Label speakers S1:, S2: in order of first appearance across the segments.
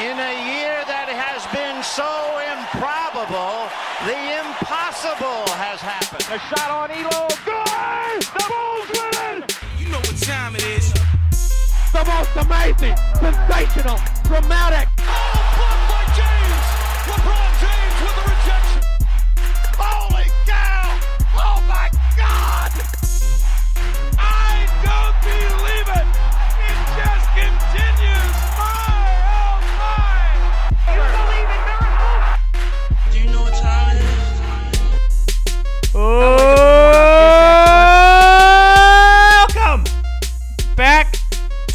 S1: In a year that has been so improbable, the impossible has happened.
S2: A shot on Ehlo. Good! The Bulls win it!
S3: You know what time it is.
S2: The most amazing, sensational, dramatic.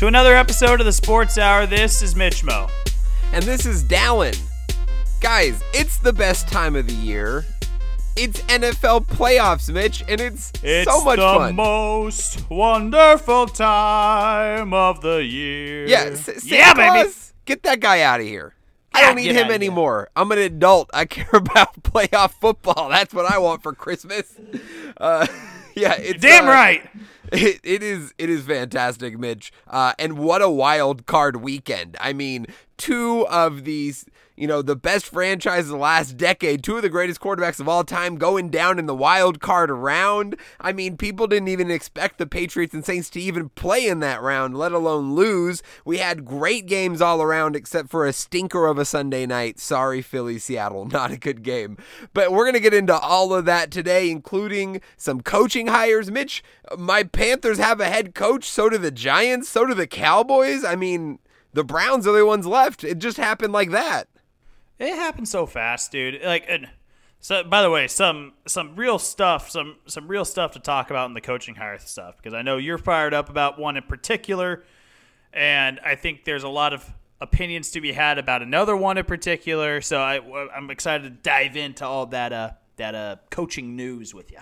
S4: Another episode of the Sports Hour. This is Mitch Mo.
S5: And this is Dallen. Guys, it's the best time of the year. It's NFL playoffs, Mitch, and it's,
S4: It's
S5: so much fun.
S4: It's the most wonderful time of the year.
S5: yeah, S- Santa
S4: yeah, baby.
S5: Get that guy out of here. I don't need him anymore. I'm an adult. I care about playoff football. That's what I want for Christmas. Uh, yeah, it's
S4: Damn
S5: uh,
S4: right.
S5: It, it is it is fantastic, Mitch. Uh, and what a wild card weekend. I mean, two of these, you know, the best franchise of the last decade, two of the greatest quarterbacks of all time going down in the wild card round. I mean, people didn't even expect the Patriots and Saints to even play in that round, let alone lose. We had great games all around except for a stinker of a Sunday night. Sorry, Philly, Seattle, not a good game. But we're going to get into all of that today, including some coaching hires. Mitch, my Panthers have a head coach. So do the Giants. So do the Cowboys. I mean, the Browns are the ones left. It just happened like that.
S4: It happened so fast, dude. Like, and so by the way, some some real stuff, some some real stuff to talk about in the coaching hire stuff because I know you're fired up about one in particular, and I think there's a lot of opinions to be had about another one in particular. So I I'm excited to dive into all that uh that uh coaching news with you.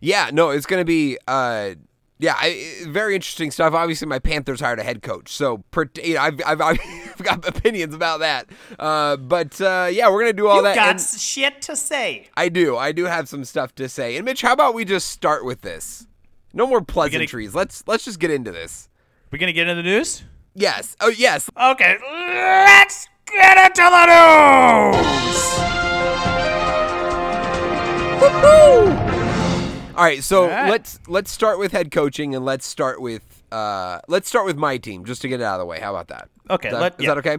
S5: Yeah, no, it's to be. Uh, yeah, I, very interesting stuff. Obviously, my Panthers hired a head coach, so you know, I've, I've, I've got opinions about that. Uh, but uh, yeah, we're gonna do all
S4: You
S5: that.
S4: got shit to say.
S5: I do. I do have some stuff to say. And Mitch, how about we just start with this? No more pleasantries. Let's let's just get into this.
S4: We're gonna get into the news?
S5: Yes. Oh yes.
S4: Okay, let's get into the news.
S5: All right. So
S4: All right.
S5: let's let's start with head coaching and let's start with uh let's start with my team just to get it out of the way. How about that?
S4: Okay,
S5: Is that,
S4: let-
S5: is
S4: yeah.
S5: that okay?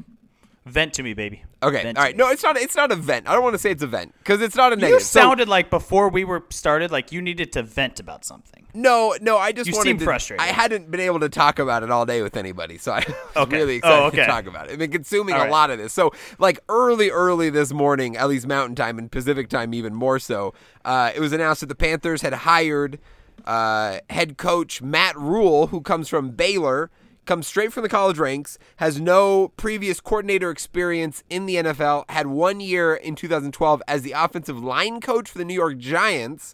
S4: Vent to me, baby.
S5: Okay.
S4: Vent
S5: All
S4: to
S5: right. No, it's not. It's not a vent. I don't want to say it's a vent because it's not a
S4: You
S5: negative. So-
S4: sounded like before we were started, like you needed to vent about something.
S5: No, no, I just
S4: You
S5: wanted
S4: seem
S5: to,
S4: frustrated.
S5: I hadn't been able to talk about it all day with anybody, so I was
S4: Okay.
S5: really
S4: Oh,
S5: excited to
S4: okay.
S5: talk about it. I've been consuming
S4: All
S5: a lot of this. So, like early, early this morning, at least Mountain Time and Pacific Time, even more so, uh, it was announced that the Panthers had hired uh, head coach Matt Rhule, who comes from Baylor. Comes straight from the college ranks, has no previous coordinator experience in the NFL, had one year in 2012 as the offensive line coach for the New York Giants.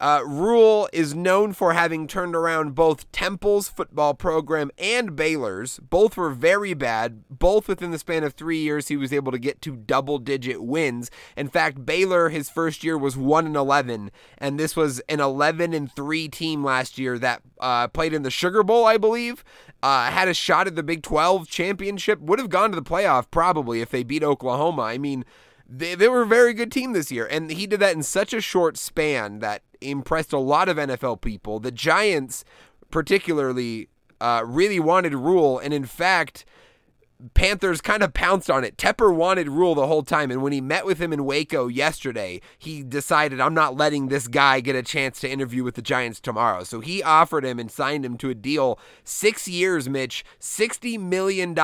S5: Uh, Rhule is known for having turned around both Temple's football program and Baylor's. Both were very bad. Both within the span of three years, he was able to get to double-digit wins. In fact, Baylor his first year was one and eleven, and this was an eleven and three team last year that uh, played in the Sugar Bowl, I believe. Uh, had a shot at the Big 12 championship. Would have gone to the playoff probably if they beat Oklahoma. I mean they, they were a very good team this year. And he did that in such a short span that impressed a lot of NFL people. The Giants, particularly, uh, really wanted Rhule. And in fact, Panthers kind of pounced on it. Tepper wanted Rhule the whole time, and when he met with him in Waco yesterday, he decided, I'm not letting this guy get a chance to interview with the Giants tomorrow. So he offered him and signed him to a deal six years, Mitch, $60 million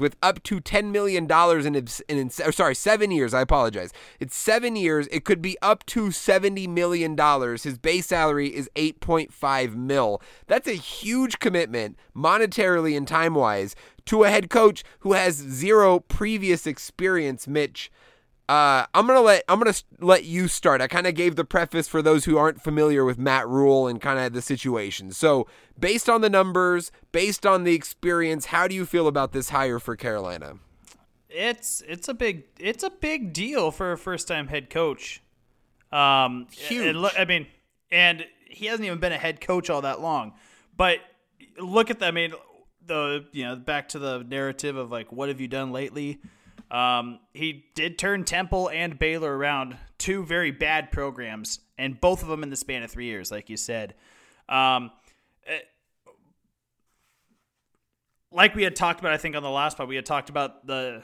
S5: with up to $10 million in, in, in or sorry, seven years. I apologize. It's seven years. It could be up to $70 million. His base salary is 8.5 mil. That's a huge commitment monetarily and time wise to a head coach who has zero previous experience, Mitch. Uh, I'm gonna let I'm gonna let you start. I kind of gave the preface for those who aren't familiar with Matt Rhule and kind of the situation. So, based on the numbers, based on the experience, how do you feel about this hire for Carolina?
S4: It's it's a big it's a big deal for a first time head coach. Um,
S5: Huge.
S4: I mean, and he hasn't even been a head coach all that long. But look at that. I mean, the you know back to the narrative of like what have you done lately? Um, he did turn Temple and Baylor around, two very bad programs, and both of them in the span of three years, like you said. Um, eh, like we had talked about, I think on the last part, we had talked about the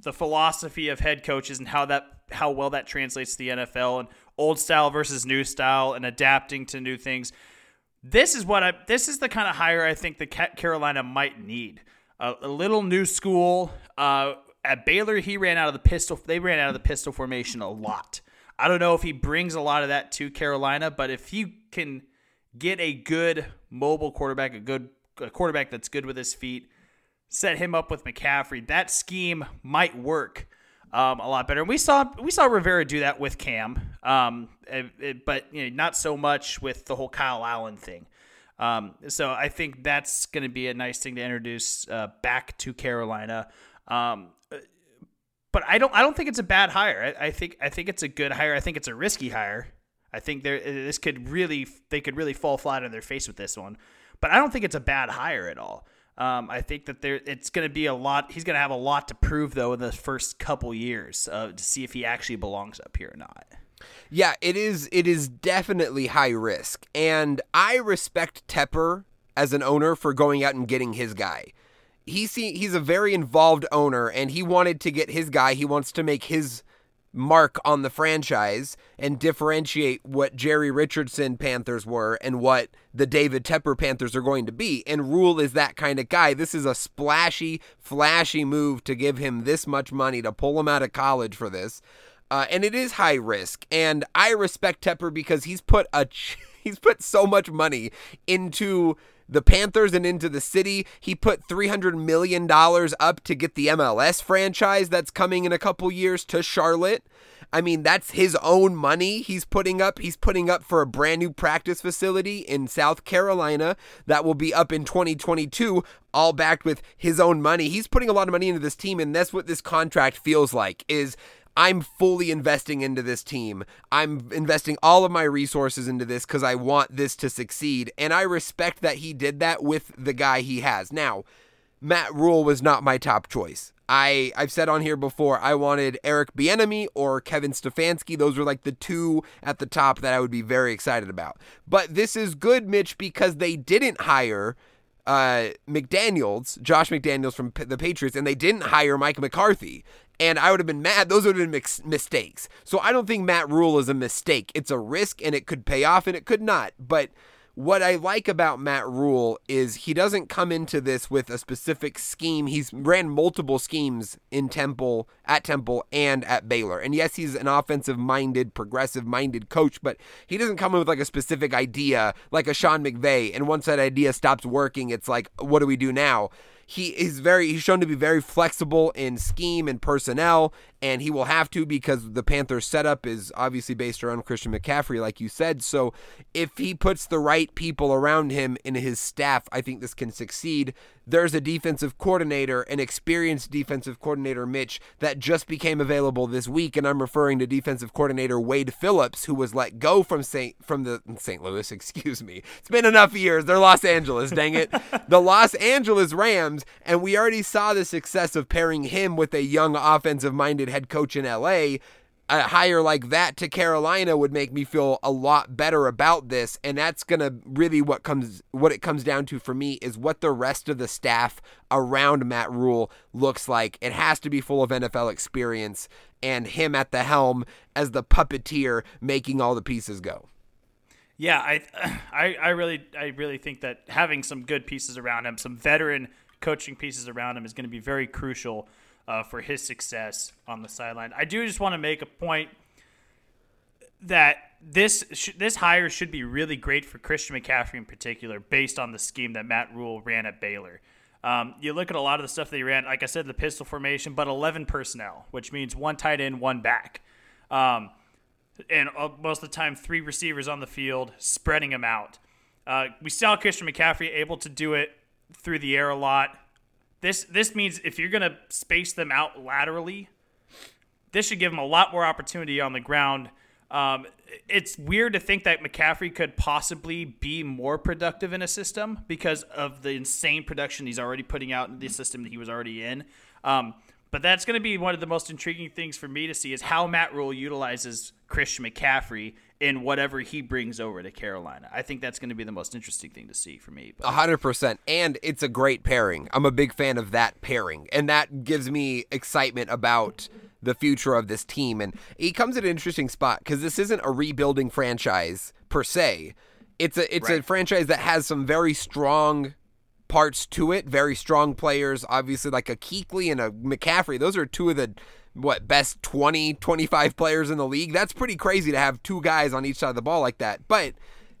S4: the philosophy of head coaches and how that how well that translates to the NFL and old style versus new style and adapting to new things. This is what I this is the kind of hire I think the Carolina might need. a little new school. Uh, at Baylor, he ran out of the pistol. They ran out of the pistol formation a lot. I don't know if he brings a lot of that to Carolina, but if you can get a good mobile quarterback, a good a quarterback that's good with his feet, set him up with McCaffrey, that scheme might work um, a lot better. And we saw we saw Rivera do that with Cam, um, it, it, but you know, not so much with the whole Kyle Allen thing. Um, so I think that's going to be a nice thing to introduce uh, back to Carolina. Um, but I don't I don't think it's a bad hire. I, I, think I think it's a good hire. I think it's a risky hire. I think there this could really they could really fall flat on their face with this one. But I don't think it's a bad hire at all. Um, I think that there it's going to be a lot. He's going to have a lot to prove though in the first couple years uh, to see if he actually belongs up here or not.
S5: Yeah, it is. It is definitely high risk, and I respect Tepper as an owner for going out and getting his guy. He's he's a very involved owner, and he wanted to get his guy. He wants to make his mark on the franchise and differentiate what Jerry Richardson Panthers were and what the David Tepper Panthers are going to be. And Rhule is that kind of guy. This is a splashy, flashy move to give him this much money to pull him out of college for this. Uh, and it is high risk. And I respect Tepper because he's put a he's put so much money into the Panthers and into the city. He put $300 million up to get the MLS franchise that's coming in a couple years to Charlotte. I mean, that's his own money he's putting up. He's putting up for a brand new practice facility in South Carolina that will be up in 2022, all backed with his own money. He's putting a lot of money into this team, and that's what this contract feels like is I'm fully investing into this team. I'm investing all of my resources into this because I want this to succeed. And I respect that he did that with the guy he has. Now, Matt Rhule was not my top choice. I, I've said on here before, I wanted Eric Bieniemy or Kevin Stefanski. Those were like the two at the top that I would be very excited about. But this is good, Mitch, because they didn't hire uh, McDaniels, Josh McDaniels from the Patriots, and they didn't hire Mike McCarthy and I would have been mad. Those would have been mistakes. So I don't think Matt Rhule is a mistake. It's a risk and it could pay off and it could not. But what I like about Matt Rhule is he doesn't come into this with a specific scheme. He's ran multiple schemes in Temple, at Temple, and at Baylor. And yes, he's an offensive minded, progressive minded coach, but he doesn't come in with like a specific idea like a Sean McVay. And once that idea stops working, it's like, what do we do now? he is very he's shown to be very flexible in scheme and personnel and he will have to because the Panthers setup is obviously based around Christian McCaffrey like you said so if he puts the right people around him in his staff I think this can succeed there's a defensive coordinator an experienced defensive coordinator Mitch that just became available this week and I'm referring to defensive coordinator Wade Phillips who was let go from St. from the St. Louis excuse me it's been enough years they're Los Angeles dang it the Los Angeles Rams and we already saw the success of pairing him with a young offensive minded head coach in LA. A hire like that to Carolina would make me feel a lot better about this, and that's gonna really what comes what it comes down to for me is what the rest of the staff around Matt Rhule looks like. It has to be full of NFL experience, and him at the helm as the puppeteer making all the pieces go.
S4: Yeah, I, I, I really, I really think that having some good pieces around him, some veteran coaching pieces around him is going to be very crucial uh, for his success on the sideline. I do just want to make a point that this sh- this hire should be really great for Christian McCaffrey in particular, based on the scheme that Matt Rhule ran at Baylor. Um, you look at a lot of the stuff that he ran, like I said, the pistol formation, but 11 personnel, which means one tight end, one back. Um, and uh, most of the time, three receivers on the field, spreading them out. Uh, we saw Christian McCaffrey able to do it through the air a lot. This this means if you're going to space them out laterally, this should give them a lot more opportunity on the ground Um, it's weird to think that McCaffrey could possibly be more productive in a system because of the insane production he's already putting out in the system that he was already in. Um, but that's going to be one of the most intriguing things for me to see is how Matt Rhule utilizes Christian McCaffrey in whatever he brings over to Carolina. I think that's going to be the most interesting thing to see for me.
S5: A hundred percent, and it's a great pairing. I'm a big fan of that pairing, and that gives me excitement about the future of this team. And he comes at an interesting spot because this isn't a rebuilding franchise per se. It's a it's a franchise that has some very strong parts to it, very strong players, obviously like a Kuechly and a McCaffrey. Those are two of the what best 20, 25 players in the league. That's pretty crazy to have two guys on each side of the ball like that. But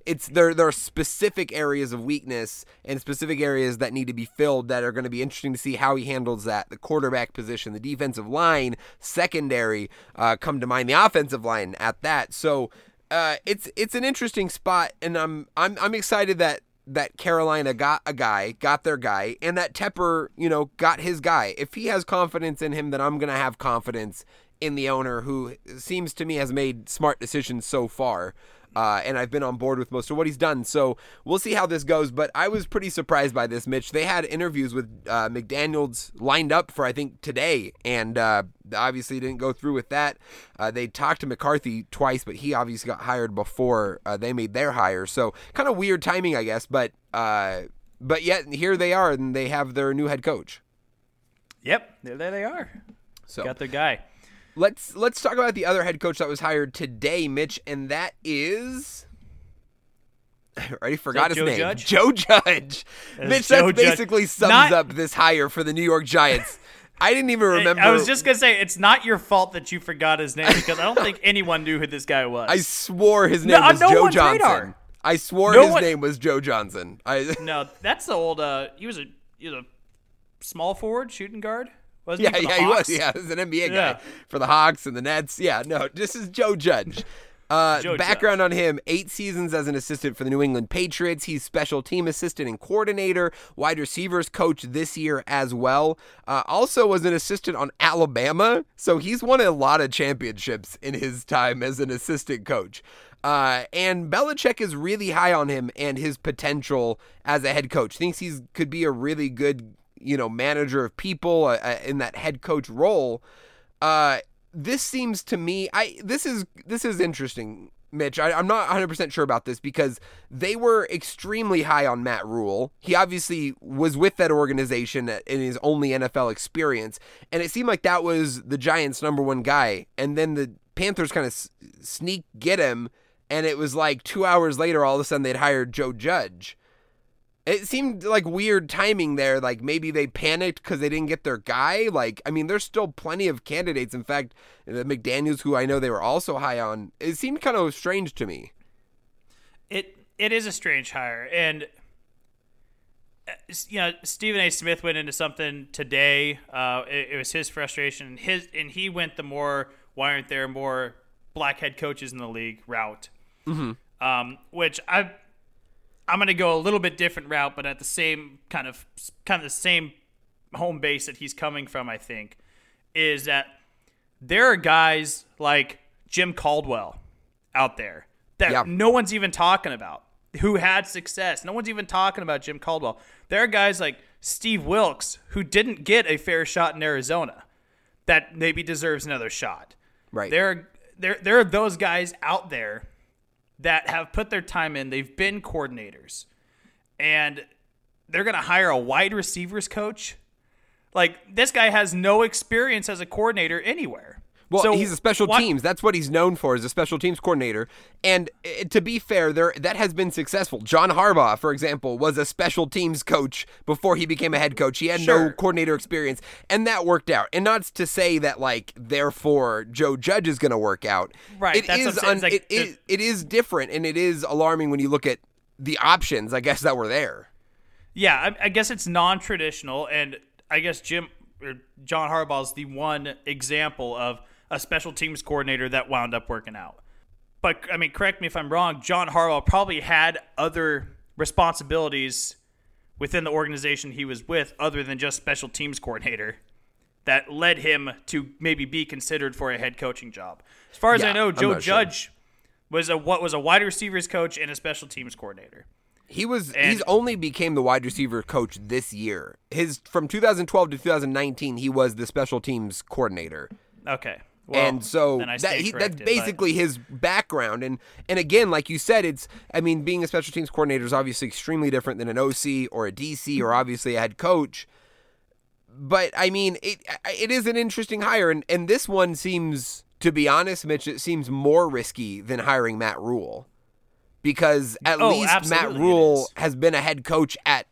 S5: it's there there are specific areas of weakness and specific areas that need to be filled that are going to be interesting to see how he handles that. The quarterback position, the defensive line, secondary, uh, come to mind the offensive line at that. So uh, it's it's an interesting spot, and I'm I'm I'm excited that that Carolina got a guy, got their guy, and that Tepper, you know, got his guy. If he has confidence in him, then I'm gonna have confidence in the owner, who seems to me has made smart decisions so far. Uh, and I've been on board with most of what he's done. So we'll see how this goes. But I was pretty surprised by this, Mitch. They had interviews with uh, McDaniels lined up for, I think, today. And uh, obviously didn't go through with that. Uh, they talked to McCarthy twice, but he obviously got hired before uh, they made their hire. So kind of weird timing, I guess. But uh, but yet here they are, and they have their new head coach.
S4: Yep, there, there they are.
S5: So
S4: Got their guy.
S5: Let's let's talk about the other head coach that was hired today, Mitch, and that is. I already forgot his
S4: Joe
S5: name.
S4: Judge?
S5: Joe Judge. Mitch,
S4: Joe
S5: that
S4: Judge.
S5: basically sums
S4: Not-
S5: up this hire for the New York Giants. I didn't even remember.
S4: I was just gonna say it's not your fault that you forgot his name because I don't think anyone knew who this guy was.
S5: I swore his name
S4: No,
S5: was
S4: no
S5: Joe Johnson.
S4: radar.
S5: I swore
S4: No
S5: his
S4: one-
S5: name was Joe Johnson. I
S4: no, that's the old. Uh, he was a he was a small forward, shooting guard. Wasn't
S5: yeah,
S4: he? for the
S5: yeah, he was. Yeah, he was an NBA
S4: Yeah.
S5: guy for the Hawks and the Nets. Yeah, no, this is Joe Judge. Uh,
S4: Joe
S5: background on him: eight seasons as an assistant for the New England Patriots. He's special team assistant and coordinator, wide receivers coach this year as well. Uh, also was an assistant on Alabama, so he's won a lot of championships in his time as an assistant coach. Uh, and Belichick is really high on him and his potential as a head coach. Thinks he could be a really good, you know, manager of people uh, uh, in that head coach role. Uh, this seems to me, I this is this is interesting, Mitch. I, I'm not 100 percent sure about this because they were extremely high on Matt Rhule. He obviously was with that organization in his only NFL experience, and it seemed like that was the Giants' number one guy. And then the Panthers kind of s- sneak get him, and it was like two hours later, all of a sudden they'd hired Joe Judge. It seemed like weird timing there. Like maybe they panicked because they didn't get their guy. Like, I mean, there's still plenty of candidates. In fact, the McDaniels, who I know they were also high on, it seemed kind of strange to me.
S4: It it is a strange hire, and uh, you know Stephen A. Smith went into something today. Uh, it, it was his frustration, and his and he went the more why aren't there more black head coaches in the league route, mm-hmm. um, which I I'm going to go a little bit different route, but at the same kind of kind of the same home base that he's coming from. I think is that there are guys like Jim Caldwell out there that
S5: Yeah.
S4: no one's even talking about who had success. No one's even talking about Jim Caldwell. There are guys like Steve Wilks who didn't get a fair shot in Arizona that maybe deserves another shot.
S5: Right.
S4: There are there there are those guys out there that have put their time in. They've been coordinators. And they're going to hire a wide receivers coach. Like this guy has no experience as a coordinator anywhere.
S5: Well,
S4: So
S5: he's a special
S4: why-
S5: teams. That's what he's known for, is a special teams coordinator. And uh, to be fair, there that has been successful. John Harbaugh, for example, was a special teams coach before he became a head coach. He had no coordinator experience, and that worked out. And not to say that like therefore Joe Judge is going to work out.
S4: Right,
S5: It
S4: that's what
S5: is un-
S4: like
S5: it is it is different, and it is alarming when you look at the options. I guess that were there.
S4: Yeah, I, I guess it's non-traditional, and I guess Jim or John Harbaugh is the one example of a special teams coordinator that wound up working out. But I mean, correct me if I'm wrong. John Harbaugh probably had other responsibilities within the organization he was with, other than just special teams coordinator, that led him to maybe be considered for a head coaching job. As far as
S5: Yeah,
S4: I know, Joe
S5: not sure.
S4: Judge was a what was a wide receivers coach and a special teams coordinator.
S5: He was
S4: And-
S5: he's only became the wide receiver coach this year. His from 2012 to 2019 he was the special teams coordinator.
S4: Okay. Well,
S5: and so that, he, that's
S4: corrected, but-
S5: basically his background. And and again like you said it's I mean being a special teams coordinator is obviously extremely different than an OC or a DC or obviously a head coach. But I mean it it is an interesting hire. And and this one seems to be honest Mitch it seems more risky than hiring Matt Rhule. Because at
S4: Oh,
S5: least Matt
S4: Rhule
S5: has been a head coach at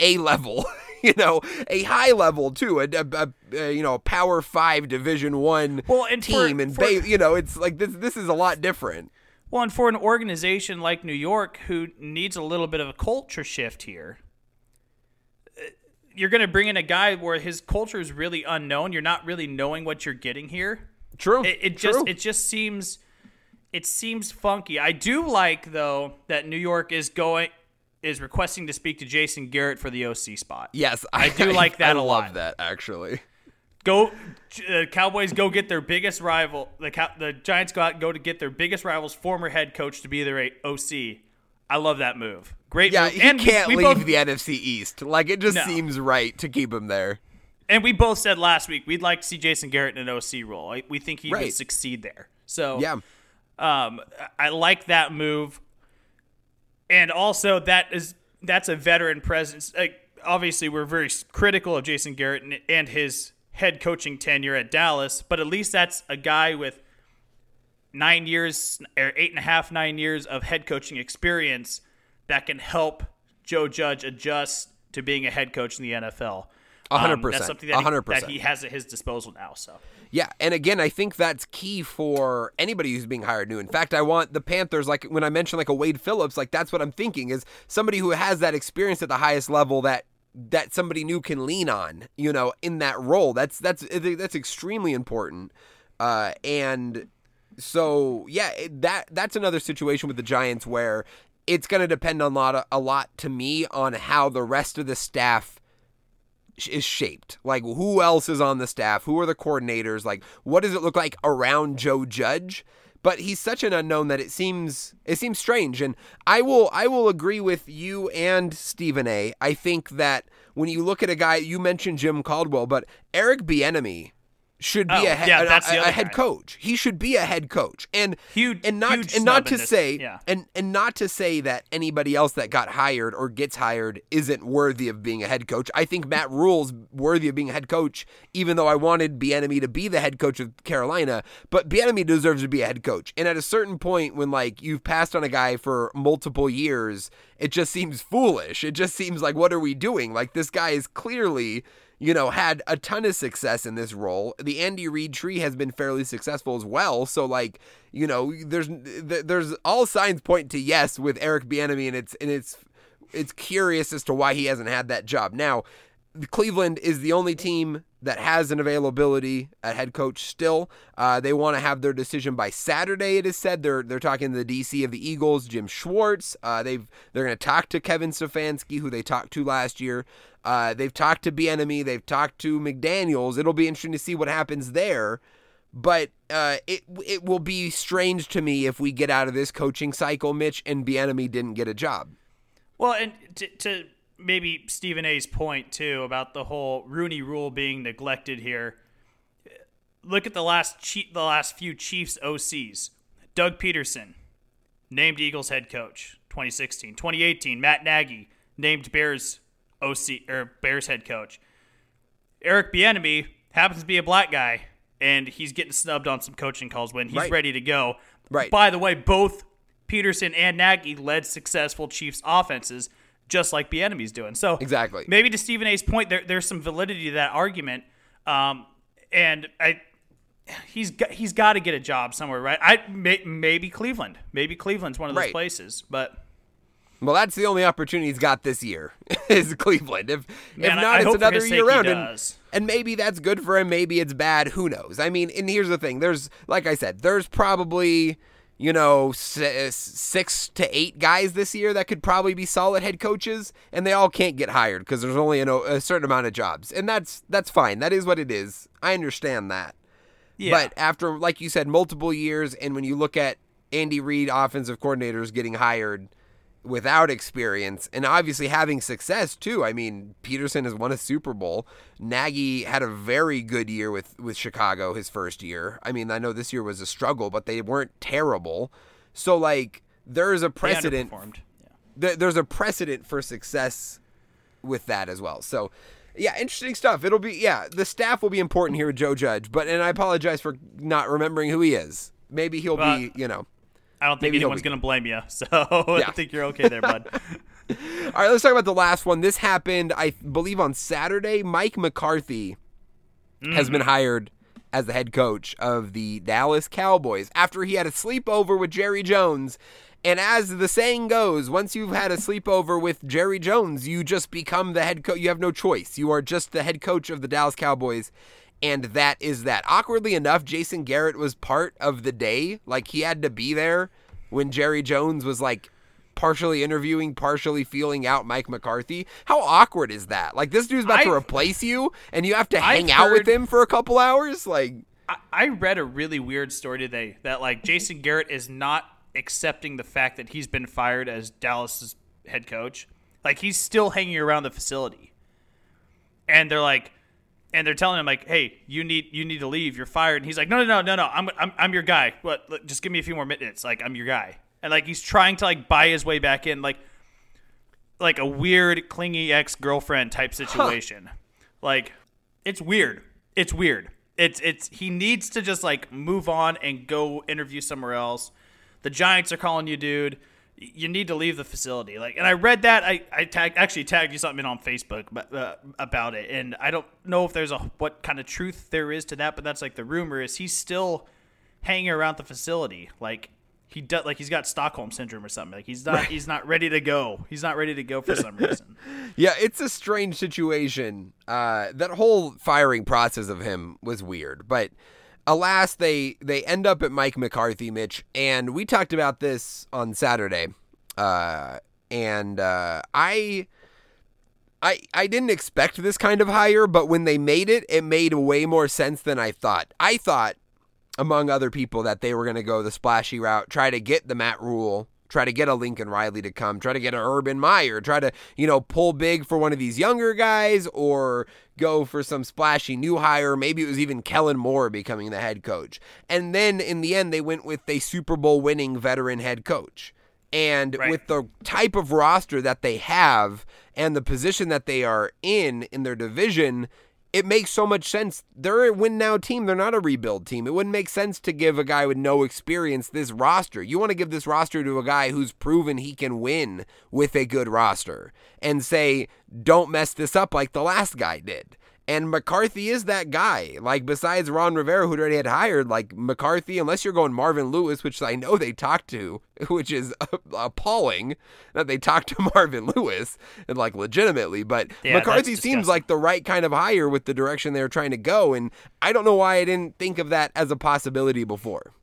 S5: a level, you know, a high level too, a, a, a- you know, Power Five Division One
S4: Well, and for-
S5: team, and
S4: for-
S5: ba- you know, it's like this. This is a lot different.
S4: Well, and for an organization like New York who needs a little bit of a culture shift here, uh, you're going to bring in a guy where his culture is really unknown. You're not really knowing what you're getting here.
S5: True.
S4: It, it
S5: True.
S4: just it just seems it seems funky. I do like though that New York is going is requesting to speak to Jason Garrett for the OC spot.
S5: yes,
S4: I do like that
S5: I
S4: a
S5: love that actually.
S4: Go uh, Cowboys go get their biggest rival. The Cow- the Giants go out and go to get their biggest rival's former head coach to be their OC. I love that move. Great
S5: Yeah,
S4: move.
S5: he
S4: and we-
S5: can't
S4: we
S5: leave
S4: both-
S5: the NFC East. Like it just
S4: No.
S5: seems right to keep him there.
S4: And we both said last week we'd like to see Jason Garrett in an OC role. We think he would succeed there. So
S5: Yeah.
S4: Um, I like that move, and also that is that's a veteran presence. Like, obviously, we're very critical of Jason Garrett and, and his head coaching tenure at Dallas, but at least that's a guy with nine years or eight and a half, nine years of head coaching experience that can help Joe Judge adjust to being a head coach in the NFL.
S5: A hundred
S4: Um, That's something that he,
S5: hundred
S4: that he has at his disposal now. So.
S5: Yeah, and again, I think that's key for anybody who's being hired new. In fact, I want the Panthers, like when I mentioned like a Wade Phillips, like that's what I'm thinking is somebody who has that experience at the highest level that that somebody new can lean on, you know, in that role. That's that's that's extremely important. Uh, and so yeah, that that's another situation with the Giants where it's going to depend on a lot, a lot to me on how the rest of the staff is shaped. Like who else is on the staff? Who are the coordinators? Like what does it look like around Joe Judge? But he's such an unknown that it seems it seems strange. And I will I will agree with you and Stephen A. I think that when you look at a guy you mentioned Jim Caldwell, but Eric Bieniemy should be
S4: Oh,
S5: a, he-
S4: yeah,
S5: a- a- a head coach. He should be a head coach. And
S4: Huge-
S5: and not
S4: huge
S5: and not to
S4: this-
S5: say
S4: yeah.
S5: and and not to say that anybody else that got hired or gets hired isn't worthy of being a head coach. I think Matt Rhule's worthy of being a head coach, even though I wanted Bieniemy to be the head coach of Carolina. But Bieniemy deserves to be a head coach. And at a certain point, when like you've passed on a guy for multiple years, it just seems foolish. It just seems like what are we doing? Like this guy is clearly you know, had a ton of success in this role. The Andy Reid tree has been fairly successful as well. So, like, you know, there's there's all signs point to yes with Eric Bieniemy, and it's and it's it's curious as to why he hasn't had that job. Now, Cleveland is the only team that has an availability at head coach still. Uh, they want to have their decision by Saturday. It is said they're they're talking to the DC of the Eagles, Jim Schwartz. Uh, they've they're going to talk to Kevin Stefanski, who they talked to last year. Uh, they've talked to Bieniemy. They've talked to McDaniel's. It'll be interesting to see what happens there. But uh, it it will be strange to me if we get out of this coaching cycle, Mitch, and Bieniemy didn't get a job.
S4: Well, and to, to maybe Stephen A's point too about the whole Rooney Rule being neglected here. Look at the last che- the last few Chiefs OCs. Doug Pederson, named Eagles head coach, 2016. 2018, Matt Nagy, named Bears OC or Bears head coach. Eric Bieniemy happens to be a black guy, and he's getting snubbed on some coaching calls when he's
S5: Right.
S4: ready to go.
S5: Right.
S4: By the way, both Pederson and Nagy led successful Chiefs offenses, just like Bieniemy's doing. So
S5: Exactly.
S4: maybe to Stephen A's point, there, there's some validity to that argument, um, and I. He's got, he's got to get a job somewhere, right? I may, maybe Cleveland, maybe Cleveland's one of those
S5: Right.
S4: places, but
S5: Well, that's the only opportunity he's got this year is Cleveland. If
S4: Man,
S5: if not,
S4: I
S5: it's another year round, and, and maybe that's good for him. Maybe it's bad. Who knows? I mean, and here's the thing: there's like I said, there's probably you know six to eight guys this year that could probably be solid head coaches, and they all can't get hired because there's only a certain amount of jobs, and that's that's fine. That is what it is. I understand that.
S4: yeah.
S5: But after, like you said, multiple years, and when you look at Andy Reid, offensive coordinators, getting hired without experience and obviously having success too. I mean, Pederson has won a Super Bowl. Nagy had a very good year with with Chicago his first year. I mean, I know this year was a struggle, but they weren't terrible. So like there's a precedent.
S4: Yeah.
S5: th- there's a precedent for success with that as well. So yeah, interesting stuff. It'll be yeah, the staff will be important here with Joe Judge, but and I apologize for not remembering who he is. Maybe he'll
S4: Well,
S5: be, you know.
S4: I don't think
S5: Maybe
S4: anyone's going to blame you. So I think you're okay there, bud.
S5: All right, let's talk about the last one. This happened, I believe, on Saturday. Mike McCarthy has mm-hmm. been hired as the head coach of the Dallas Cowboys after he had a sleepover with Jerry Jones. And as the saying goes, once you've had a sleepover with Jerry Jones, you just become the head coach. You have no choice. You are just the head coach of the Dallas Cowboys. And that is that. Awkwardly enough, Jason Garrett was part of the day. Like he had to be there when Jerry Jones was like partially interviewing, partially feeling out Mike McCarthy. How awkward is that? Like this dude's about to
S4: I've-
S5: replace you and you have to
S4: I've
S5: hang out with him for a couple hours? Like
S4: I, I read a really weird story today that like Jason Garrett is not accepting the fact that he's been fired as Dallas's head coach. Like he's still hanging around the facility. And they're like and they're telling him like, "Hey, you need you need to leave. You're fired." And he's like, "No, no, no, no, no. I'm I'm I'm your guy. What? Look, Just give me a few more minutes. Like I'm your guy." And like he's trying to like buy his way back in like like a weird clingy ex-girlfriend type situation. Like it's weird. It's weird. It's it's he needs to just like move on and go interview somewhere else. The Giants are calling you, dude. You need to leave the facility. Like, and I read that. I I tag, actually tagged you something on Facebook about, uh, about it, and I don't know if there's a what kind of truth there is to that, but that's like the rumor is he's still hanging around the facility. Like he does, like he's got Stockholm syndrome or something. Like he's not he's not ready to go. He's not ready to go for some reason.
S5: Yeah, it's a strange situation. Uh, that whole firing process of him was weird, but alas, they they end up at Mike McCarthy, Mitch, and we talked about this on Saturday. Uh, and uh, I. I, I didn't expect this kind of hire, but when they made it, it made way more sense than I thought. I thought, among other people, that they were going to go the splashy route, try to get the Matt Rhule, try to get a Lincoln Riley to come, try to get an Urban Meyer, try to, you know, pull big for one of these younger guys or go for some splashy new hire. Maybe it was even Kellen Moore becoming the head coach. And then in the end, they went with a Super Bowl winning veteran head coach. And
S4: Right.
S5: with the type of roster that they have and the position that they are in in their division, it makes so much sense. They're a win now team. They're not a rebuild team. It wouldn't make sense to give a guy with no experience this roster. You want to give this roster to a guy who's proven he can win with a good roster and say, don't mess this up like the last guy did. And McCarthy is that guy. Like, besides Ron Rivera, who already had hired, like McCarthy, unless you're going Marvin Lewis, which I know they talked to, which is appalling that they talked to Marvin Lewis, and like legitimately. But
S4: Yeah,
S5: McCarthy seems like the right kind of hire with the direction they're trying to go. And I don't know why I didn't think of that as a possibility before.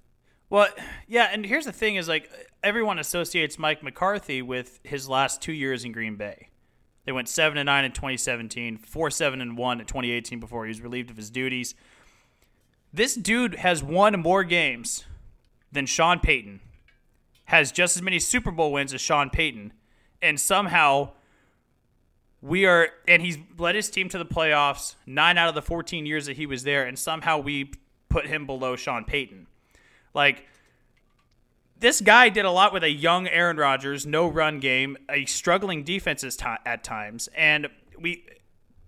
S4: Well, yeah, and here's the thing: is like everyone associates Mike McCarthy with his last two years in Green Bay. They went seven and nine in 2017, four seven and one in 2018 before he was relieved of his duties. This dude has won more games than Sean Payton, has just as many Super Bowl wins as Sean Payton, and somehow we are and he's led his team to the playoffs nine out of the 14 years that he was there and somehow we put him below sean payton like this guy did a lot with a young aaron rodgers no run game a struggling defense at times. And we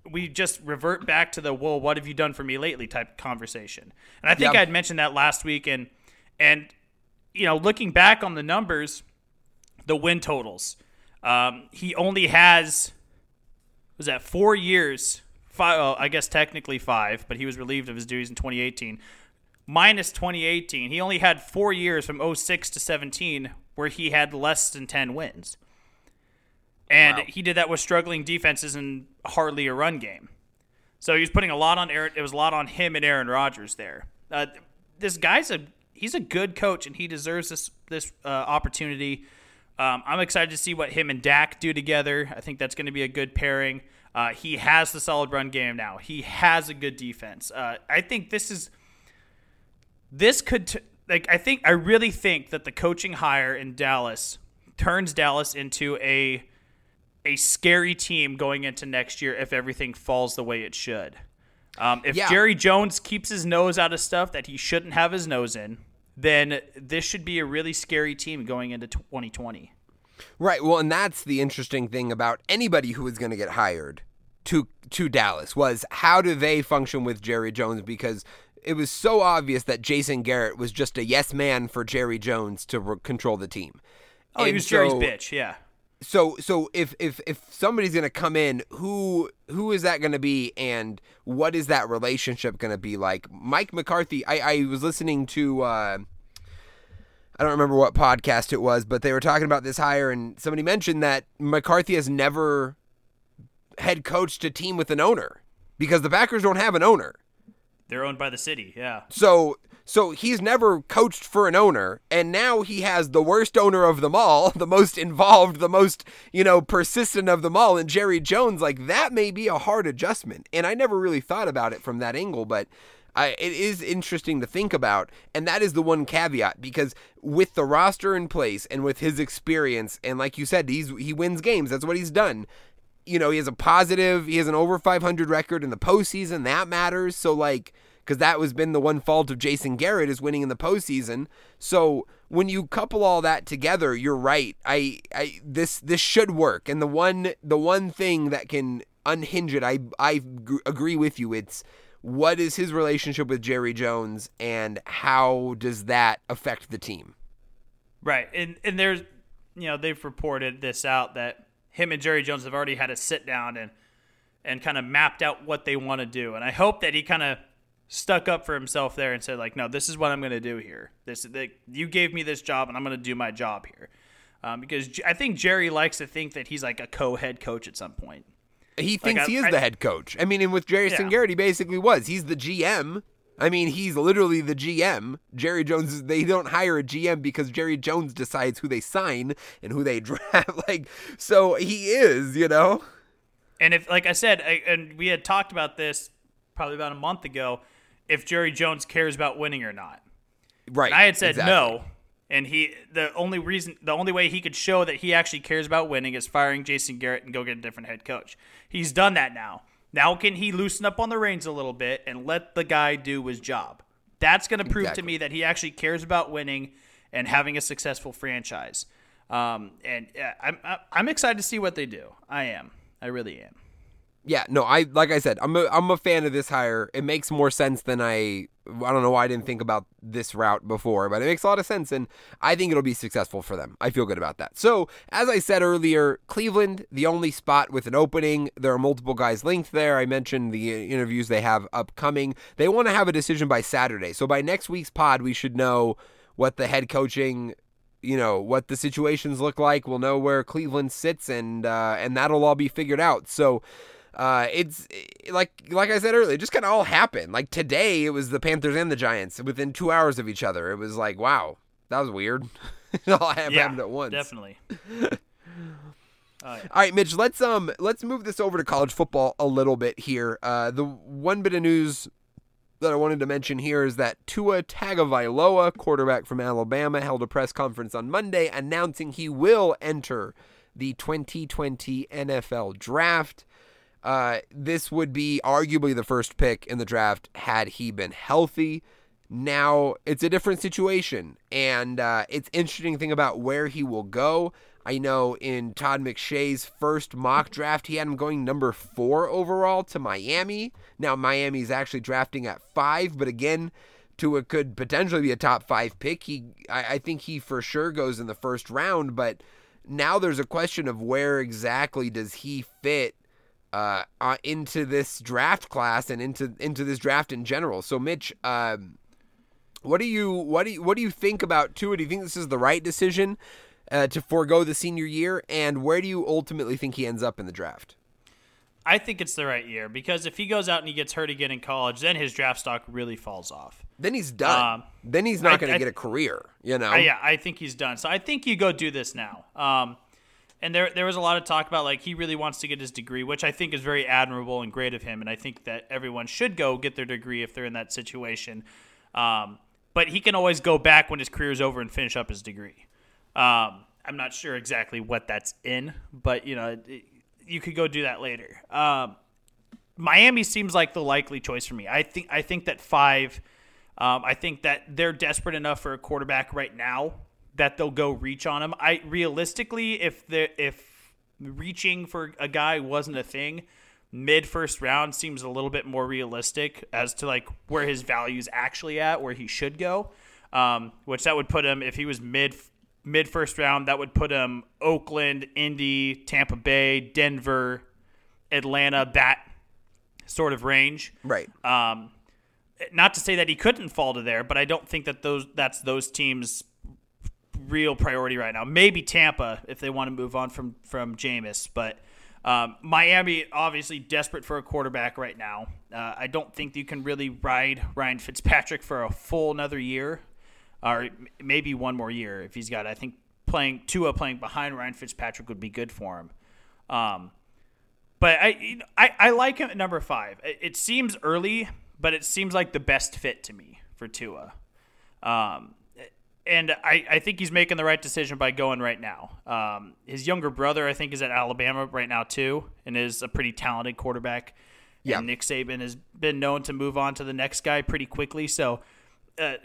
S4: we just revert back to the well what have you done for me lately? type conversation. And i think
S5: Yeah.
S4: i'd mentioned that last week and and you know looking back on the numbers the win totals um, he only has was that four years five well, i guess technically five but he was relieved of his duties in 2018 minus 2018 he only had four years from 06 to 17 where he had less than 10 wins and he did that with struggling defenses and hardly a run game so he was putting a lot on Aaron. It was a lot on him and Aaron Rodgers there. Uh, this guy's a he's a good coach and he deserves this this uh, opportunity. Um, I'm excited to see what him and Dak do together. I think that's going to be a good pairing. Uh, he has the solid run game now. He has a good defense. Uh, I think this is this could t- like I think I really think that the coaching hire in Dallas turns Dallas into a a scary team going into next year if everything falls the way it should. Um, if
S5: Yeah.
S4: Jerry Jones keeps his nose out of stuff that he shouldn't have his nose in, then this should be a really scary team going into 2020.
S5: Right. Well, and that's the interesting thing about anybody who was going to get hired to to Dallas was how do they function with Jerry Jones because it was so obvious that Jason Garrett was just a yes man for Jerry Jones to re- control the team.
S4: Oh, he
S5: And
S4: was Jerry's bitch, yeah.
S5: So so if if if somebody's going to come in, who who is that going to be and what is that relationship going to be like? Mike McCarthy, I I was listening to uh I don't remember what podcast it was, but they were talking about this hire, and somebody mentioned that McCarthy has never head coached a team with an owner because the Packers don't have an owner.
S4: They're owned by the city, yeah.
S5: So so he's never coached for an owner, and now he has the worst owner of them all, the most involved, the most you know persistent of them all, and Jerry Jones. Like that may be a hard adjustment, and I never really thought about it from that angle, but. I, it is interesting to think about, and that is the one caveat because with the roster in place and with his experience, and like you said, he's he wins games. That's what he's done. You know, he has a positive. He has an over 500 record in the postseason. That matters. So like, because that was been the one fault of Jason Garrett is winning in the postseason. So when you couple all that together, you're right. I, I this this should work. And the one the one thing that can unhinge it, I I gr- agree with you. It's what is his relationship with Jerry Jones and how does that affect the team?
S4: Right. And and there's you know, they've reported this out that him and Jerry Jones have already had a sit down and and kind of mapped out what they want to do. And I hope that he kind of stuck up for himself there and said like, "No, this is what I'm going to do here. This the, you gave me this job and I'm going to do my job here." Um, because J- I think Jerry likes to think that he's like a co-head coach at some point.
S5: He thinks
S4: I-
S5: he is
S4: I-
S5: the head coach. I mean, and with Jerry
S4: Yeah.
S5: He basically was. He's the GM. I mean, he's literally the GM. Jerry Jones, they don't hire a GM because Jerry Jones decides who they sign and who they draft. like, so he is, you know?
S4: And if, like I said, I, and we had talked about this probably about a month ago, if Jerry Jones cares about winning or not.
S5: Right.
S4: And I had said
S5: exactly.
S4: no, and he the only reason the only way he could show that he actually cares about winning is firing Jason Garrett and go get a different head coach. He's done that now. Now can he loosen up on the reins a little bit and let the guy do his job? That's going to prove
S5: Exactly.
S4: to me that he actually cares about winning and having a successful franchise. Um, and uh, I'm I'm excited to see what they do. I am. I really am.
S5: Yeah, no, I like I said, I'm a I'm a fan of this hire. It makes more sense than I I don't know why I didn't think about this route before, but it makes a lot of sense and I think it'll be successful for them. I feel good about that. So, as I said earlier, Cleveland, the only spot with an opening. There are multiple guys linked there. I mentioned the interviews they have upcoming. They want to have a decision by Saturday. So by next week's pod, we should know what the head coaching you know what the situations look like. We'll know where Cleveland sits, and uh, and that'll all be figured out. So uh, it's like like I said earlier, it just kind of all happened. Like today, it was the Panthers and the Giants within two hours of each other. It was like, wow, that was weird. it all happened
S4: Yeah,
S5: at once.
S4: definitely.
S5: All right, Mitch, let's um let's move this over to college football a little bit here. Uh, the one bit of news that I wanted to mention here is that Tua Tagovailoa, quarterback from Alabama, held a press conference on Monday announcing he will enter the 2020 NFL Draft. Uh, this would be arguably the first pick in the draft had he been healthy. Now it's a different situation, and uh, it's interesting thing about where he will go. I know in Todd McShay's first mock draft, he had him going number four overall to Miami. Now Miami's actually drafting at five, but again, to Tua could potentially be a top five pick. He, I, I think he for sure goes in the first round, but now there's a question of where exactly does he fit uh, uh, into this draft class and into into this draft in general. So, Mitch, um, what do you what do you what do you think about Tua? Do you think this is the right decision uh, to forego the senior year, and where do you ultimately think he ends up in the draft?
S4: I think it's the right year because if he goes out and he gets hurt again in college, then his draft stock really falls off.
S5: Then he's done.
S4: Um,
S5: then he's not going to get a career. You know.
S4: Uh, yeah, I think he's done. So I think you go do this now. Um, and there there was a lot of talk about like he really wants to get his degree, which I think is very admirable and great of him. And I think that everyone should go get their degree if they're in that situation. Um, but he can always go back when his career is over and finish up his degree. Um, I'm not sure exactly what that's in, but you know, it, you could go do that later. Um, Miami seems like the likely choice for me. I think I think that five. Um, I think that they're desperate enough for a quarterback right now that they'll go reach on him. I realistically, if the if reaching for a guy wasn't a thing, mid first round seems a little bit more realistic as to like where his value is actually at, where he should go. Um, which that would put him if he was mid mid first round, that would put him Oakland, Indy, Tampa Bay, Denver, Atlanta, that sort of range.
S5: Right.
S4: Um, not to say that he couldn't fall to there, but I don't think that those that's those teams' real priority right now. Maybe Tampa if they want to move on from from Jameis, but um, Miami obviously desperate for a quarterback right now. Uh, I don't think you can really ride Ryan Fitzpatrick for a full another year, or maybe one more year if he's got. I think playing Tua playing behind Ryan Fitzpatrick would be good for him. Um, but I, I I like him at number five. It, seems early, but it seems like the best fit to me for Tua. Um, and I, I think he's making the right decision by going right now. Um, his younger brother, I think, is at Alabama right now too, and is a pretty talented quarterback.
S5: Yeah.
S4: And Nick Saban has been known to move on to the next guy pretty quickly. So uh,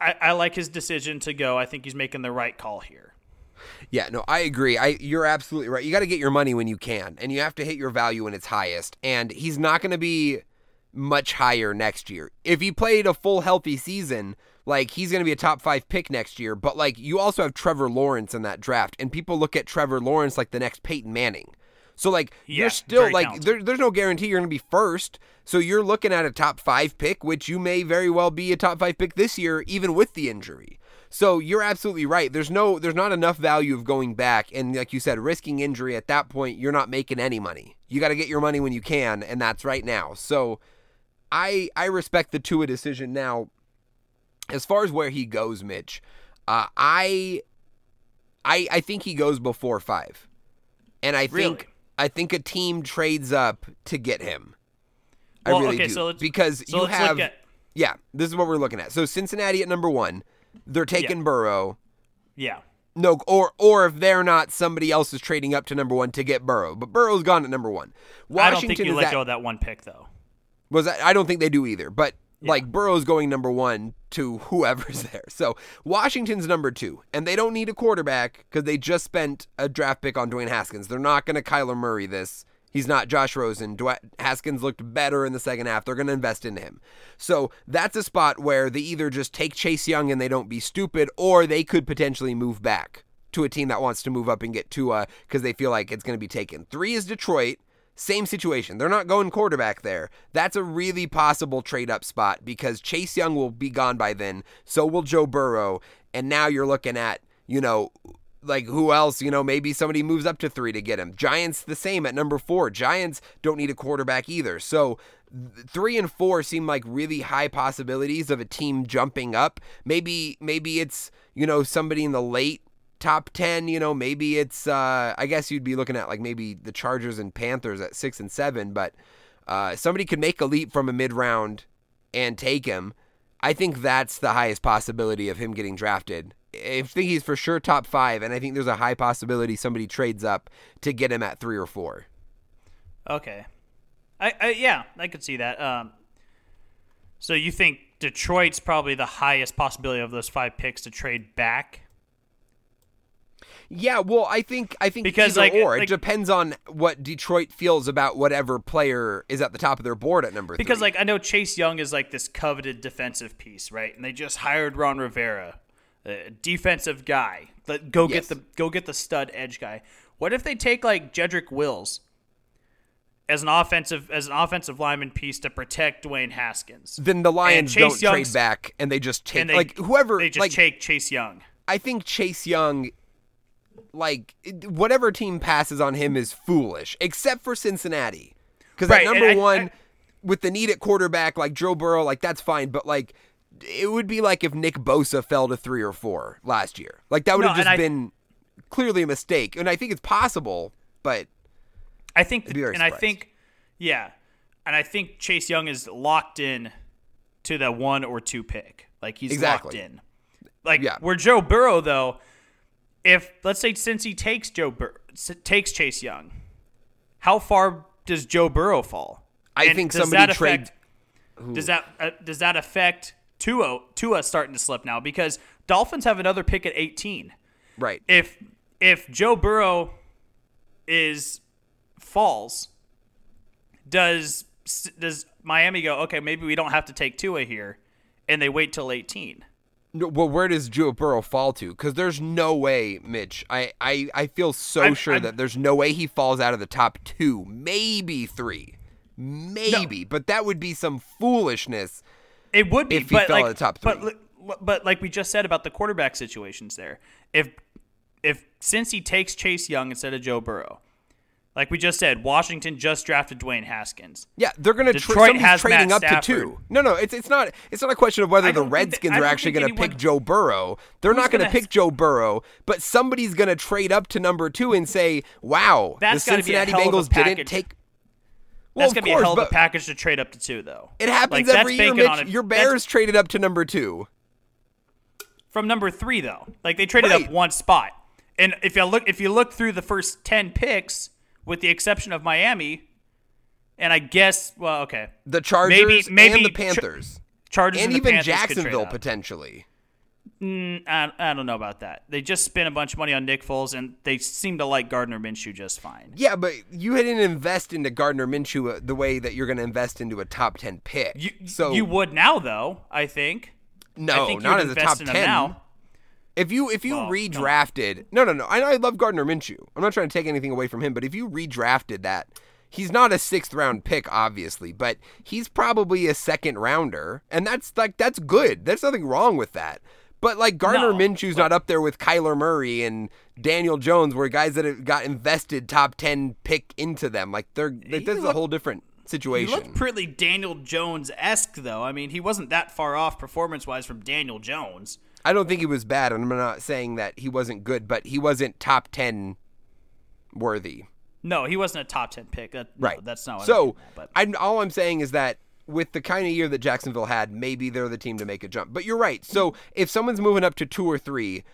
S4: I, I like his decision to go. I think he's making the right call here.
S5: Yeah, no, I agree. I you're absolutely right. You got to get your money when you can, and you have to hit your value when it's highest. And he's not going to be much higher next year. If he played a full healthy season, like he's going to be a top 5 pick next year, but like you also have Trevor Lawrence in that draft and people look at Trevor Lawrence like the next Peyton Manning. So like
S4: Yeah,
S5: you're still like there, there's no guarantee you're going to be first. So you're looking at a top 5 pick which you may very well be a top 5 pick this year even with the injury. So you're absolutely right. There's no there's not enough value of going back and like you said risking injury at that point you're not making any money. You got to get your money when you can and that's right now. So I I respect the Tua decision now. As far as where he goes, Mitch, uh, I I I think he goes before five, and I
S4: Really?
S5: think I think a team trades up to get him.
S4: Well,
S5: I really
S4: okay,
S5: do
S4: so let's-
S5: because
S4: so
S5: you have
S4: at-
S5: yeah. This is what we're looking at. So Cincinnati at number one, they're taking
S4: Yeah.
S5: Burrow.
S4: Yeah.
S5: No, or or if they're not, somebody else is trading up to number one to get Burrow. But Burrow's gone at number one. Washington
S4: I don't think you let
S5: at,
S4: go of that one pick though.
S5: Was I don't think they do either. But like Burrow's going number one to whoever's there. So Washington's number two, and they don't need a quarterback because they just spent a draft pick on Dwayne Haskins. They're not going to Kyler Murray this. He's not Josh Rosen. Dwa- Haskins looked better in the second half. They're going to invest into him. So that's a spot where they either just take Chase Young and they don't be stupid, or they could potentially move back to a team that wants to move up and get Tua because they feel like it's going to be taken. Three is Detroit. Same situation. They're not going quarterback there. That's a really possible trade up spot because Chase Young will be gone by then. So will Joe Burrow. And now you're looking at, you know, like who else? You know, maybe somebody moves up to three to get him. Giants the same at number four. Giants don't need a quarterback either. So three and four seem like really high possibilities of a team jumping up. Maybe maybe it's you know somebody in the late top 10 you know maybe it's uh i guess you'd be looking at like maybe the chargers and panthers at six and seven but uh somebody could make a leap from a mid round and take him i think that's the highest possibility of him getting drafted i think he's for sure top five and i think there's a high possibility somebody trades up to get him at three or four
S4: Okay. I, I yeah, I could see that. Um, so you think Detroit's probably the highest possibility of those five picks to trade back?
S5: Yeah, well, I think I think
S4: Because, like-
S5: or it depends on what Detroit feels about whatever player is at the top of their board at number
S4: Because
S5: three.
S4: like I know Chase Young is like this coveted defensive piece, right? And they just hired Ron Rivera, a defensive guy. Let go
S5: Yes.
S4: get the go get the stud edge guy. What if they take like Jedrick Wills as an offensive as an offensive lineman piece to protect Dwayne Haskins?
S5: then the Lions
S4: Chase
S5: don't trade back and they just take
S4: they
S5: like whoever
S4: they just
S5: like
S4: take Chase Young.
S5: I think Chase Young like whatever team passes on him is foolish except for Cincinnati. Cuz
S4: Right,
S5: at number
S4: I-
S5: 1
S4: I-
S5: with the need at quarterback like Joe Burrow like that's fine but like it would be like if Nick Bosa fell to 3 or 4 last year. Like that would
S4: No,
S5: have just
S4: I-
S5: been clearly a mistake. And I think it's possible, but
S4: I think,
S5: very
S4: and I think, yeah, and I think Chase Young is locked in to the one or two pick. Like he's
S5: Exactly.
S4: locked in. Like
S5: Yeah.
S4: where Joe Burrow though, if let's say since he takes Joe Bur- takes Chase Young, how far does Joe Burrow fall?
S5: I
S4: And
S5: think somebody trade-
S4: affect, Does that uh, does that affect Tua Tua starting to slip now because Dolphins have another pick at 18.
S5: Right.
S4: If if Joe Burrow is falls, does does Miami go? Okay, maybe we don't have to take Tua here, and they wait till 18.
S5: No, well, where does Joe Burrow fall to? Because there's no way, Mitch. I, I, I feel so
S4: I'm-
S5: sure
S4: I'm-
S5: that there's no way he falls out of the top two, maybe three, maybe. But that would be some foolishness.
S4: It would be,
S5: If he
S4: but
S5: fell
S4: like,
S5: out of the top three.
S4: li- but like we just said about the quarterback situations there, if if since he takes Chase Young instead of Joe Burrow, like we just said, Washington just drafted Dwayne Haskins.
S5: Yeah, they're gonna
S4: Detroit
S5: somebody's
S4: has
S5: trading
S4: Matt
S5: up to two.
S4: Stafford.
S5: No, no, it's it's not it's not a question of whether the
S4: don't think that-
S5: Redskins
S4: I
S5: are actually gonna
S4: anyone-
S5: pick Joe Burrow. They're
S4: Who's
S5: not gonna
S4: gonna-
S5: pick Joe Burrow, but somebody's gonna trade up to number two and say, "Wow,
S4: That's
S5: the
S4: gotta be a
S5: Cincinnati
S4: hell of a
S5: Bengals didn't take." Well,
S4: That's
S5: of
S4: gonna be a hell of a package to trade up to two, though.
S5: It happens
S4: Like, that's
S5: every year, Mitch. Your
S4: That's-
S5: Bears traded up to number two.
S4: from number three though. Like they traded
S5: Right.
S4: up one spot, and if you look if you look through the first ten picks, with the exception of Miami, and I guess well okay,
S5: The Chargers
S4: maybe
S5: and the
S4: Ch-
S5: Panthers.
S4: Chargers
S5: and
S4: the
S5: even
S4: Panthers
S5: Jacksonville potentially.
S4: I, I don't know about that. They just spent a bunch of money on Nick Foles, and they seem to like Gardner Minshew just fine.
S5: Yeah, but you didn't invest into Gardner Minshew uh, the way that you're going to invest into a top 10 pick.
S4: You,
S5: so
S4: you would now though. I think.
S5: no,
S4: I think
S5: not as a top
S4: invest in
S5: 10.
S4: him now.
S5: If you if you
S4: Well, no.
S5: redrafted, no, no, no. I, I love Gardner Minshew. I'm not trying to take anything away from him, but if you redrafted that, he's not a sixth round pick, obviously, but he's probably a second rounder, and that's like that's good. There's nothing wrong with that. But like Gardner
S4: No,
S5: Minshew's not up there with Kyler Murray and Daniel Jones, where guys that have got invested top ten pick into them. Like they're like, that's a whole different
S4: He
S5: situation.
S4: looked pretty Daniel Jones esque though. I mean, he wasn't that far off performance wise from Daniel Jones.
S5: I don't think he was bad, and I'm not saying that he wasn't good, but he wasn't top ten worthy.
S4: No, he wasn't a top ten pick. That, no,
S5: Right.
S4: that's not. What
S5: so.
S4: I'm, but
S5: I'm all I'm saying is that with the kind of year that Jacksonville had, maybe they're the team to make a jump. But you're right. So mm-hmm. if someone's moving up to two or three,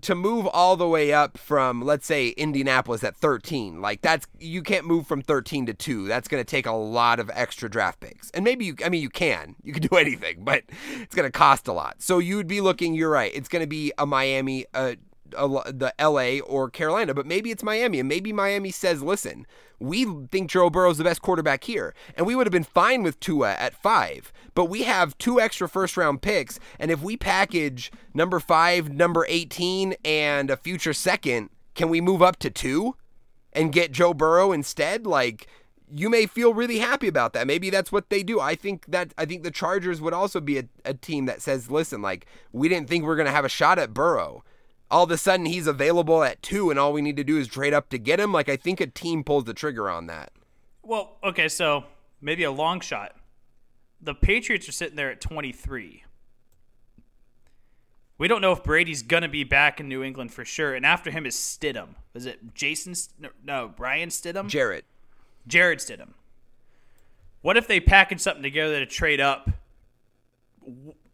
S5: to move all the way up from let's say Indianapolis at 13, like that's you can't move from 13 to two. That's going to take a lot of extra draft picks. And maybe you, I mean, you can, you can do anything, but it's going to cost a lot. So you'd be looking. You're right. It's going to be a Miami, uh, a a, the LA or Carolina, but maybe it's Miami, and maybe Miami says, "Listen, we think Joe Burrow's the best quarterback here, and we would have been fine with Tua at five, but we have two extra first round picks, and if we package number five, number eighteen, and a future second, can we move up to two and get Joe Burrow instead? Like." You may feel really happy about that. Maybe that's what they do. I think that I think the Chargers would also be a, a team that says, "Listen, like we didn't think we going to have a shot at Burrow, all of a sudden he's available at two and all we need to do is trade up to get him like i think a team pulls the trigger on that
S4: well, okay, so maybe a long shot. The Patriots are sitting there at 23. We don't know if Brady's gonna be back in New England for sure, and after him is Stidham. Is it Jason? No Brian Stidham.
S5: Jared.
S4: Jared Stidham. What if they package something together to trade up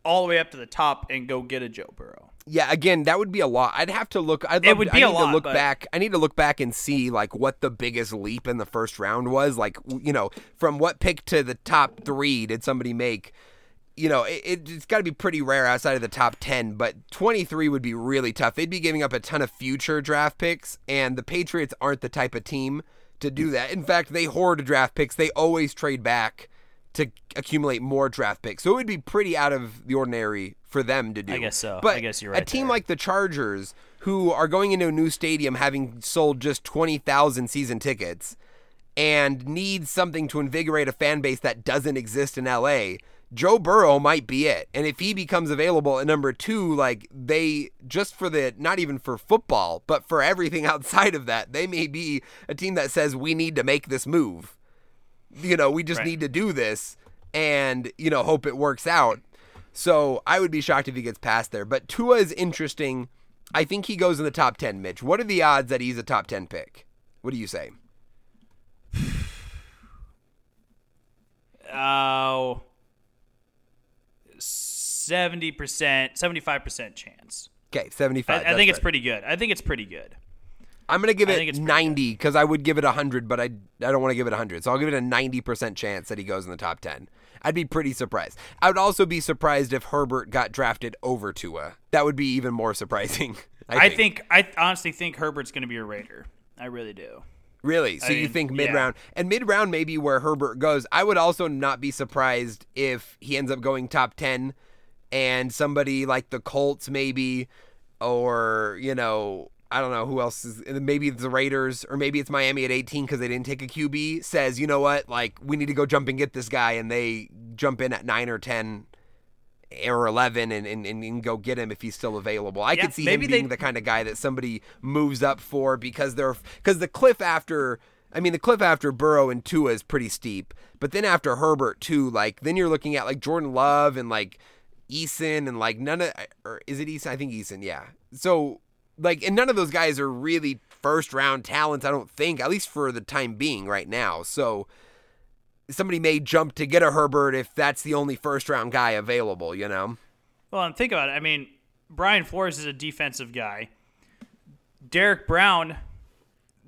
S4: all the way up to the top and go get a Joe Burrow?
S5: Yeah again that would be a lot i'd have to look i'd
S4: It
S5: love
S4: would
S5: to,
S4: be
S5: I
S4: a
S5: need
S4: lot,
S5: to look
S4: but-
S5: back i need to look back and see like what the biggest leap in the first round was like you know from what pick to the top three did somebody make you know, it, it, it's got to be pretty rare outside of the top 10, but 23 would be really tough. They'd be giving up a ton of future draft picks, and the Patriots aren't the type of team to do that. In fact, they hoard draft picks. They always trade back to accumulate more draft picks. So it would be pretty out of the ordinary for them to do.
S4: I guess so.
S5: But
S4: I guess you're right.
S5: A team
S4: there.
S5: like the Chargers, who are going into a new stadium having sold just 20,000 season tickets and needs something to invigorate a fan base that doesn't exist in LA, Joe Burrow might be it. And if he becomes available at number two, like they just for the not even for football, but for everything outside of that, they may be a team that says we need to make this move. You know, we just
S4: Right.
S5: need to do this and, you know, hope it works out. So I would be shocked if he gets past there. But Tua is interesting. I think he goes in the top 10, Mitch. What are the odds that he's a top 10 pick? What do you say?
S4: oh seventy percent, seventy five percent chance.
S5: Okay, 75.
S4: I, I think it's
S5: fair.
S4: pretty good. I think it's pretty good.
S5: I'm going to give
S4: I
S5: it
S4: think it's
S5: 90 because I would give it 100, but I, I don't want to give it 100. So I'll give it a 90% chance that he goes in the top 10. I'd be pretty surprised. I would also be surprised if Herbert got drafted over Tua. That would be even more surprising. I
S4: I
S5: think.
S4: think I honestly think Herbert's going to be a Raider. I really do.
S5: Really? So
S4: I
S5: you think mid round? And mid round may be where Herbert goes. I would also not be surprised if he ends up going top 10 and somebody like the Colts, maybe, or, you know, I don't know who else is. Maybe it's the Raiders, or maybe it's Miami at 18 because they didn't take a QB. Says, you know what? Like, we need to go jump and get this guy. And they jump in at 9 or 10 or 11 and, and, and, go get him if he's still available. I
S4: Yeah,
S5: could see him being
S4: they-
S5: the kind of guy that somebody moves up for because they're because the cliff after I mean the cliff after Burrow and Tua is pretty steep, but then after Herbert too, like then you're looking at like Jordan Love and like Eason and like none of or is it Eason? I think Eason, yeah. So like and none of those guys are really first round talents, I don't think, at least for the time being right now. So somebody may jump to get a Herbert if that's the only first round guy available, you know?
S4: Well, and think about it. I mean, Brian Flores is a defensive guy. Derrick Brown,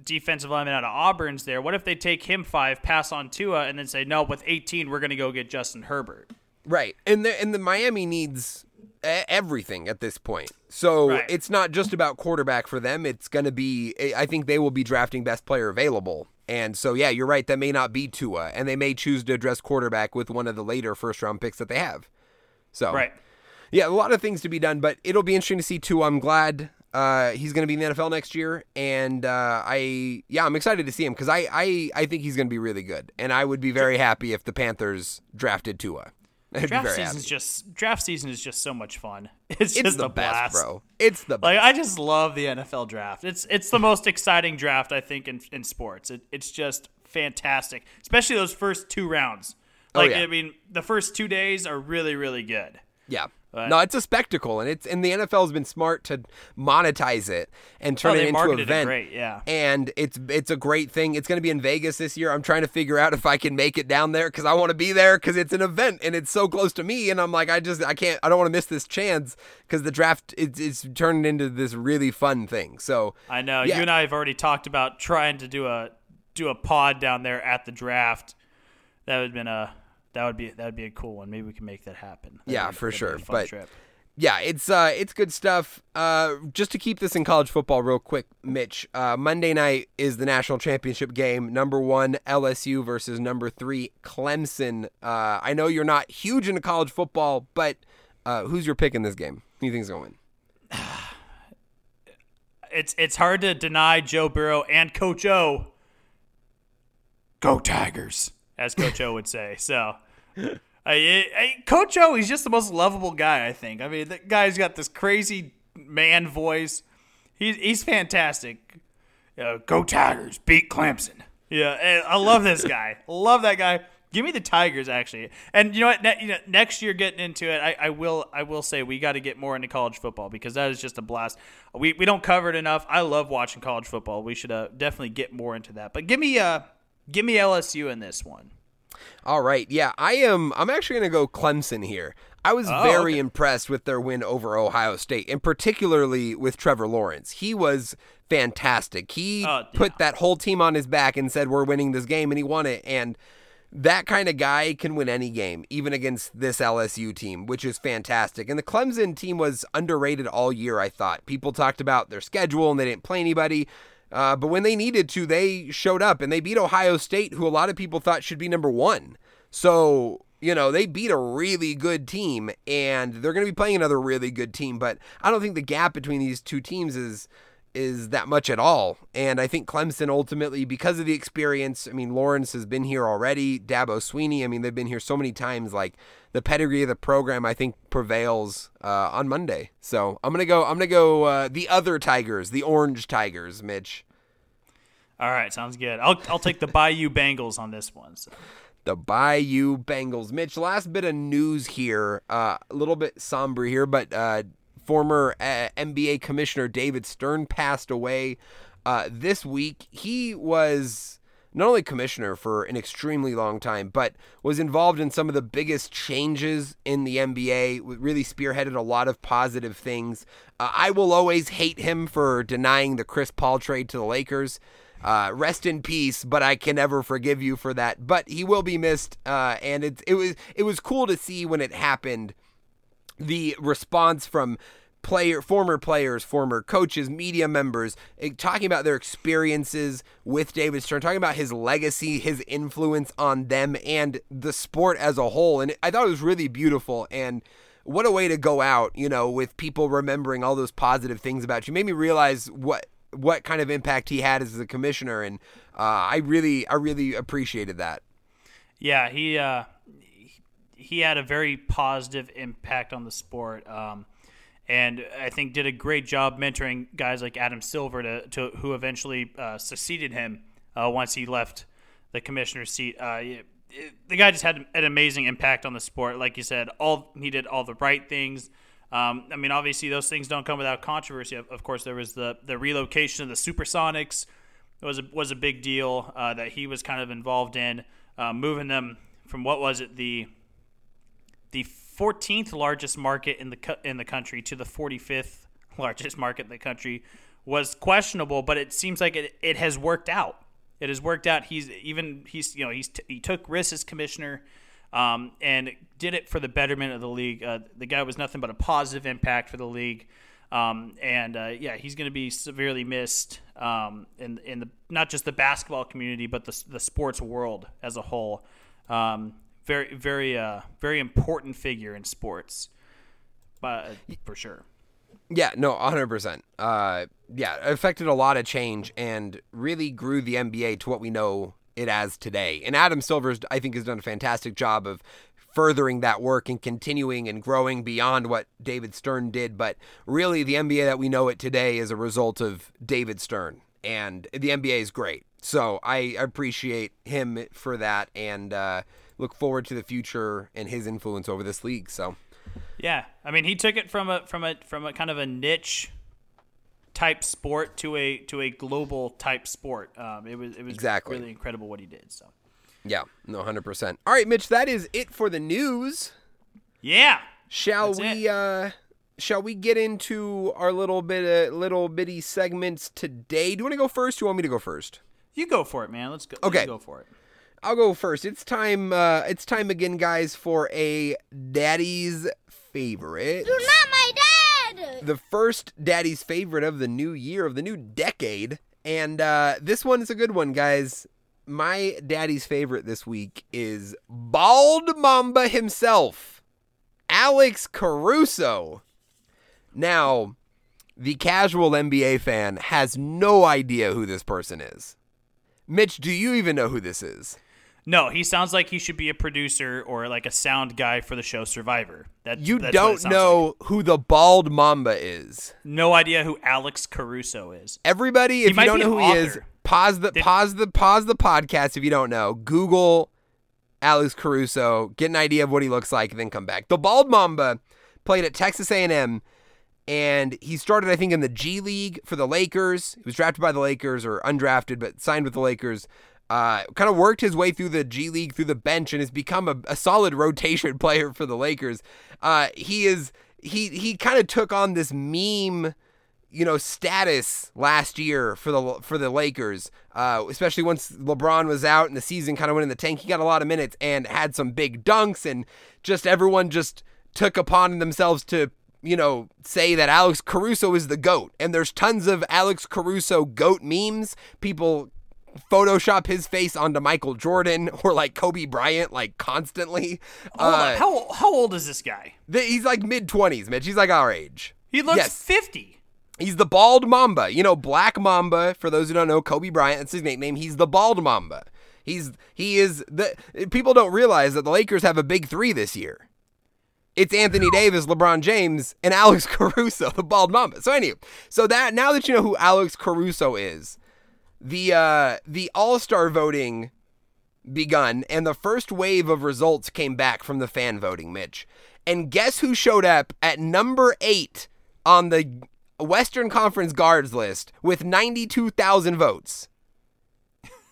S4: defensive lineman out of Auburn's there. What if they take him five, pass on Tua, and then say, no, with 18, we're going to go get Justin Herbert?
S5: Right. And the and the Miami needs everything at this point. So
S4: Right.
S5: it's not just about quarterback for them. It's going to be I think they will be drafting best player available. And so yeah, you're right that may not be Tua and they may choose to address quarterback with one of the later first round picks that they have. So
S4: Right.
S5: yeah, a lot of things to be done, but it'll be interesting to see Tua. I'm glad uh, he's going to be in the NFL next year, and uh, I yeah, I'm excited to see him because I, I I think he's going to be really good, and I would be very happy if the Panthers drafted Tua. Be
S4: Draft season's
S5: happy.
S4: just draft season is just so much fun. It's,
S5: It's
S4: just
S5: the
S4: a
S5: best,
S4: blast.
S5: bro. It's the best.
S4: Like I just love the NFL draft. It's it's the most exciting draft I think in in sports. It, it's just fantastic, especially those first two rounds. Oh, like
S5: Oh, yeah.
S4: I mean, the first two days are really really good.
S5: yeah.
S4: But-
S5: no, it's a spectacle, and it's and the NFL has been smart to monetize it and turn
S4: Oh,
S5: it into an event.
S4: great, yeah.
S5: And it's it's a great thing. It's going to be in Vegas this year. I'm trying to figure out if I can make it down there because I want to be there because it's an event and it's so close to me. And I'm like, I just I can't I don't want to miss this chance because the draft it's it's turned into this really fun thing. So
S4: I know
S5: Yeah.
S4: you and I have already talked about trying to do a do a pod down there at the draft. That would have been a that would be that would be a cool one. Maybe we can make that happen. That'd
S5: Yeah,
S4: be-
S5: for sure.
S4: fun
S5: But-
S4: trip.
S5: yeah, it's uh, it's good stuff. Uh, just to keep this in college football real quick, Mitch. Uh, Monday night is the national championship game. Number one LSU versus number three Clemson. Uh, I know you're not huge into college football, but uh, who's your pick in this game? Who do you think's going to win?
S4: it's it's hard to deny Joe Burrow and Coach O. Go Tigers, as Coach O would say. So, I, I, Coach O, he's just the most lovable guy. I think. I mean, the guy's got this crazy man voice. He's he's fantastic. Uh, go Tigers, beat Clemson. Yeah, I love this guy. love that guy. Give me the Tigers, actually. And you know what? Ne- you know, next year, getting into it, I, I will. I will say we got to get more into college football because that is just a blast. We, we don't cover it enough. I love watching college football. We should uh, definitely get more into that. But give me uh, give me LSU in this one.
S5: All right, yeah, I am. I'm actually going to go Clemson here. I was
S4: Oh,
S5: very
S4: okay.
S5: impressed with their win over Ohio State, and particularly with Trevor Lawrence. He was fantastic. He
S4: Oh,
S5: put that whole team on his back and said, "We're winning this game," and he won it. And that kind of guy can win any game, even against this LSU team, which is fantastic. And the Clemson team was underrated all year. I thought people talked about their schedule and they didn't play anybody. Uh, but when they needed to, they showed up and they beat Ohio State, who a lot of people thought should be number one. So, you know, they beat a really good team and they're going to be playing another really good team. But I don't think the gap between these two teams is is that much at all. And I think Clemson ultimately, because of the experience, I mean, Lawrence has been here already, Dabo Swinney, I mean, they've been here so many times. Like the pedigree of the program, I think prevails uh, on Monday. So I'm gonna go. I'm gonna go uh, the other Tigers, the Orange Tigers, Mitch.
S4: All right, sounds good. I'll I'll take the Bayou Bengals on this one. So.
S5: the Bayou Bengals. Mitch, last bit of news here, uh, a little bit somber here, but uh, former uh, NBA commissioner David Stern passed away uh, this week. He was not only commissioner for an extremely long time, but was involved in some of the biggest changes in the NBA, really spearheaded a lot of positive things. Uh, I will always hate him for denying the Chris Paul trade to the Lakers. Uh, rest in peace, but I can never forgive you for that. But he will be missed, uh, and it it was it was cool to see when it happened. The response from player former players former coaches media members eh, talking about their experiences with david stern talking about his legacy his influence on them and the sport as a whole. And i thought it was really beautiful. And what a way to go out you know with people remembering all those positive things about you. Made me realize what what kind of impact he had as a commissioner. And uh, i really i really appreciated that.
S4: Yeah he uh he had a very positive impact on the sport um and I think did a great job mentoring guys like Adam Silver to, to who eventually uh, succeeded him uh, once he left the commissioner's seat. Uh, it, it, the guy just had an amazing impact on the sport. Like you said, all he did all the right things. Um, I mean, obviously those things don't come without controversy. Of, course, there was the the relocation of the Supersonics it was a, was a big deal uh, that he was kind of involved in, uh, moving them from what was it the the 14th largest market in the in the country to the 45th largest market in the country was questionable, but it seems like it, it has worked out. It has worked out. He's even he's you know he's t- he took risks as commissioner, um, and did it for the betterment of the league. Uh, the guy was nothing but a positive impact for the league, um, and uh, yeah, he's going to be severely missed um, in in the not just the basketball community, but the the sports world as a whole. Um, very very uh very important figure in sports, but for sure.
S5: Yeah, no, 100%. Uh, yeah, affected a lot of change and really grew the NBA to what we know it as today. And Adam Silver, I think, has done a fantastic job of furthering that work and continuing and growing beyond what David Stern did. But really, the NBA that we know it today is a result of David Stern. And the NBA is great. So I appreciate him for that. And, uh, look forward to the future and his influence over this league. So,
S4: yeah, I mean, he took it from a from a from a kind of a niche type sport to a to a global type sport. Um, it was it was
S5: exactly.
S4: really incredible what he did. So,
S5: yeah, no, hundred percent. All right, Mitch, that is it for the news.
S4: Yeah.
S5: Shall we?
S4: It.
S5: uh Shall we get into our little bit of little bitty segments today? Do you want to go first? Do you want me to go first?
S4: You go for it, man. Let's go.
S5: Okay,
S4: Let's go for it.
S5: I'll go first. It's time. Uh, it's time again, guys, for a daddy's favorite.
S6: You're not my dad.
S5: The first daddy's favorite of the new year of the new decade, and uh, this one is a good one, guys. My daddy's favorite this week is Bald Mamba himself, Alex Caruso. Now, the casual NBA fan has no idea who this person is. Mitch, do you even know who this is?
S4: No, he sounds like he should be a producer or like a sound guy for the show Survivor. That
S5: you don't know
S4: like.
S5: who the bald mamba is.
S4: No idea who Alex Caruso is.
S5: Everybody, if you don't know who
S4: author.
S5: he is, pause the
S4: Did,
S5: pause the pause the podcast if you don't know. Google Alex Caruso, get an idea of what he looks like, and then come back. The bald mamba played at Texas A&M. And he started, I think, in the G League for the Lakers. He was drafted by the Lakers or undrafted, but signed with the Lakers. Uh, kind of worked his way through the G League, through the bench, and has become a, a solid rotation player for the Lakers. Uh, he is he he kind of took on this meme, you know, status last year for the for the Lakers, uh, especially once LeBron was out and the season kind of went in the tank. He got a lot of minutes and had some big dunks, and just everyone just took upon themselves to you know, say that Alex Caruso is the GOAT. And there's tons of Alex Caruso GOAT memes. People Photoshop his face onto Michael Jordan or like Kobe Bryant, like constantly.
S4: Uh. How, how old is this guy?
S5: He's like mid 20s, Mitch. He's like our age.
S4: He looks
S5: yes.
S4: 50.
S5: He's the bald mamba. You know, Black Mamba, for those who don't know, Kobe Bryant, that's his nickname. He's the bald mamba. He's he is the people don't realize that the Lakers have a big 3 this year. It's Anthony Davis, LeBron James, and Alex Caruso, the bald mamba. So anyway, so that now that you know who Alex Caruso is, the uh, the All Star voting begun, and the first wave of results came back from the fan voting, Mitch. And guess who showed up at number eight on the Western Conference guards list with ninety two thousand votes?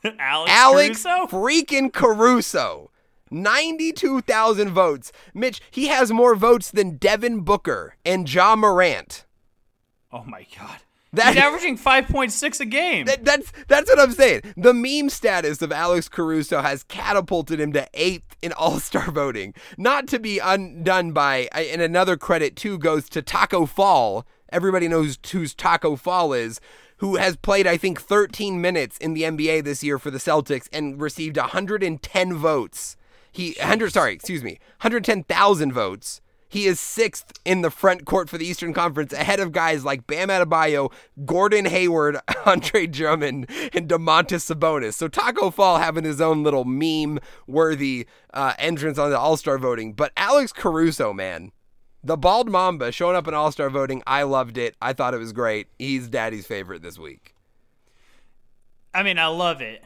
S4: Alex,
S5: Alex
S4: Caruso?
S5: freaking Caruso. 92,000 votes. Mitch, he has more votes than Devin Booker and Ja Morant.
S4: Oh my god.
S5: That-
S4: He's averaging 5.6 a game.
S5: That, that's that's what I'm saying. The meme status of Alex Caruso has catapulted him to eighth in All Star voting. Not to be undone by, and another credit too goes to Taco Fall. Everybody knows who's Taco Fall is, who has played I think 13 minutes in the NBA this year for the Celtics and received 110 votes. He 100 sorry, excuse me, 110,000 votes. He is sixth in the front court for the Eastern Conference, ahead of guys like Bam Adebayo, Gordon Hayward, Andre Drummond, and Domantas Sabonis. So Taco Fall having his own little meme-worthy uh, entrance on the All-Star voting. But Alex Caruso, man, the bald mamba showing up in All-Star voting, I loved it. I thought it was great. He's Daddy's favorite this week.
S4: I mean, I love it,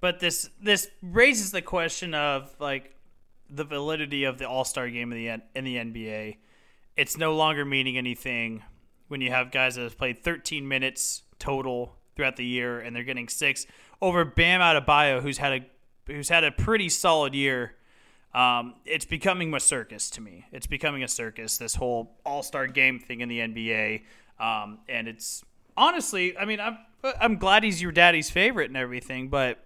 S4: but this this raises the question of like the validity of the All Star game in the in the NBA. It's no longer meaning anything when you have guys that have played 13 minutes total throughout the year and they're getting six over Bam Adebayo, who's had a who's had a pretty solid year. Um, it's becoming a circus to me. It's becoming a circus. This whole All Star game thing in the NBA, um, and it's honestly, I mean, I'm I'm glad he's your daddy's favorite and everything, but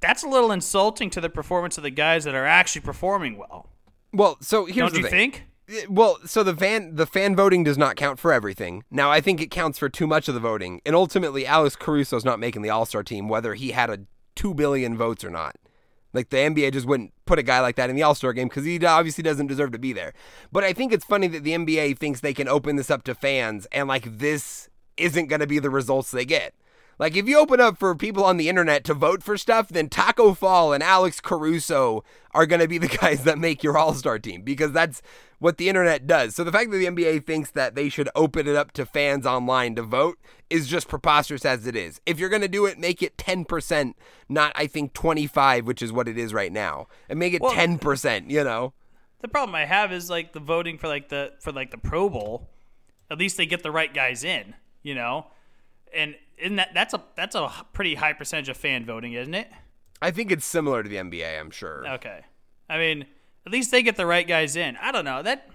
S4: that's a little insulting to the performance of the guys that are actually performing well.
S5: Well, so here's
S4: Don't
S5: the
S4: you
S5: thing.
S4: think?
S5: Eh, well, so the fan the fan voting does not count for everything. Now, I think it counts for too much of the voting, and ultimately, Alex Caruso's not making the All Star team, whether he had a two billion votes or not. Like the NBA just wouldn't put a guy like that in the All Star game because he obviously doesn't deserve to be there. But I think it's funny that the NBA thinks they can open this up to fans, and like this isn't going to be the results they get. Like if you open up for people on the internet to vote for stuff, then Taco Fall and Alex Caruso are going to be the guys that make your All-Star team because that's what the internet does. So the fact that the NBA thinks that they should open it up to fans online to vote is just preposterous as it is. If you're going to do it, make it 10%, not I think 25, which is what it is right now. And make it
S4: Well-
S5: 10%, you know.
S4: The problem I have is like the voting for like the for like the Pro Bowl. At least they get the right guys in, you know, and in that that's a that's a pretty high percentage of fan voting, isn't it?
S5: I think it's similar to the NBA, I'm sure.
S4: Okay, I mean, at least they get the right guys in. I don't know that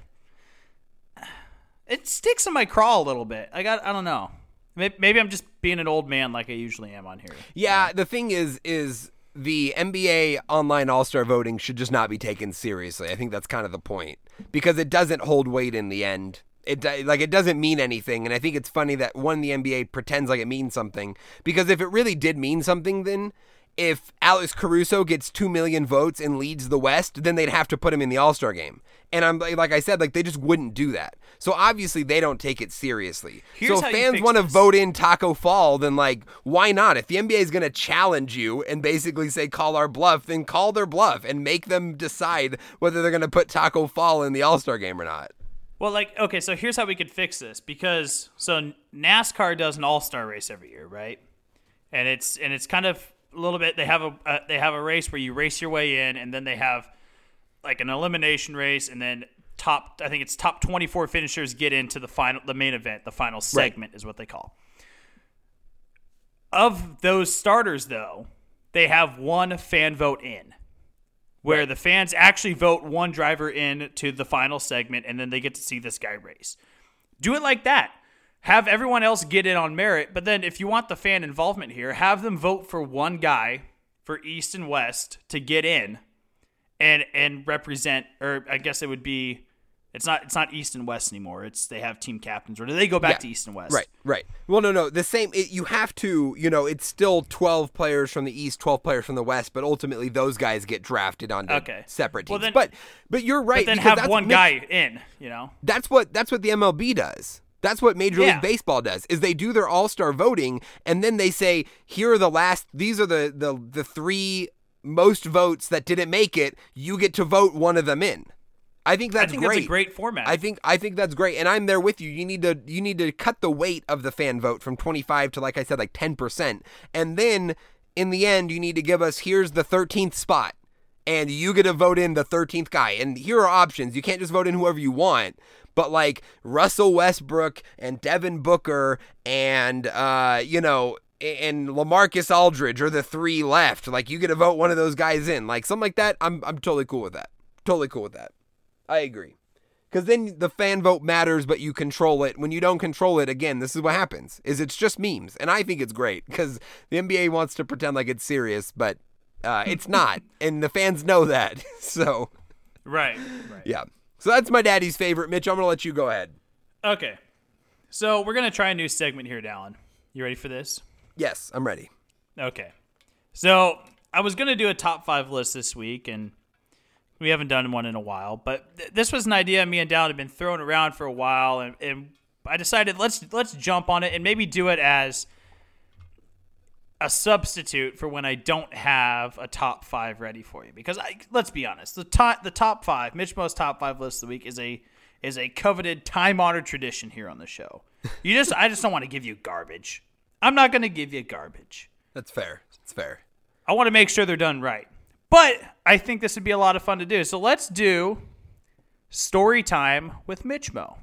S4: it sticks in my craw a little bit. I got I don't know. Maybe, maybe I'm just being an old man like I usually am on here.
S5: Yeah, the thing is, is the NBA online All Star voting should just not be taken seriously. I think that's kind of the point because it doesn't hold weight in the end. It like it doesn't mean anything, and I think it's funny that one the NBA pretends like it means something because if it really did mean something, then if Alex Caruso gets two million votes and leads the West, then they'd have to put him in the All Star game. And I'm like I said, like they just wouldn't do that. So obviously they don't take it seriously.
S4: Here's
S5: so if fans want to vote in Taco Fall, then like why not? If the NBA is going to challenge you and basically say call our bluff, then call their bluff and make them decide whether they're going to put Taco Fall in the All Star game or not.
S4: Well, like okay, so here's how we could fix this because so NASCAR does an All Star race every year, right? And it's and it's kind of a little bit. They have a uh, they have a race where you race your way in, and then they have like an elimination race, and then top. I think it's top 24 finishers get into the final, the main event, the final segment is what they call. Of those starters, though, they have one fan vote in where the fans actually vote one driver in to the final segment and then they get to see this guy race. Do it like that. Have everyone else get in on merit, but then if you want the fan involvement here, have them vote for one guy for East and West to get in and and represent or I guess it would be it's not it's not East and West anymore. It's they have team captains or do they go back
S5: Yeah.
S4: to East and West?
S5: Right, right. Well, no, no. The same. It, you have to. You know, it's still twelve players from the East, twelve players from the West, but ultimately those guys get drafted onto
S4: Okay.
S5: separate
S4: Well,
S5: teams.
S4: then-
S5: but but you're right.
S4: But then have one guy in, you know.
S5: That's what that's what the MLB does. That's what Major
S4: Yeah.
S5: League Baseball does. Is they do their All-Star voting and then they say, "Here are the last these are the the the 3 most votes that didn't make it. You get to vote one of them in." I think that's
S4: I think
S5: great.
S4: that's a great format.
S5: I think I think that's great, and I'm there with you. You need to you need to cut the weight of the fan vote from 25 to like I said, like 10 percent, and then in the end, you need to give us here's the 13th spot, and you get to vote in the 13th guy. And here are options. You can't just vote in whoever you want, but like Russell Westbrook and Devin Booker and uh, you know and LaMarcus Aldridge are the three left. Like you get to vote one of those guys in, like something like that. I'm I'm totally cool with that. Totally cool with that. I agree. Because then the fan vote matters, but you control it. When you don't control it, again, this is what happens: is it's just memes, and I think it's great because the NBA wants to pretend like it's serious, but uh, it's not, and the fans know that. So
S4: Right. Right.
S5: yeah, so that's my daddy's favorite. Mitch, I'm gonna let you go ahead.
S4: Okay. So we're gonna try a new segment here, Dallen. You ready for this?
S5: Yes, I'm ready.
S4: Okay. So I was gonna do a top five list this week, and we haven't done one in a while. But th- this was an idea me and Dallen had been throwing around for a while, and, and I decided let's let's jump on it and maybe do it as a substitute for when I don't have a top five ready for you. Because I, let's be honest, the top the top five, Mitch Mo's top five list of the week is a is a coveted, time honored tradition here on the show. You just I just don't want to give you garbage. I'm not going to give you garbage.
S5: That's fair. It's fair.
S4: I want to make sure they're done right. But I think this would be a lot of fun to do. So let's do story time with Mitch Mo.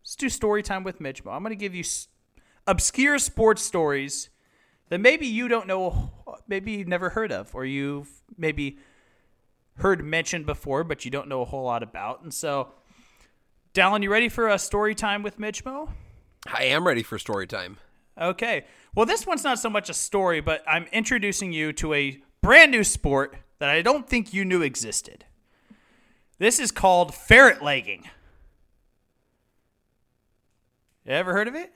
S4: Let's do story time with Mitch Mo. I'm going to give you obscure sports stories that maybe you don't know, maybe you've never heard of, or you've maybe heard mentioned before, but you don't know a whole lot about. And so, Dallen, you ready for a story time with Mitch Mo?
S5: I am ready for story time.
S4: Okay. Well, this one's not so much a story, but I'm introducing you to a brand new sport that I don't think you knew existed. This is called ferret legging. You ever heard of it?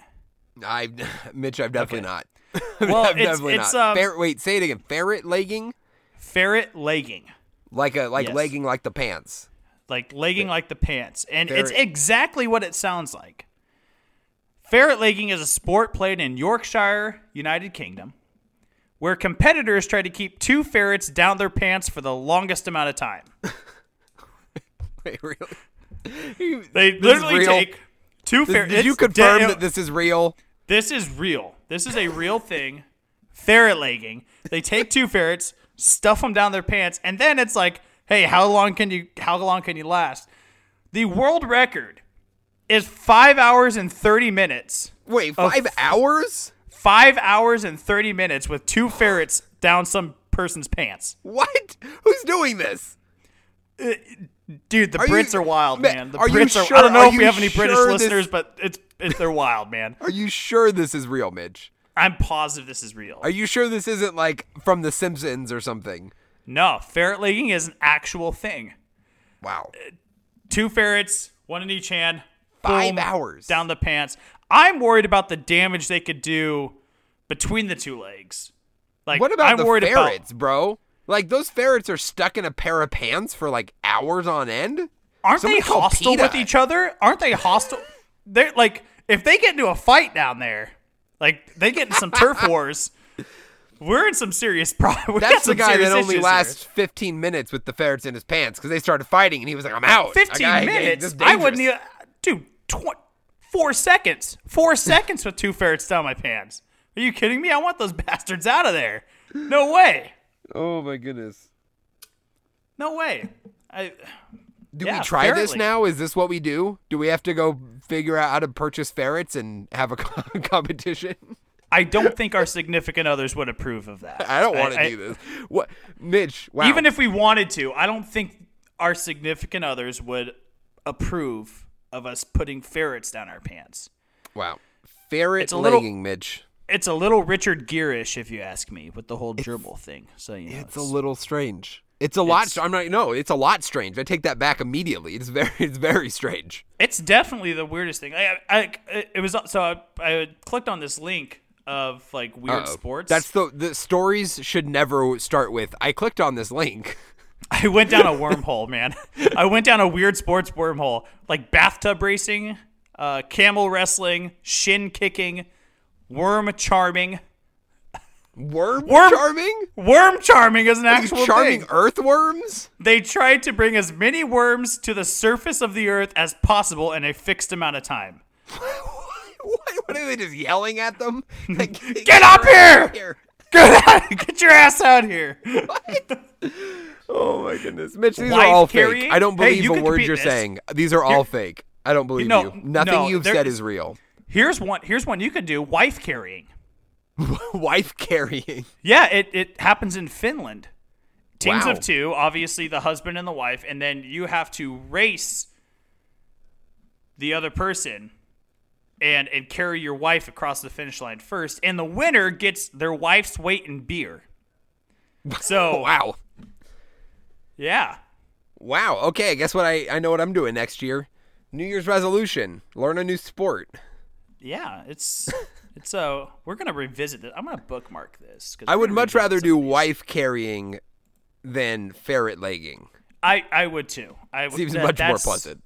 S5: I, Mitch, I've definitely not.
S4: Well,
S5: I've
S4: it's-
S5: definitely
S4: it's,
S5: not.
S4: um,
S5: Fer- wait, say it again. Ferret legging,
S4: Ferret legging.
S5: like a like
S4: Yes.
S5: legging like the pants.
S4: Like legging like the pants. And it's exactly what it sounds like. Ferret legging is a sport played in Yorkshire, United Kingdom, where competitors try to keep two ferrets down their pants for the longest amount of time.
S5: Wait, really?
S4: They
S5: this is
S4: literally take two ferrets.
S5: Did you confirm that this is real?
S4: This is real. This is a real thing. Ferret legging. They take two ferrets, stuff them down their pants, and then it's like, hey, how long can you how long can you last? The world record is five hours and thirty minutes.
S5: Wait, five hours?
S4: Five hours and thirty minutes with two ferrets down some person's pants.
S5: What? Who's doing this?
S4: Uh, dude, the
S5: Are you-
S4: Brits are wild, man. The
S5: are you
S4: Brits are.
S5: sure-
S4: I don't know if we have any British
S5: sure this-
S4: listeners, but it's, it's they're wild, man.
S5: Are you sure this is real, Mitch?
S4: I'm positive this is real.
S5: Are you sure this isn't like from The Simpsons or something?
S4: No, ferret legging is an actual thing.
S5: Wow.
S4: Two ferrets, one in each hand.
S5: Five
S4: boom,
S5: hours.
S4: down the pants. I'm worried about the damage they could do between the two legs. Like,
S5: What about
S4: I'm
S5: the
S4: worried
S5: ferrets,
S4: About,
S5: bro? Like those ferrets are stuck in a pair of pants for like hours on end.
S4: aren't
S5: Somebody
S4: they hostile
S5: PETA.
S4: with each other? Aren't they hostile? They're like, if they get into a fight down there, like they get in some turf wars, we're in some serious problems.
S5: That's the guy that only lasts 15 minutes with the ferrets in his pants because they started fighting and he was like, "I'm out."
S4: 15
S5: gotta-
S4: minutes. I wouldn't even. Dude, tw- four seconds. Four seconds with two ferrets down my pants. Are you kidding me? I want those bastards out of there. No way.
S5: Oh my goodness.
S4: No way. I.
S5: Do
S4: Yeah,
S5: we try this now? Is this what we do? Do we have to go figure out how to purchase ferrets and have a competition?
S4: I don't think our significant others would approve of that.
S5: I don't want to do this. What, Mitch? Wow.
S4: Even if we wanted to, I don't think our significant others would approve of us putting ferrets down our pants.
S5: wow, ferret
S4: It's a little-
S5: legging, Mitch.
S4: It's a little Richard Gere-ish, if you ask me, with the whole gerbil thing. So you know,
S5: It's a little strange. It's a lot.
S4: It's-
S5: I'm not. No, it's a lot strange. I take that back immediately. It's very. It's very strange.
S4: It's definitely the weirdest thing. I, I, it was so I, I clicked on this link of like weird
S5: Uh-oh.
S4: sports.
S5: That's the the stories should never start with. I clicked on this link.
S4: I went down a wormhole, man. I went down a weird sports wormhole, like bathtub racing, uh, camel wrestling, shin kicking, worm charming.
S5: Worm,
S4: Worm-
S5: charming.
S4: Worm charming is an
S5: Are
S4: actual
S5: charming
S4: thing.
S5: earthworms.
S4: They tried to bring as many worms to the surface of the earth as possible in a fixed amount of time.
S5: what, what are they just yelling at them? Like,
S4: Get up
S5: out
S4: here! Get, out, get your ass out here!
S5: Oh my goodness, Mitch, these
S4: Wife
S5: are all
S4: carrying?
S5: fake. I don't
S4: Hey,
S5: believe
S4: you
S5: a word you're
S4: this.
S5: saying. These are all fake. I don't believe
S4: No,
S5: you. Nothing
S4: no,
S5: you've said is real.
S4: Here's one. Here's one you could do: wife carrying.
S5: Wife carrying.
S4: Yeah, it, it happens in Finland. Teams
S5: Wow.
S4: of two, obviously the husband and the wife, and then you have to race the other person and and carry your wife across the finish line first, and the winner gets their wife's weight in beer. So
S5: Wow.
S4: Yeah,
S5: Wow. Okay, guess what? I, I know what I'm doing next year. New Year's resolution: learn a new sport.
S4: yeah, it's it's so we're gonna revisit it. I'm gonna bookmark this.
S5: I would much rather do wife carrying than ferret legging.
S4: I I would too. I would,
S5: Seems
S4: that-
S5: much more pleasant.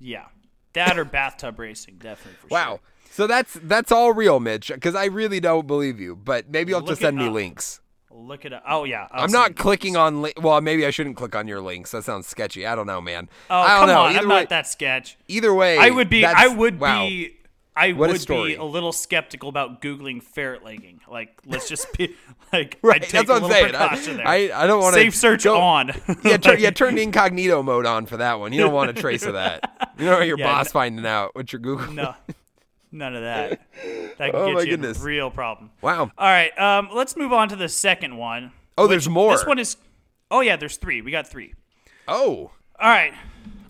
S4: Yeah, that or bathtub racing, definitely for
S5: Wow.
S4: sure.
S5: So that's that's all real, Mitch. Because I really don't believe you. But maybe you'll just send me
S4: up.
S5: links.
S4: Look it up. Oh yeah, I'll
S5: I'm not
S4: you
S5: clicking on. Li- well, maybe I shouldn't click on your links. That sounds sketchy. I don't know, man.
S4: Oh
S5: I don't
S4: come
S5: know.
S4: on,
S5: Either
S4: I'm
S5: way,
S4: not that sketch.
S5: either way,
S4: I would be. I would
S5: wow.
S4: be. I
S5: What
S4: would
S5: story.
S4: be a little skeptical about googling ferret legging. Like, let's just be like,
S5: Right, that's what
S4: a
S5: I'm saying.
S4: precaution.
S5: I, I don't want to
S4: Safe search on.
S5: yeah, tur- yeah, turn incognito mode on for that one. You don't want a trace of that. You don't want your
S4: Yeah,
S5: boss
S4: n-
S5: finding out what you're googling.
S4: No, none of that. That
S5: Oh,
S4: get
S5: my
S4: you
S5: goodness.
S4: a real problem.
S5: Wow.
S4: All right, um, let's move on to the second one.
S5: Oh, there's more.
S4: This one is. Oh yeah, there's three. We got three.
S5: Oh,
S4: All right,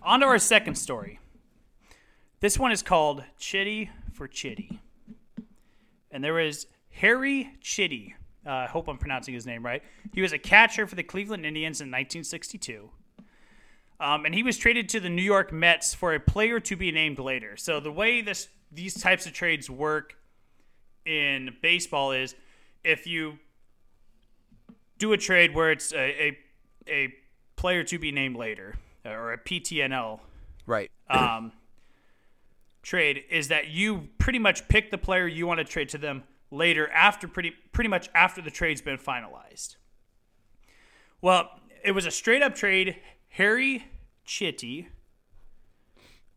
S4: on to our second story. This one is called Chitty for Chitty. And there was Harry Chiti. Uh, I hope I'm pronouncing his name right. He was a catcher for the Cleveland Indians in 1962. Um, and he was traded to the New York Mets for a player to be named later. So the way this these types of trades work in baseball is if you do a trade where it's a, a, a player to be named later or a PTNL
S5: right.
S4: um, trade is that you pretty much pick the player you want to trade to them later after pretty pretty much after the trade's been finalized. Well, it was a straight up trade. Harry Chiti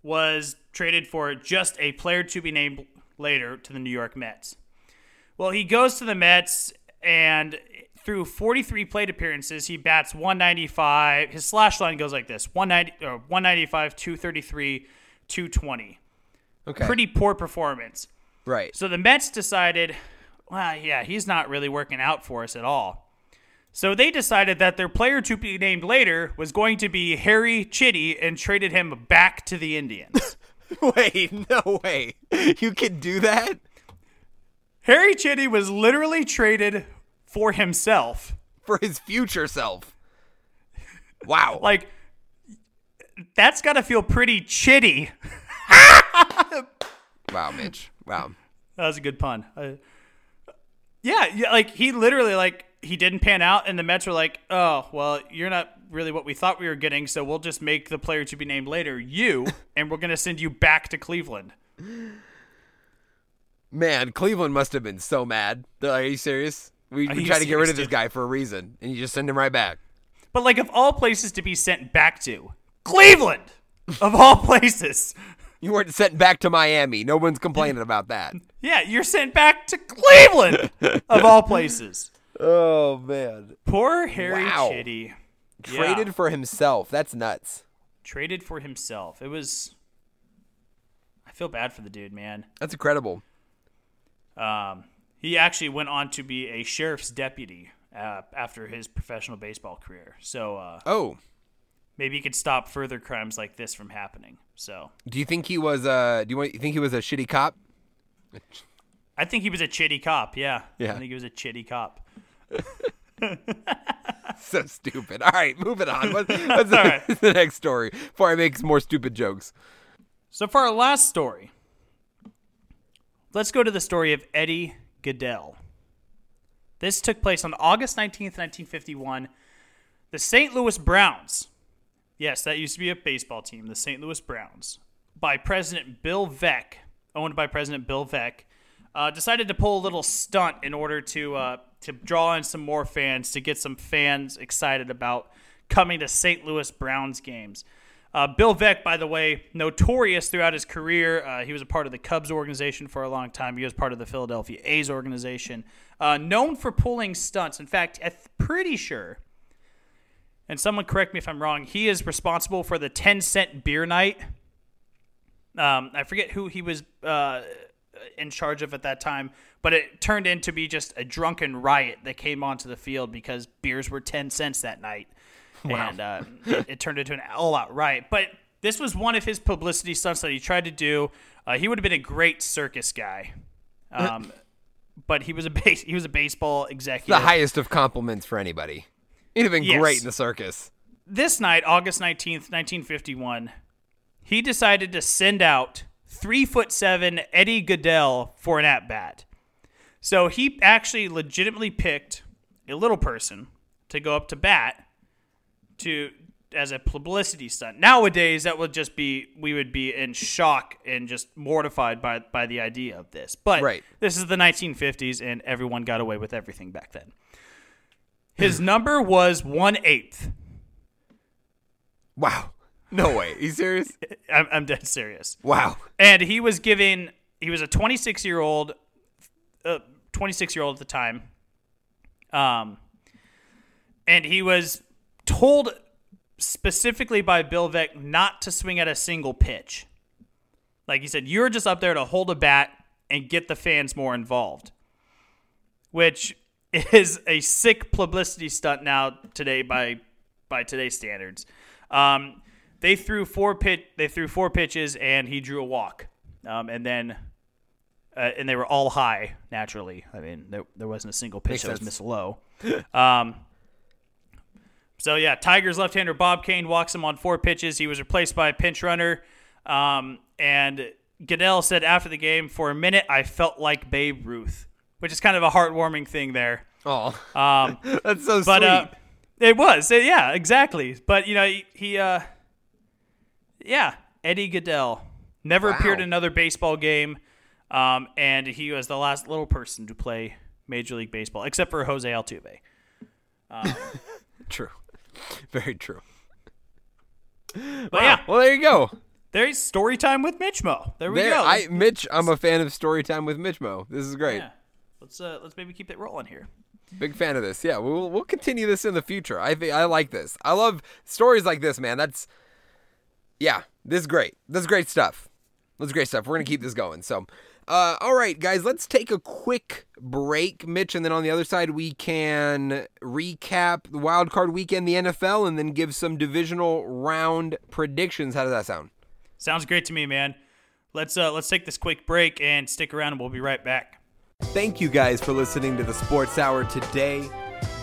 S4: was traded for just a player to be named later to the New York Mets. Well, he goes to the Mets and through 43 plate appearances, he bats 195. His slash line goes like this: 190 or uh, 195, 233, 220.
S5: Okay.
S4: Pretty poor performance.
S5: right.
S4: So the Mets decided, well, yeah, he's not really working out for us at all. So they decided that their player to be named later was going to be Harry Chiti and traded him back to the Indians.
S5: Wait, no way. You can do that?
S4: Harry Chiti was literally traded for himself.
S5: For his future self. Wow.
S4: Like, that's got to feel pretty chitty.
S5: wow, Mitch. Wow.
S4: That was a good pun. Uh, yeah, yeah, like he literally like he didn't pan out, and the Mets were like, "Oh, well, you're not really what we thought we were getting, so we'll just make the player to be named later you, and we're gonna send you back to Cleveland."
S5: Man, Cleveland must have been so mad. Are you serious? We, we tried to get rid of this guy for a reason, and you just send him right back.
S4: But like, of all places to be sent back to, Cleveland, of all places,
S5: You weren't sent back to Miami. No one's complaining about that.
S4: yeah, you're sent back to Cleveland, of all places.
S5: Oh man.
S4: Poor Harry
S5: Wow.
S4: Chitty. Yeah.
S5: Traded for himself. That's nuts.
S4: traded for himself. It was. I feel bad for the dude, man.
S5: That's incredible.
S4: Um, he actually went on to be a sheriff's deputy uh, after his professional baseball career. So uh,
S5: Oh,
S4: maybe he could stop further crimes like this from happening. So
S5: do you think he was uh do you, want, you think he was a shitty cop?
S4: I think he was a chitty cop. Yeah,
S5: Yeah.
S4: I think he was a chitty cop.
S5: So stupid. All right, moving on. What, what's the,
S4: right.
S5: the next story before I make more stupid jokes?
S4: So for our last story, let's go to the story of Eddie Gaedel. This took place on August 19th, 1951. The St. Louis Browns, yes, that used to be a baseball team, the St. Louis Browns, by President Bill Veeck, owned by President Bill Veeck, uh, decided to pull a little stunt in order to uh, to draw in some more fans, to get some fans excited about coming to St. Louis Browns games. Uh, Bill Veeck, by the way, notorious throughout his career. Uh, he was a part of the Cubs organization for a long time. He was part of the Philadelphia A's organization. Uh, known for pulling stunts. In fact, I'm pretty sure, and someone correct me if I'm wrong, he is responsible for the 10 cent beer night. Um, I forget who he was. Uh, in charge of at that time. But it turned into be just a drunken riot that came onto the field because beers were ten cents that night, and uh, it, it turned into an all-out riot. But this was one of his publicity stunts that he tried to do. Uh, he would have been a great circus guy. Um, but he was a base, he was a baseball executive.
S5: The highest of compliments for anybody. He'd have been
S4: Yes.
S5: great in the circus.
S4: this night, August 19th, 1951, he decided to send out three foot seven Eddie Gaedel for an at bat. So he actually legitimately picked a little person to go up to bat to as a publicity stunt. Nowadays, that would just be we would be in shock and just mortified by by the idea of this. But
S5: Right.
S4: this is the 1950s, and everyone got away with everything back then. His number was one eighth.
S5: Wow. No way. you serious?
S4: I'm, I'm dead serious.
S5: Wow.
S4: And he was giving. He was a 26 year old, uh, 26 year old at the time. Um, and he was told specifically by Bill not to swing at a single pitch. Like he said, you're just up there to hold a bat and get the fans more involved, which is a sick publicity stunt now today by by today's standards. Um, they threw four pit they threw four pitches and he drew a walk, um, and then uh, and they were all high naturally. I mean, there, there wasn't a single pitch
S5: Makes
S4: that was
S5: sense.
S4: miss low. um, so yeah, Tigers left-hander Bob Cain walks him on four pitches. He was replaced by a pinch runner, um, and Gaedel said after the game, "For a minute, I felt like Babe Ruth," which is kind of a heartwarming thing there.
S5: Oh,
S4: Um,
S5: that's so
S4: but
S5: sweet.
S4: uh, it was, Uh, yeah, exactly. But you know, he, he uh, yeah, Eddie Gaedel never
S5: Wow.
S4: appeared in another baseball game, um, and he was the last little person to play Major League Baseball, except for Jose Altuve.
S5: true. Very true.
S4: But yeah,
S5: Well, there you go.
S4: there's story time with Mitch Mo. There we
S5: There,
S4: go.
S5: I, Mitch, I'm a fan of story time with Mitch Mo. This is great.
S4: yeah. Let's uh, let's maybe keep it rolling here.
S5: Big fan of this. Yeah, we'll we'll continue this in the future. I think I like this. I love stories like this, man. That's yeah, this is great. This is great stuff. This is great stuff. We're gonna keep this going. So, uh, all right, guys, let's take a quick break, Mitch, and then on the other side we can recap the wild card weekend, the NFL, and then give some divisional round predictions. How does that sound?
S4: Sounds great to me, man. Let's uh, let's take this quick break and stick around, and we'll be right back.
S5: Thank you guys for listening to the Sports Hour today.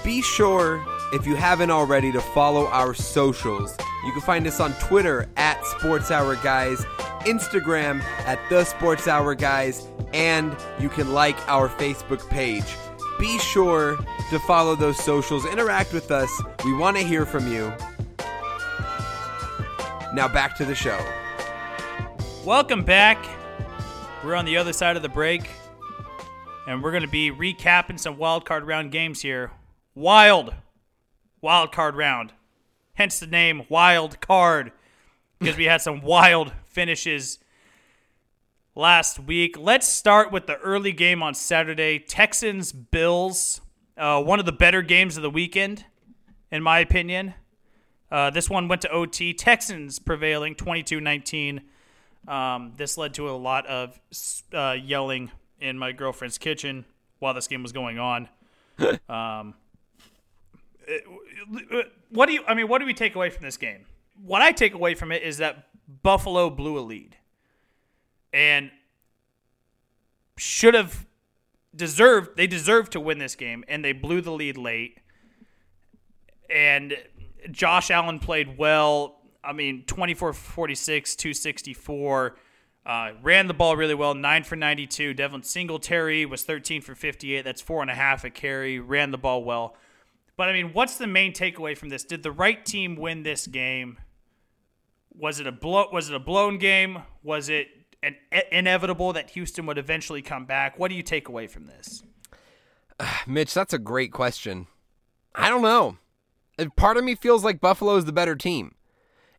S5: Be sure, if you haven't already, to follow our socials. You can find us on Twitter at Sports Hour Guys, Instagram at The Sports Hour Guys, and you can like our Facebook page. Be sure to follow those socials, interact with us. We want to hear from you. Now back to the show.
S4: Welcome back. We're on the other side of the break, and we're going to be recapping some wild card round games here. Wild wild card round, hence the name Wild Card, because we had some wild finishes last week. Let's start with the early game on Saturday: Texans Bills. Uh, one of the better games of the weekend, in my opinion. Uh, this one went to OT. Texans prevailing 22 19. Um, this led to a lot of uh, yelling in my girlfriend's kitchen while this game was going on. um, what do you? I mean, what do we take away from this game? What I take away from it is that Buffalo blew a lead, and should have deserved. They deserved to win this game, and they blew the lead late. And Josh Allen played well. I mean, 24 46, 264. Uh, ran the ball really well, 9 for 92. Devin Singletary was 13 for 58. That's four and a half a carry. Ran the ball well. But I mean, what's the main takeaway from this? Did the right team win this game? Was it a blow? Was it a blown game? Was it an inevitable that Houston would eventually come back? What do you take away from this?
S5: Mitch, that's a great question. I don't know. Part of me feels like Buffalo is the better team.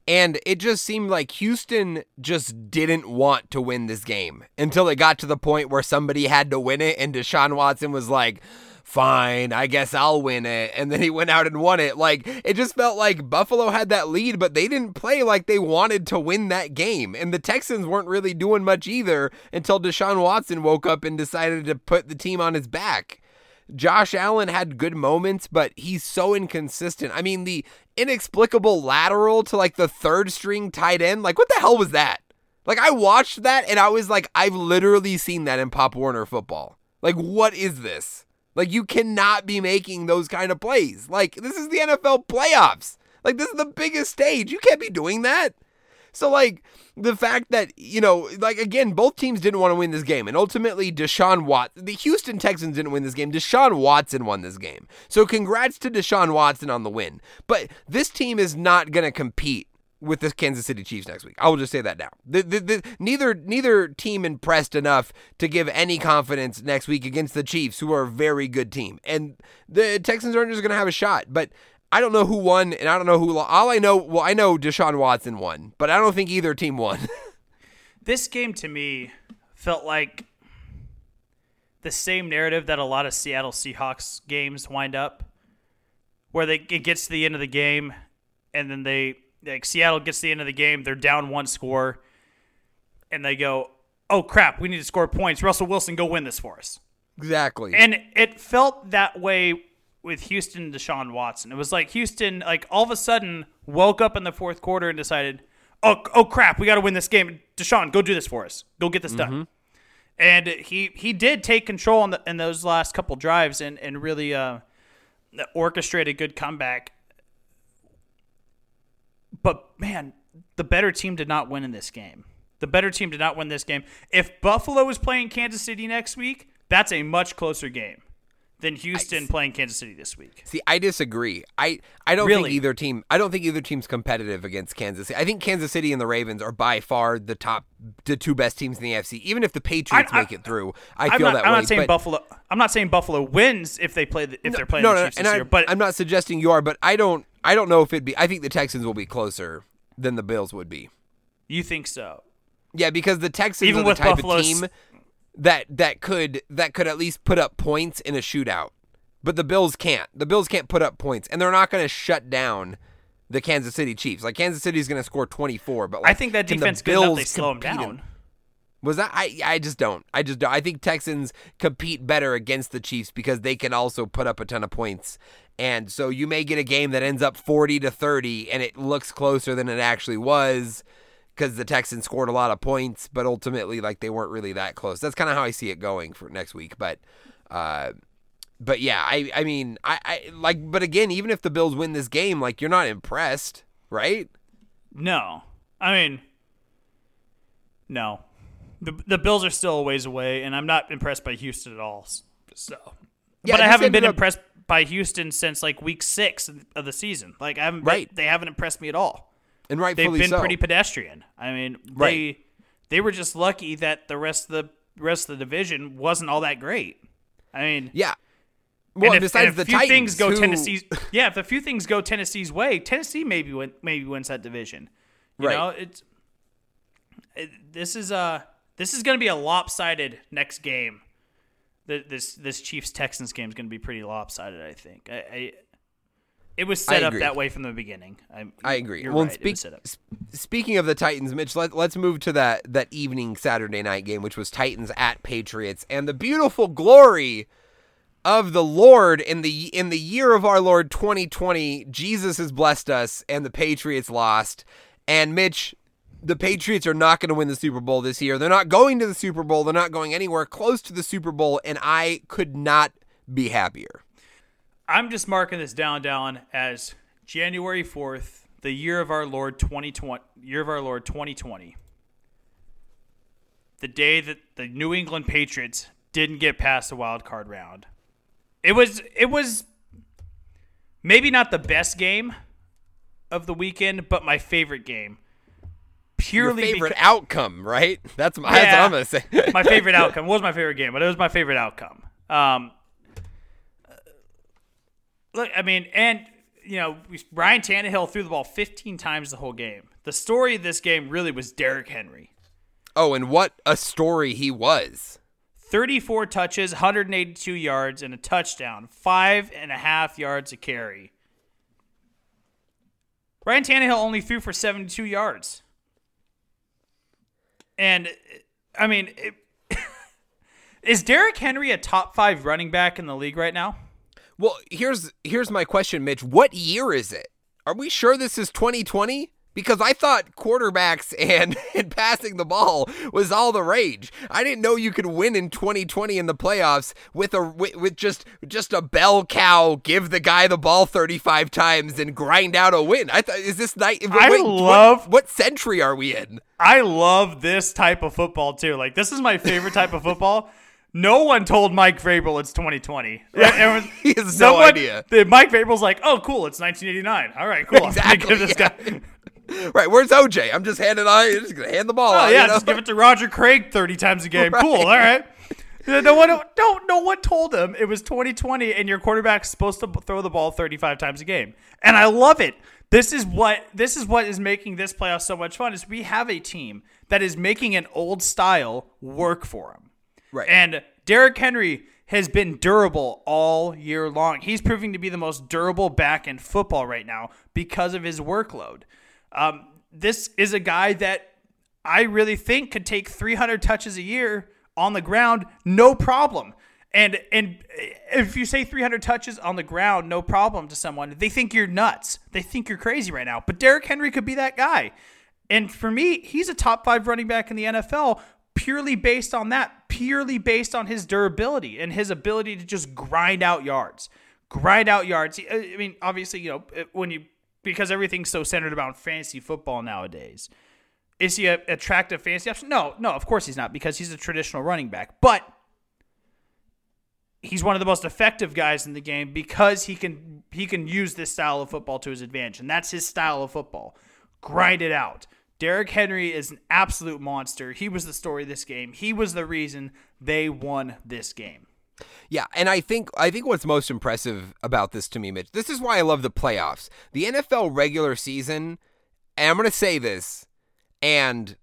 S5: And it just seemed like Houston just didn't want to win this game until it got to the point where somebody had to win it. And Deshaun Watson was like, fine, I guess I'll win it. And then he went out and won it. Like, it just felt like Buffalo had that lead, but they didn't play like they wanted to win that game. And the Texans weren't really doing much either until Deshaun Watson woke up and decided to put the team on his back. Josh Allen had good moments, but he's so inconsistent. I mean, the inexplicable lateral to like the third string tight end, like, what the hell was that? Like, I watched that and I was like, I've literally seen that in Pop Warner football. Like, what is this? Like, you cannot be making those kind of plays. Like, this is the NFL playoffs. Like, this is the biggest stage. You can't be doing that. So, like, the fact that, you know, like, again, both teams didn't want to win this game. And ultimately, Deshaun Watson, the Houston Texans didn't win this game. Deshaun Watson won this game. So, congrats to Deshaun Watson on the win. But this team is not going to compete with the Kansas City Chiefs next week. I will just say that now. The, the, the, neither neither team impressed enough to give any confidence next week against the Chiefs, who are a very good team. And the Texans aren't just going to have a shot. But I don't know who won, and I don't know who. All I know, well, I know Deshaun Watson won, but I don't think either team won.
S4: this game to me felt like the same narrative that a lot of Seattle Seahawks games wind up, where they it gets to the end of the game, and then they like Seattle gets to the end of the game, they're down one score, and they go, "Oh crap, we need to score points." Russell Wilson, go win this for us.
S5: Exactly.
S4: And it felt that way with Houston and Deshaun Watson. It was like Houston, like all of a sudden, woke up in the fourth quarter and decided, "Oh, oh crap, we got to win this game." Deshaun, go do this for us. Go get this mm-hmm. done. And he he did take control in, the, in those last couple drives and and really uh, orchestrate a good comeback. But man, the better team did not win in this game. The better team did not win this game. If Buffalo is playing Kansas City next week, that's a much closer game than Houston I, playing Kansas City this week.
S5: See, I disagree. I I don't
S4: really?
S5: think either team. I don't think either team's competitive against Kansas. City. I think Kansas City and the Ravens are by far the top, the two best teams in the AFC. Even if the Patriots I, I, make it through, I
S4: I'm
S5: feel
S4: not,
S5: that
S4: I'm
S5: way.
S4: not saying Buffalo. I'm not saying Buffalo wins if they play the, if
S5: no,
S4: they're playing
S5: no,
S4: the Chiefs
S5: and
S4: this year. But
S5: I'm not suggesting you are. But I don't. I don't know if it'd be. I think the Texans will be closer than the Bills would be.
S4: You think so?
S5: Yeah, because the Texans
S4: Even
S5: are the type
S4: Buffalo's...
S5: of team that that could that could at least put up points in a shootout. But the Bills can't. The Bills can't put up points, and they're not going to shut down the Kansas City Chiefs. Like Kansas City is going to score 24, but like,
S4: I think that defense
S5: the
S4: good
S5: Bills
S4: enough they slow them down.
S5: Was that I? I just don't. I just don't. I think Texans compete better against the Chiefs because they can also put up a ton of points, and so you may get a game that ends up 40 to 30, and it looks closer than it actually was because the Texans scored a lot of points, but ultimately like they weren't really that close. That's kind of how I see it going for next week, but. uh but yeah, I I mean I, I like but again, even if the Bills win this game, like you're not impressed, right?
S4: No, I mean, no. The the Bills are still a ways away, and I'm not impressed by Houston at all. So,
S5: Yeah,
S4: but I haven't been
S5: up-
S4: impressed by Houston since like week six of the season. Like I haven't. been-
S5: Right.
S4: they haven't impressed me at all.
S5: And rightfully They've
S4: been
S5: so.
S4: pretty pedestrian. I mean,
S5: Right.
S4: they they were just lucky that the rest of the rest of the division wasn't all that great. I mean,
S5: yeah. Well,
S4: and if,
S5: besides
S4: and if
S5: the
S4: a few
S5: Titans,
S4: things go
S5: who-
S4: Tennessee's, yeah, if a few things go Tennessee's way, Tennessee maybe win, maybe wins that division. You
S5: Right.
S4: know, it's it, this is uh this is going to be a lopsided next game. The, this this Chiefs Texans game is going to be pretty lopsided. I think. I, I it was set up that way from the beginning. I,
S5: I agree.
S4: You're
S5: well,
S4: right.
S5: and
S4: it was set up.
S5: speaking of the Titans, Mitch, let, let's move to that that evening Saturday night game, which was Titans at Patriots, and the beautiful glory of the Lord in the in the year of our Lord 2020. Jesus has blessed us, and the Patriots lost. And Mitch, the Patriots are not going to win the Super Bowl this year. They're not going to the Super Bowl. They're not going anywhere close to the Super Bowl, and I could not be happier.
S4: I'm just marking this down down as January 4th, the year of our Lord 2020, year of our Lord 2020. The day that the New England Patriots didn't get past the wild card round. It was it was maybe not the best game of the weekend, but my favorite game.
S5: Your favorite
S4: because,
S5: outcome, right? That's my. That's what I'm gonna say.
S4: my favorite outcome was my favorite game, but it was my favorite outcome. Um, look, I mean, and you know, we- Ryan Tannehill threw the ball 15 times the whole game. The story of this game really was Derrick Henry.
S5: Oh, and what a story he was.
S4: 34 touches, 182 yards, and a touchdown. Five and a half yards a carry. Ryan Tannehill only threw for 72 yards. And, I mean, it, is Derrick Henry a top five running back in the league right now?
S5: Well, here's here's my question, Mitch. What year is it? Are we sure this is 2020? Because I thought quarterbacks and, and passing the ball was all the rage. I didn't know you could win in 2020 in the playoffs with a with, with just just a bell cow, give the guy the ball 35 times and grind out a win. I thought is this night?
S4: I
S5: wait,
S4: love-
S5: what, what century are we in?
S4: I love this type of football too. Like this is my favorite type of football. No one told Mike Vrabel it's 2020. Everyone-
S5: He has no
S4: someone-
S5: idea.
S4: the- Mike Vrabel's like, oh, cool, it's 1989. All right, cool.
S5: Exactly,
S4: I'm gonna give this
S5: yeah.
S4: guy.
S5: Right, where's OJ? I'm just handing. You're just gonna hand the ball
S4: Oh
S5: out.
S4: yeah,
S5: you know?
S4: just give it to Roger Craig 30 times a game.
S5: Right.
S4: Cool. All right. No one, no, no one told him it was 2020 and your quarterback's supposed to throw the ball 35 times a game. And I love it. This is what this is what is making this playoff so much fun. Is we have a team that is making an old style work for them.
S5: Right.
S4: And Derrick Henry has been durable all year long. He's proving to be the most durable back in football right now because of his workload. Um, this is a guy that I really think could take 300 touches a year on the ground, no problem. And and if you say 300 touches on the ground, no problem to someone, they think you're nuts. They think you're crazy right now. But Derrick Henry could be that guy. And for me, he's a top five running back in the NFL purely based on that, purely based on his durability and his ability to just grind out yards. Grind out yards. I mean, obviously, you know, when you, because everything's so centered around fantasy football nowadays. Is he an attractive fantasy option? No, no, of course he's not because he's a traditional running back. But he's one of the most effective guys in the game because he can he can use this style of football to his advantage, and that's his style of football. Grind it out. Derrick Henry is an absolute monster. He was the story of this game. He was the reason they won this game.
S5: Yeah, and I think I think what's most impressive about this to me, Mitch, this is why I love the playoffs. The NFL regular season, and I'm to say this, and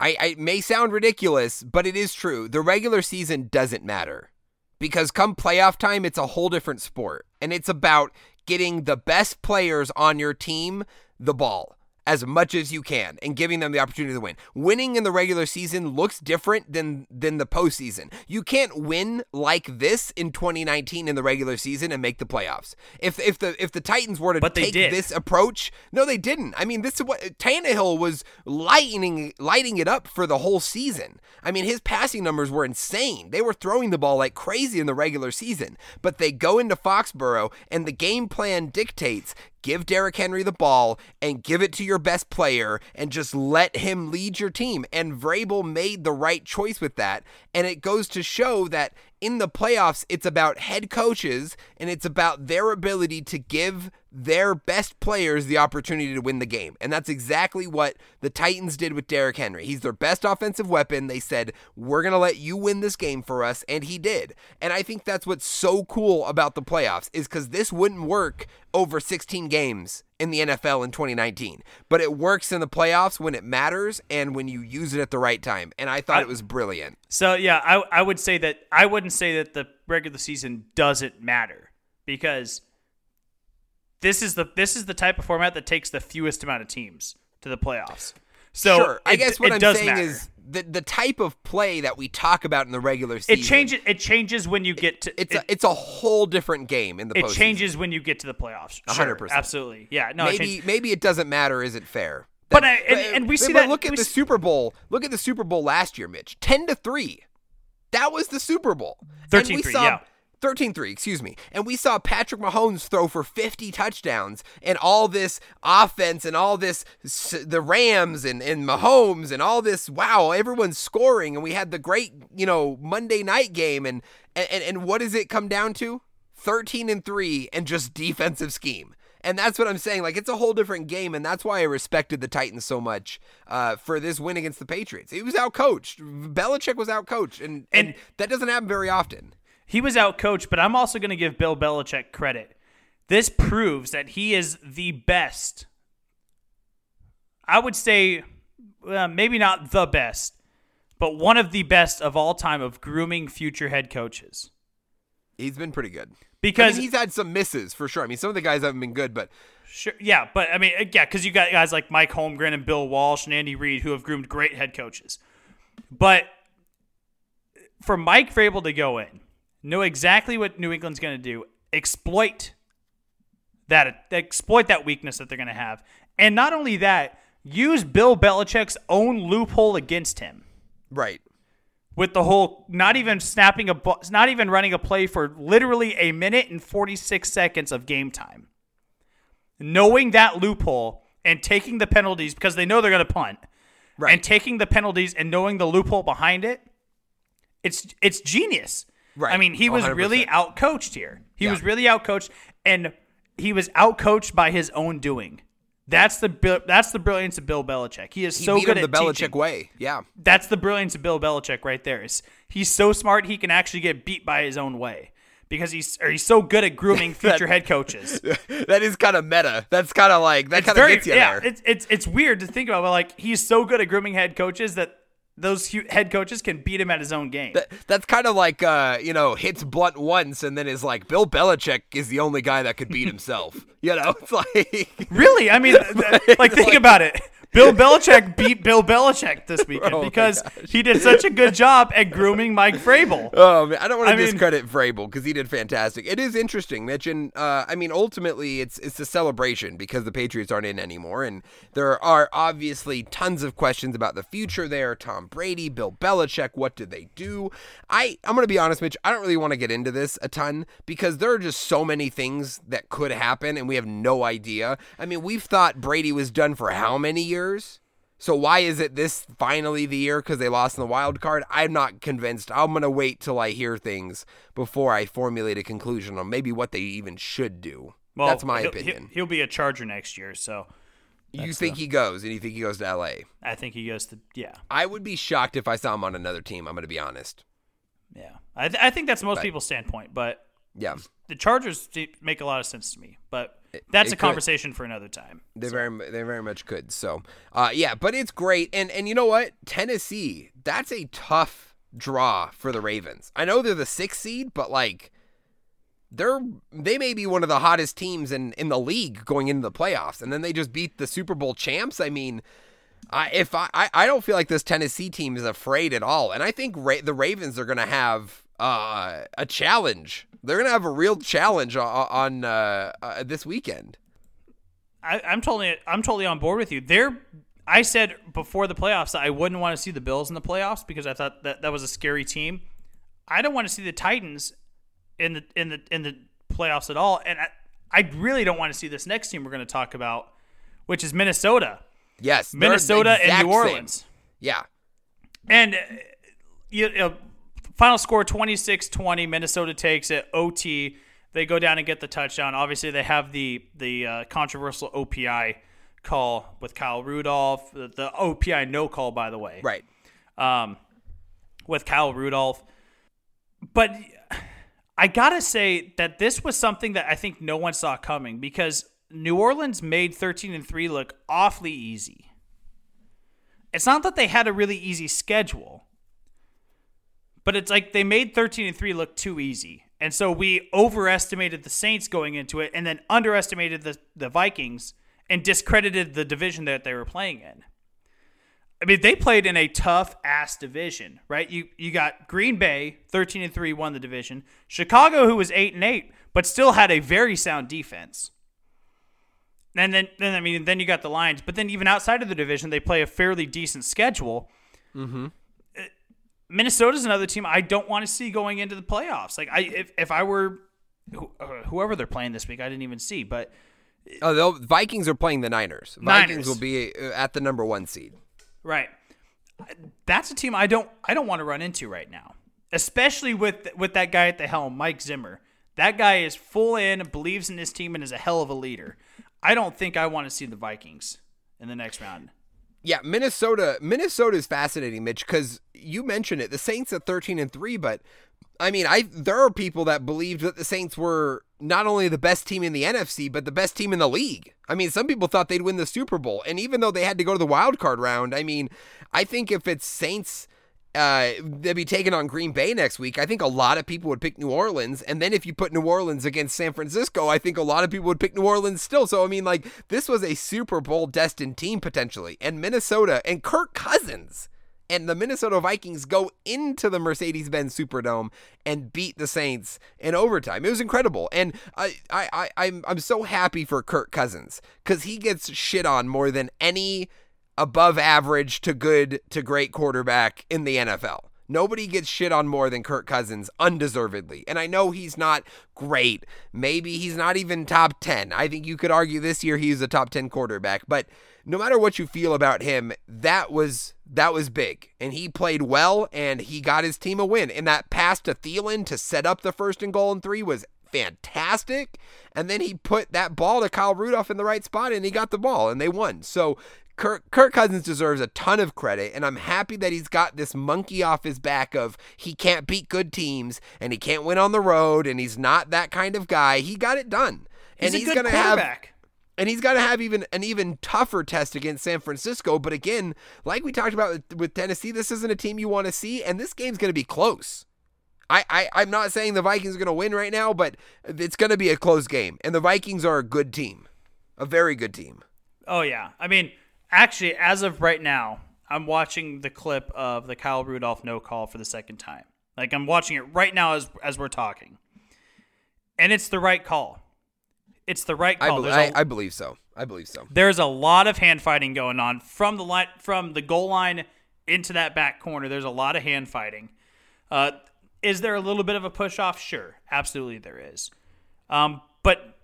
S5: I, I may sound ridiculous, but it is true. The regular season doesn't matter because come playoff time, it's a whole different sport, and it's about getting the best players on your team the ball as much as you can and giving them the opportunity to win. Winning in the regular season looks different than than the postseason. You can't win like this in 2019 in the regular season and make the playoffs. If if the if the Titans were to
S4: But
S5: take this approach, no, they didn't. I mean, this is what Tannehill was lighting lighting it up for the whole season. I mean, his passing numbers were insane. They were throwing the ball like crazy in the regular season, but they go into Foxborough and the game plan dictates give Derrick Henry the ball and give it to your best player and just let him lead your team. And Vrabel made the right choice with that. And it goes to show that in the playoffs, it's about head coaches and it's about their ability to give their best players the opportunity to win the game. And that's exactly what the Titans did with Derrick Henry. He's their best offensive weapon. They said, We're going to let you win this game for us. And he did. And I think that's what's so cool about the playoffs is because this wouldn't work over 16 games in the NFL in 2019. But it works in the playoffs when it matters and when you use it at the right time. And I thought
S4: I-
S5: it was brilliant.
S4: So yeah, I I would say that I wouldn't say that the regular season doesn't matter because this is the this is the type of format that takes the fewest amount of teams to the playoffs. So
S5: sure. I guess what
S4: it
S5: I'm saying
S4: matter.
S5: is the the type of play that we talk about in the regular season.
S4: it changes it changes when you get to
S5: It's
S4: it,
S5: a it's a whole different game in the
S4: it
S5: postseason.
S4: changes when you get to the playoffs.
S5: Hundred percent.
S4: Absolutely. Yeah. No.
S5: maybe
S4: changes.
S5: maybe it doesn't matter. Is it fair?
S4: But I- and- and we see
S5: but
S4: that-
S5: Look at the
S4: s-
S5: Super Bowl. Look at the Super Bowl last year, Mitch. Ten to three. That was the Super Bowl. And we
S4: 13-3,
S5: saw-
S4: yeah.
S5: 13-3, excuse me. And we saw Patrick Mahomes throw for 50 touchdowns and all this offense and all this the Rams and and Mahomes and all this wow, everyone's scoring and we had the great, you know, Monday night game and and and what does it come down to? 13 and 3 and just defensive scheme. And that's what I'm saying. Like it's a whole different game, and that's why I respected the Titans so much uh, for this win against the Patriots. He was outcoached. Belichick was outcoached, and, and
S4: And-
S5: that doesn't happen very often.
S4: He was out coached, but I'm also going to give Bill Belichick credit. This proves that he is the best. I would say, well, maybe not the best, but one of the best of all time of grooming future head coaches.
S5: He's been pretty good.
S4: Because
S5: I mean, he's had some misses for sure. I mean, some of the guys haven't been good, but
S4: Sure. Yeah, but I mean, uh, yeah, because you got guys like Mike Holmgren and Bill Walsh and Andy Reid who have groomed great head coaches. But for Mike Vrabel to go in, know exactly what New England's going to do, exploit that exploit that weakness that they're going to have, and not only that, use Bill Belichick's own loophole against him
S5: right.
S4: with the whole not even snapping a not even running a play for literally a minute and 46 seconds of game time. Knowing that loophole and taking the penalties because they know they're going to punt.
S5: Right.
S4: And taking the penalties and knowing the loophole behind it, it's it's genius.
S5: Right.
S4: I mean, he was
S5: 100%.
S4: really outcoached here. He
S5: Yeah.
S4: was really outcoached and he was outcoached by his own doing. That's the that's the brilliance of Bill Belichick. He is
S5: He
S4: so good at
S5: the Belichick
S4: teaching
S5: way. Yeah.
S4: that's the brilliance of Bill Belichick right there. Is he's so smart he can actually get beat by his own way because he's or he's so good at grooming future head coaches.
S5: that is kind of meta. That's kind of like that kind of gets you
S4: yeah.
S5: there.
S4: It's it's it's weird to think about, but like he's so good at grooming head coaches that those head coaches can beat him at his own game.
S5: That- that's kind of like uh, you know hits blunt once and then is like Bill Belichick is the only guy that could beat himself. you know, it's like
S4: Really? I mean, th- like think about it. Bill Belichick beat Bill Belichick this weekend
S5: Oh
S4: because he did such a good job at grooming Mike Vrabel.
S5: Oh man, I don't want
S4: I
S5: to
S4: mean-
S5: discredit Vrabel because he did fantastic. It is interesting, Mitch, and uh, I mean, ultimately, it's it's a celebration because the Patriots aren't in anymore, and there are obviously tons of questions about the future there. Tom Brady, Bill Belichick, what did they do? I I'm gonna be honest, Mitch. I don't really want to get into this a ton because there are just so many things that could happen, and we have no idea. I mean, we've thought Brady was done for how many years? So why is it this finally the year because they lost in the wild card? I'm not convinced. I'm gonna wait till I hear things before I formulate a conclusion on maybe what they even should do.
S4: Well,
S5: That's my
S4: he'll-
S5: opinion.
S4: He'll, be a Charger next year, so
S5: you think he goes, and you think he goes to L.A.
S4: I think he goes to yeah.
S5: I would be shocked if I saw him on another team. I'm gonna be honest.
S4: Yeah, I, th- I think that's most people's standpoint, but
S5: Yeah,
S4: the Chargers make a lot of sense to me. But that's
S5: it
S4: a
S5: could.
S4: conversation for another time.
S5: they very they very much could. So, uh, yeah, but it's great. And and you know what? Tennessee, that's a tough draw for the Ravens. I know they're the sixth seed, but like they're they may be one of the hottest teams in in the league going into the playoffs, and then they just beat the Super Bowl champs. I mean. I, if I, I, I don't feel like this Tennessee team is afraid at all, and I think Ra- the Ravens are going to have uh, a challenge. They're to have a real challenge on, on uh, uh, this weekend.
S4: I, I'm totally I'm totally on board with you. They're I said before the playoffs that I wouldn't want to see the Bills in the playoffs because I thought that that was a scary team. I don't want to see the Titans in the in the in the playoffs at all, and I, I really don't want to see this next team we're going to talk about, which is Minnesota,
S5: Yes,
S4: Minnesota and New
S5: same.
S4: Orleans.
S5: Yeah,
S4: And uh, you know, final score 26-20. Minnesota takes it. OT. They go down and get the touchdown. Obviously, they have the the uh, controversial OPI call with Kyle Rudolph. The, the OPI no call, by the way.
S5: right.
S4: Um, with Kyle Rudolph. But I gotta say that this was something that I think no one saw coming because New Orleans made 13 and 3 look awfully easy. It's not that they had a really easy schedule, but it's like they made 13 and 3 look too easy. And so we overestimated the Saints going into it and then underestimated the, the Vikings and discredited the division that they were playing in. I mean, they played in a tough ass division, right? You you got Green Bay, thirteen and three, won the division. Chicago, who was eight and eight, but still had a very sound defense. And then, then I mean, then you got the Lions, but then even outside of the division, they play a fairly decent schedule. Mm-hmm. Minnesota's another team I don't want to see going into the playoffs. Like I, if if I were uh, whoever they're playing this week, I didn't even see, but
S5: Oh, the Vikings are playing the Niners. Vikings will be uh, at the number one seed.
S4: Right. That's a team I don't I don't want to run into right now. Especially with with that guy at the helm, Mike Zimmer. That guy is full in, believes in his team and is a hell of a leader. I don't think I want to see the Vikings in the next round.
S5: Yeah, Minnesota. Minnesota is fascinating, Mitch, because you mentioned it. The Saints at thirteen and three, but I mean, I there are people that believed that the Saints were not only the best team in the NFC, but the best team in the league. I mean, some people thought they'd win the Super Bowl, and even though they had to go to the wild card round, I mean, I think if it's Saints uh, they'll be taking on Green Bay next week. I think a lot of people would pick New Orleans. And then if you put New Orleans against San Francisco, I think a lot of people would pick New Orleans still. So, I mean, like, this was a Super Bowl destined team potentially. And Minnesota and Kirk Cousins and the Minnesota Vikings go into the Mercedes Benz Superdome and beat the Saints in overtime. It was incredible. And I, I, I, I'm, I'm so happy for Kirk Cousins because he gets shit on more than any above average to good to great quarterback in the NFL. Nobody gets shit on more than Kirk Cousins undeservedly. And I know he's not great. Maybe he's not even top 10. I think you could argue this year he's a top 10 quarterback, but no matter what you feel about him, that was that was big. And he played well and he got his team a win. And that pass to Thielen to set up the first and goal and 3 was fantastic. And then he put that ball to Kyle Rudolph in the right spot and he got the ball and they won. So Kirk, Kirk Cousins deserves a ton of credit, and I'm happy that he's got this monkey off his back of he can't beat good teams and he can't win on the road and he's not that kind of guy. He got it done,
S4: He's
S5: and
S4: a
S5: he's gonna have and he's got to have even an even tougher test against San Francisco. But again, like we talked about with, with Tennessee, this isn't a team you want to see, and this game's going to be close. I, I, I'm not saying the Vikings are going to win right now, but it's going to be a close game. And the Vikings are a good team, a very good team.
S4: Oh yeah. I mean, actually, as of right now, I'm watching the clip of the Kyle Rudolph no call for the second time. Like I'm watching it right now as as we're talking, and it's the right call. It's the right
S5: I,
S4: call.
S5: be- I,
S4: a-
S5: I believe so. I believe so.
S4: there's a lot of hand fighting going on from the line from the goal line into that back corner. There's a lot of hand fighting. Uh, is there a little bit of a push off? Sure, absolutely there is. Um, but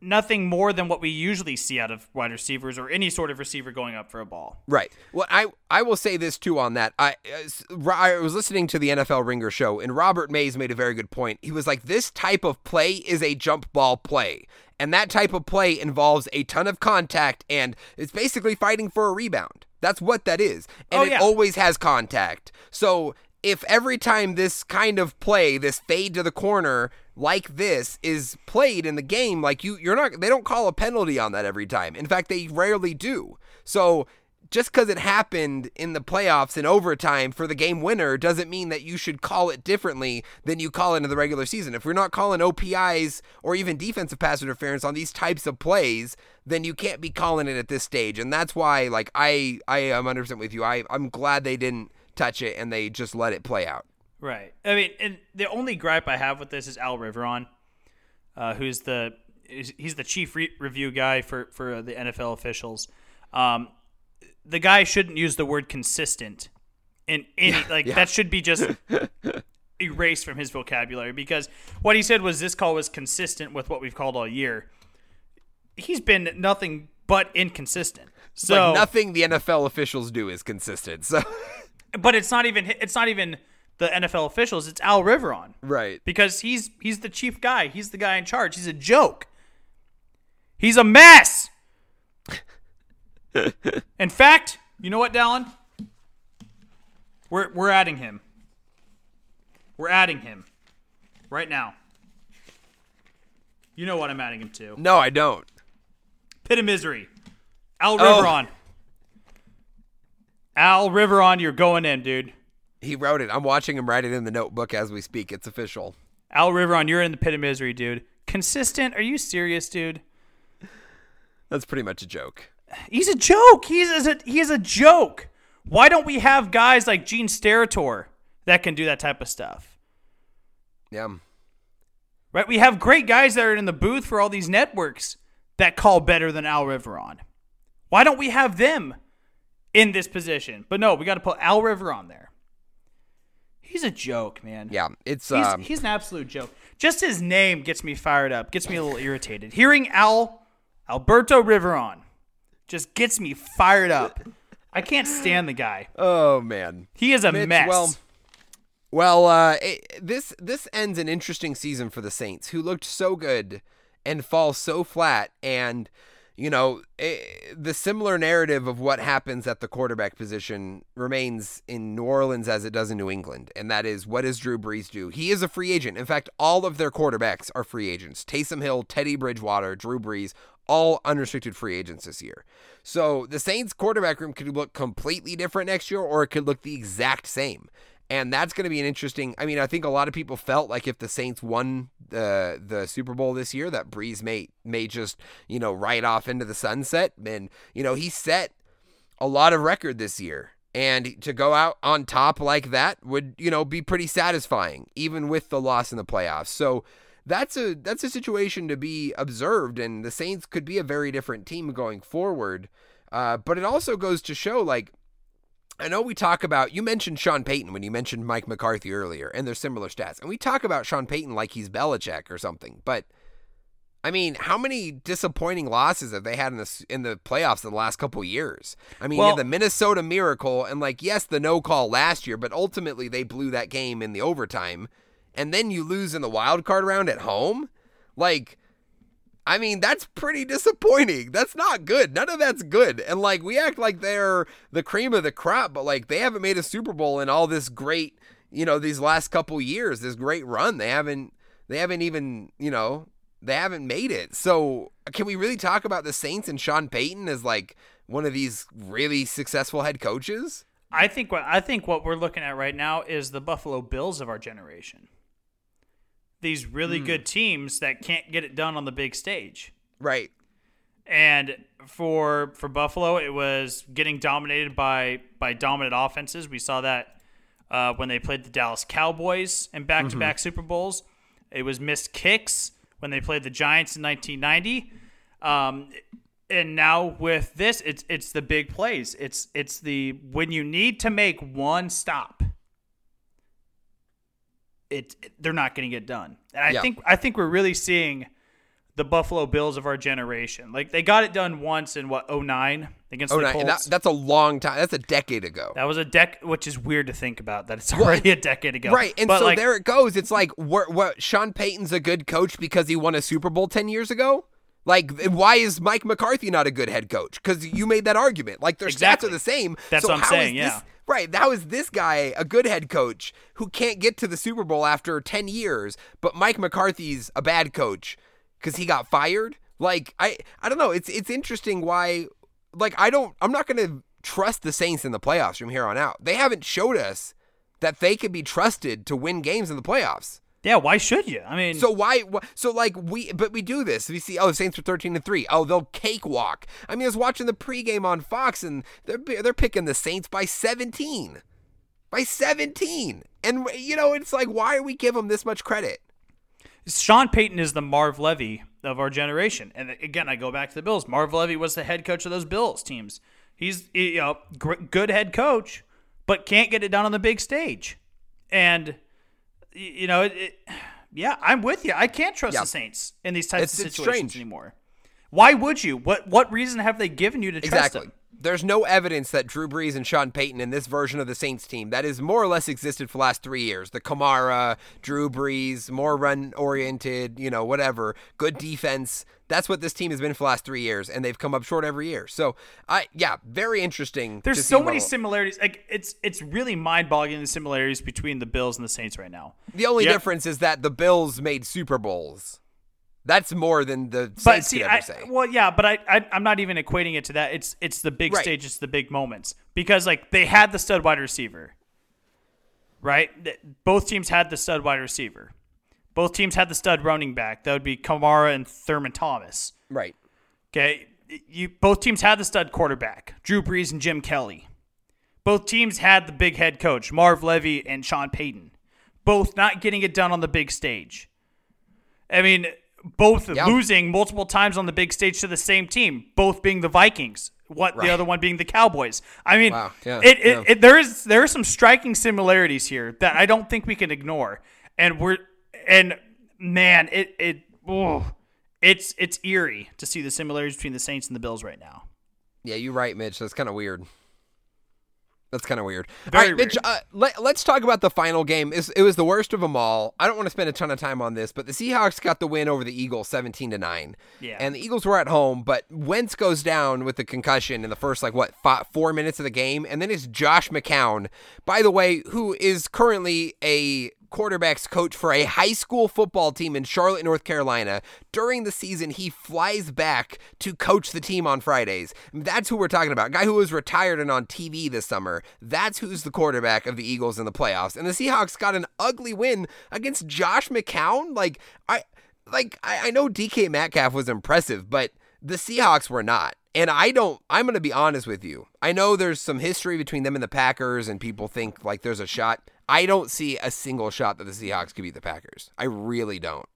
S4: nothing more than what we usually see out of wide receivers or any sort of receiver going up for a ball.
S5: Right. Well, I I will say this too on that. I uh, I was listening to the NFL Ringer show, and Robert Mays made a very good point. He was like, "This type of play is a jump ball play, and that type of play involves a ton of contact, and it's basically fighting for a rebound. That's what that is, and
S4: Oh,
S5: it always has contact. So." If every time this kind of play, this fade to the corner like this is played in the game, like you, you're not, they don't call a penalty on that every time. In fact, they rarely do. So just because it happened in the playoffs in overtime for the game winner doesn't mean that you should call it differently than you call it in the regular season. If we're not calling OPIs or even defensive pass interference on these types of plays, then you can't be calling it at this stage. And that's why, like, I I am 100% with you. I I'm glad they didn't touch it and they just let it play out.
S4: Right. I mean, and the only gripe I have with this is Al Riveron, uh, who's the he's the chief re- review guy for for the NFL officials. Um, the guy shouldn't use the word consistent in any like that should be just erased from his vocabulary because what he said was this call was consistent with what we've called all year. He's been nothing but inconsistent. So
S5: like nothing the NFL officials do is consistent. So
S4: but it's not even it's not even the NFL officials. It's Al Riveron
S5: right.
S4: because he's he's the chief guy. He's the guy in charge. He's a joke. He's a mess. in fact, you know what, Dallen? We're we're adding him. We're adding him right now. You know what I'm adding him to?
S5: No, I don't.
S4: Pit of misery. Al
S5: Oh.
S4: Al Riveron, you're going in, dude.
S5: He wrote it. I'm watching him write it in the notebook as we speak. It's official.
S4: Al Riveron, you're in the pit of misery, dude. Consistent? Are you serious, dude?
S5: That's pretty much a joke.
S4: He's a joke. He's a he is a joke. Why don't we have guys like Gene Steratore that can do that type of stuff?
S5: Yeah.
S4: Right? We have great guys that are in the booth for all these networks that call better than Al Riveron. Why don't we have them in this position? But no, we got to put Al Riveron there. He's a joke, man.
S5: Yeah. It's
S4: He's,
S5: um
S4: he's an absolute joke. Just his name gets me fired up, gets me a little irritated. Hearing Al Alberto Riveron just gets me fired up. I can't stand the guy.
S5: Oh man.
S4: He is a
S5: Mitch,
S4: mess.
S5: well- Well, uh it, this this ends an interesting season for the Saints who looked so good and fall so flat and you know, eh, the similar narrative of what happens at the quarterback position remains in New Orleans as it does in New England, and that is what does Drew Brees do? He is a free agent. In fact, all of their quarterbacks are free agents. Taysom Hill, Teddy Bridgewater, Drew Brees, all unrestricted free agents this year. So the Saints quarterback room could look completely different next year, or it could look the exact same. And that's going to be an interesting. I mean, I think a lot of people felt like if the Saints won the the Super Bowl this year, that Brees may may just you know ride off into the sunset. And you know he set a lot of record this year, and to go out on top like that would you know be pretty satisfying, even with the loss in the playoffs. So that's a that's a situation to be observed, and the Saints could be a very different team going forward. Uh, but it also goes to show like I know we talk about you mentioned Sean Payton when you mentioned Mike McCarthy earlier, and there's similar stats, and we talk about Sean Payton like he's Belichick or something. But I mean, how many disappointing losses have they had in the in the playoffs in the last couple years? I mean,
S4: Well-
S5: the Minnesota Miracle, and like yes, the no call last year, but ultimately they blew that game in the overtime, and then you lose in the wild card round at home. Like, I mean, that's pretty disappointing. That's not good. None of that's good. And like we act like they're the cream of the crop, but like they haven't made a Super Bowl in all this great, you know, these last couple years, this great run. They haven't they haven't even, you know, they haven't made it. So, can we really talk about the Saints and Sean Payton as like one of these really successful head coaches?
S4: I think what I think what we're looking at right now is the Buffalo Bills of our generation. These really
S5: Hmm.
S4: good teams that can't get it done on the big stage.
S5: Right.
S4: And for for Buffalo, it was getting dominated by by dominant offenses. We saw that uh, when they played the Dallas Cowboys in back to back Super Bowls. It was missed kicks when they played the Giants in 1990. Um, and now with this, it's it's the big plays. It's it's the when you need to make one stop. It, they're not going to get done. And I
S5: Yeah.
S4: think I think we're really seeing the Buffalo Bills of our generation. Like they got it done once in what 09 against
S5: Oh,
S4: the Colts.
S5: that, that's a long time. That's a decade ago.
S4: That was a deck, which is weird to think about that it's already a decade ago.
S5: Right, and
S4: But,
S5: so
S4: like,
S5: there it goes. It's like, what, what? Sean Payton's a good coach because he won a Super Bowl ten years ago. Like, why is Mike McCarthy not a good head coach? Because you made that argument. Like, their
S4: Exactly.
S5: stats are the same.
S4: That's
S5: so
S4: what I'm saying,
S5: this-
S4: yeah.
S5: Right. That was this guy a good head coach who can't get to the Super Bowl after ten years, but Mike McCarthy's a bad coach because he got fired? Like, I, I don't know. It's it's interesting why. Like, I don't. I'm not going to trust the Saints in the playoffs from here on out. They haven't showed us that they can be trusted to win games in the playoffs.
S4: Yeah, why should you? I mean,
S5: So why? So like we, but we do this. We see, oh, the Saints are thirteen and three. Oh, they'll cakewalk. I mean, I was watching the pregame on Fox, and they're they're picking the Saints by seventeen, by seventeen. And you know, it's like, why do we give them this much credit?
S4: Sean Payton is the Marv Levy of our generation. And uh, again, I go back to the Bills. Marv Levy was the head coach of those Bills teams. He's you know good head coach, but can't get it done on the big stage. And you know, it, it, yeah, I'm with you. I can't trust
S5: Yeah.
S4: the Saints in these types
S5: It's-
S4: of
S5: it's
S4: situations
S5: strange.
S4: anymore. Why would you? What what reason have they given you to trust
S5: Exactly.
S4: them?
S5: There's no evidence that Drew Brees and Sean Payton in this version of the Saints team that is more or less existed for the last three years. The Kamara, Drew Brees, more run oriented, you know, whatever, good defense. That's what this team has been for the last three years, and they've come up short every year. So, I yeah, very interesting.
S4: There's so many
S5: what-
S4: similarities. Like it's it's really mind-boggling the similarities between the Bills and the Saints right now.
S5: The only
S4: Yeah.
S5: difference is that the Bills made Super Bowls. That's more than the
S4: But
S5: Saints
S4: see,
S5: could
S4: I,
S5: ever say.
S4: well, yeah, but I, I I'm not even equating it to that. It's it's the big
S5: Right.
S4: stage, it's the big moments because like they had the stud wide receiver, right? Both teams had the stud wide receiver. Both teams had the stud running back. That would be Kamara and Thurman Thomas.
S5: right.
S4: Okay, you both teams had the stud quarterback, Drew Brees and Jim Kelly. Both teams had the big head coach, Marv Levy and Sean Payton. Both not getting it done on the big stage. I mean, both
S5: Yeah.
S4: losing multiple times on the big stage to the same team, both being the Vikings. What
S5: Right.
S4: the other one being the Cowboys. I mean,
S5: Wow, yeah,
S4: it, it,
S5: yeah.
S4: it there is there are some striking similarities here that I don't think we can ignore. And we're and man, it it oh, it's it's eerie to see the similarities between the Saints and the Bills right now.
S5: Yeah, you're right, Mitch. That's kind of weird. That's kind of weird.
S4: Very
S5: all right, Mitch.
S4: weird.
S5: Uh, let, let's talk about the final game. It's, it was the worst of them all. I don't want to spend a ton of time on this, but the Seahawks got the win over the Eagles, seventeen to nine.
S4: Yeah.
S5: And the Eagles were at home, but Wentz goes down with the concussion in the first like what five, four minutes of the game, and then it's Josh McCown, by the way, who is currently a quarterbacks coach for a high school football team in Charlotte, North Carolina. During the season, he flies back to coach the team on Fridays. That's who we're talking about. Guy who was retired and on TV this summer. That's who's the quarterback of the Eagles in the playoffs. And the Seahawks got an ugly win against Josh McCown. Like I like I, I know DK Metcalf was impressive, but the Seahawks were not. And I don't, I'm going to be honest with you. I know there's some history between them and the Packers, and people think like there's a shot. I don't see a single shot that the Seahawks could beat the Packers. I really don't.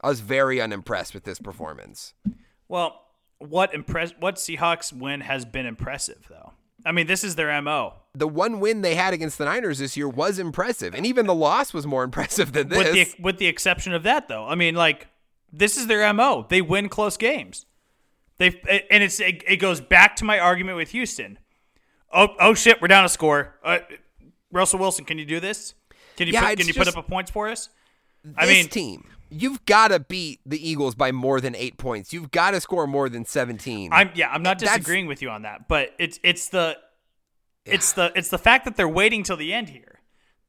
S5: I was very unimpressed with this performance.
S4: Well, what impress what Seahawks win has been impressive though. I mean, this is their MO.
S5: The one win they had against the Niners this year was impressive, and even the loss was more impressive than this.
S4: With the with the exception of that though. I mean, like this is their MO. They win close games. They and it's it, it, goes back to my argument with Houston. Oh oh shit, we're down a score. Uh, Russell Wilson, can you do this? Can you
S5: Yeah,
S4: put, can you put up a points for us?
S5: this
S4: I mean,
S5: team, you've got to beat the Eagles by more than eight points. You've got to score more than 17.
S4: I'm yeah, I'm not
S5: That's-
S4: disagreeing with you on that, but it's it's the it's the it's the fact that they're waiting till the end here.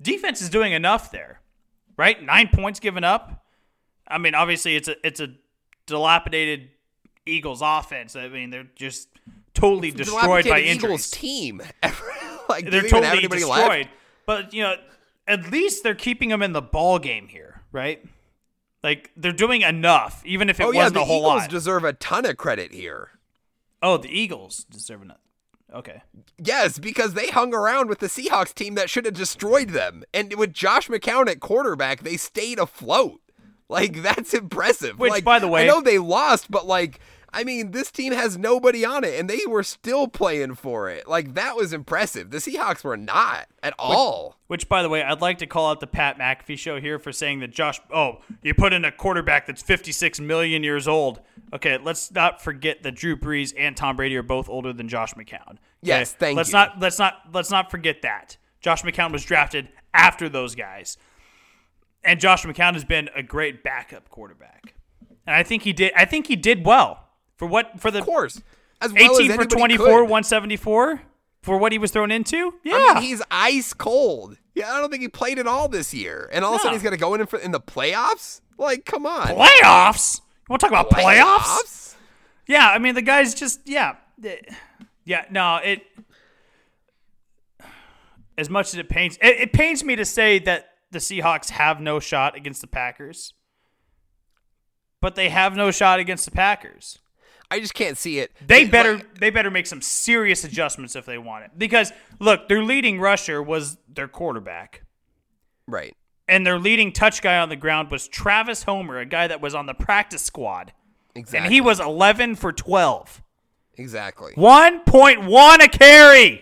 S4: Defense is doing enough there, right? Nine points given up. I mean, obviously it's a it's a dilapidated Eagles offense. I mean, they're just totally destroyed by injuries.
S5: Eagles team. like,
S4: they're totally
S5: anybody
S4: destroyed.
S5: left?
S4: But you know, at least they're keeping them in the ball game here, right? Like they're doing enough, even if it
S5: Oh yeah,
S4: wasn't
S5: the
S4: a whole
S5: Eagles
S4: lot.
S5: deserve a ton of credit here.
S4: oh, the Eagles deserve enough. Okay.
S5: Yes, because they hung around with the Seahawks team that should have destroyed them, and with Josh McCown at quarterback, they stayed afloat. Like that's impressive.
S4: Which,
S5: like,
S4: by the way-
S5: I know they lost, but like, I mean, this team has nobody on it, and they were still playing for it. Like that was impressive. The Seahawks were not at all.
S4: Which, by the way, I'd like to call out the Pat McAfee show here for saying that Josh. Oh, you put in a quarterback that's 56 million years old. Okay, let's not forget that Drew Brees and Tom Brady are both older than Josh McCown. Okay?
S5: Yes, thank
S4: let's
S5: you.
S4: not let's not let's not forget that Josh McCown was drafted after those guys, and Josh McCown has been a great backup quarterback, and I think he did. I think he did well for what for the
S5: Of course, as well as
S4: 18 for 24,
S5: could.
S4: 174 for what he was thrown into. Yeah,
S5: I mean, he's ice cold. Yeah, I don't think he played at all this year, and all of a sudden
S4: No.
S5: he's going to go in for, in the playoffs. Like, come on,
S4: playoffs. You want to talk about playoffs?
S5: Playoffs?
S4: Yeah, I mean the guy's just yeah, yeah. No, it as much as it pains it, it pains me to say that the Seahawks have no shot against the Packers, but they have no shot against the Packers.
S5: I just can't see it.
S4: They better they better make some serious adjustments if they want it because look, their leading rusher was their quarterback.
S5: right.
S4: And their leading touch guy on the ground was Travis Homer, a guy that was on the practice squad.
S5: Exactly.
S4: And he was 11 for 12.
S5: exactly.
S4: 1.1 a carry.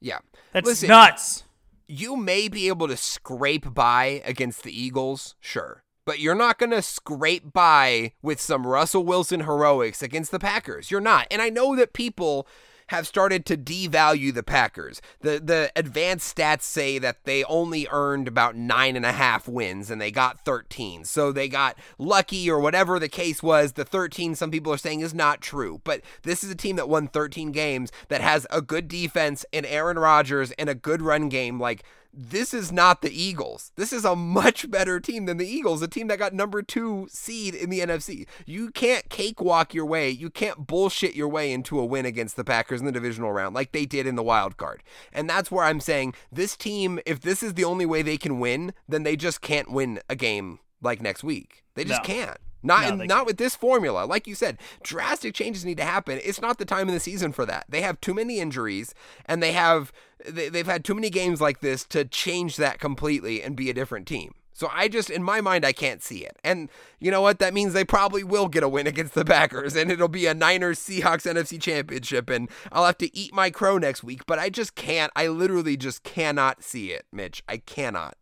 S5: Yeah.
S4: That's
S5: Listen,
S4: nuts.
S5: you may be able to scrape by against the Eagles, sure. But you're not going to scrape by with some Russell Wilson heroics against the Packers. You're not. And I know that people have started to devalue the Packers. The the advanced stats say that they only earned about nine and a half wins and they got 13. So they got lucky or whatever the case was. The 13 some people are saying is not true. But this is a team that won 13 games that has a good defense and Aaron Rodgers and a good run game. Like this is not the Eagles. This is a much better team than the Eagles, a team that got number two seed in the NFC. You can't cakewalk your way, you can't bullshit your way into a win against the Packers in the divisional round like they did in the wild card. And that's where I'm saying this team, if this is the only way they can win, then they just can't win a game like next week. They just
S4: No.
S5: can't. Not
S4: No,
S5: in- not with this formula. Like you said, drastic changes need to happen. It's not the time of the season for that. They have too many injuries and they have they, they've had too many games like this to change that completely and be a different team. So I just in my mind I can't see it. And you know what? That means they probably will get a win against the Packers and it'll be a Niners Seahawks NFC championship and I'll have to eat my crow next week, but I just can't. I literally just cannot see it, Mitch. I cannot.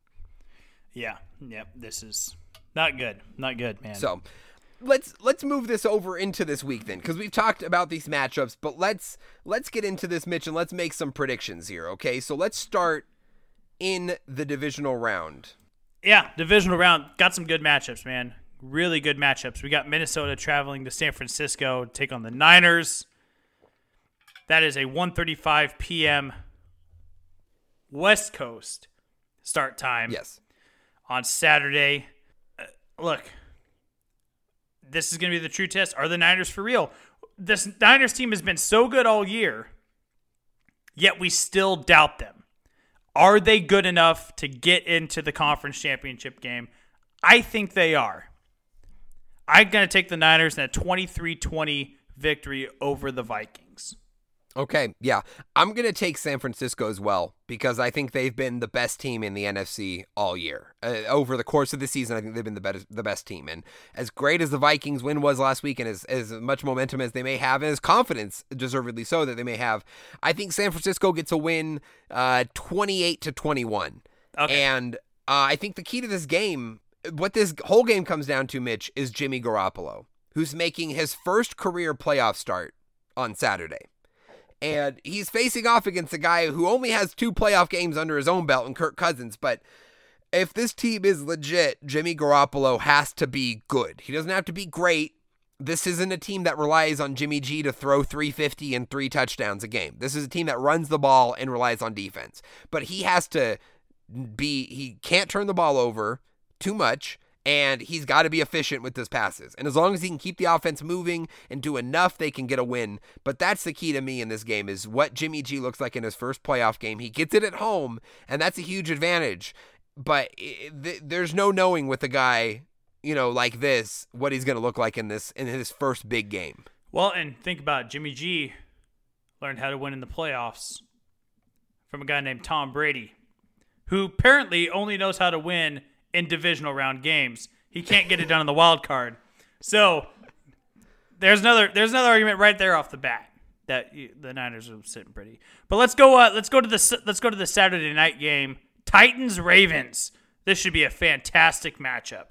S4: Yeah. Yep. This is not good. Not good, man.
S5: So let's let's move this over into this week then, because we've talked about these matchups, but let's let's get into this, Mitch, and let's make some predictions here. Okay, so let's start in the divisional round.
S4: yeah, divisional round got some good matchups, man. Really good matchups. We got Minnesota traveling to San Francisco to take on the Niners. That is a 1:35 p.m. West Coast start time
S5: Yes.
S4: on Saturday. Look, this is going to be the true test. Are the Niners for real? This Niners team has been so good all year, yet we still doubt them. Are they good enough to get into the conference championship game? I think they are. I'm going to take the Niners in a 23 20 victory over the Vikings.
S5: Okay, yeah. I'm going to take San Francisco as well because I think they've been the best team in the NFC all year. Uh, over the course of the season, I think they've been the best, the best team. And as great as the Vikings win was last week and as, as much momentum as they may have and as confidence, deservedly so, that they may have, I think San Francisco gets a win uh, 28 to 21.
S4: Okay.
S5: And uh, I think the key to this game, what this whole game comes down to, Mitch, is Jimmy Garoppolo, who's making his first career playoff start on Saturday and he's facing off against a guy who only has two playoff games under his own belt in Kirk Cousins. But if this team is legit, Jimmy Garoppolo has to be good. He doesn't have to be great. This isn't a team that relies on Jimmy G to throw 350 and three touchdowns a game. This is a team that runs the ball and relies on defense. But he has to be, he can't turn the ball over too much and he's got to be efficient with his passes. And as long as he can keep the offense moving and do enough, they can get a win. But that's the key to me in this game is what Jimmy G looks like in his first playoff game. He gets it at home, and that's a huge advantage. But th- there's no knowing with a guy, you know, like this what he's going to look like in this in his first big game.
S4: Well, and think about it. Jimmy G learned how to win in the playoffs from a guy named Tom Brady, who apparently only knows how to win in divisional round games. He can't get it done in the wild card. So there's another there's another argument right there off the bat that you, the Niners are sitting pretty. But let's go uh, let's go to the let's go to the Saturday night game. Titans Ravens. This should be a fantastic matchup.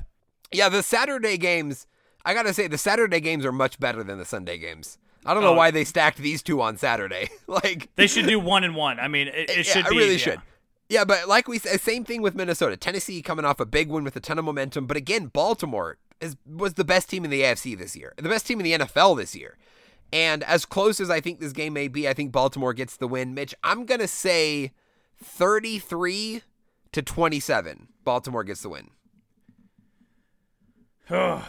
S5: Yeah, the Saturday games, I got to say the Saturday games are much better than the Sunday games. I don't know
S4: Oh.
S5: why they stacked these two on Saturday. like
S4: They should do one and one. I mean, it, it
S5: Yeah,
S4: should
S5: I
S4: be.
S5: really
S4: yeah.
S5: should. Yeah, but like we said, same thing with Minnesota. Tennessee coming off a big win with a ton of momentum, but again, Baltimore is was the best team in the AFC this year, the best team in the NFL this year. And as close as I think this game may be, I think Baltimore gets the win. Mitch, I'm gonna say 33 to 27. Baltimore gets the win.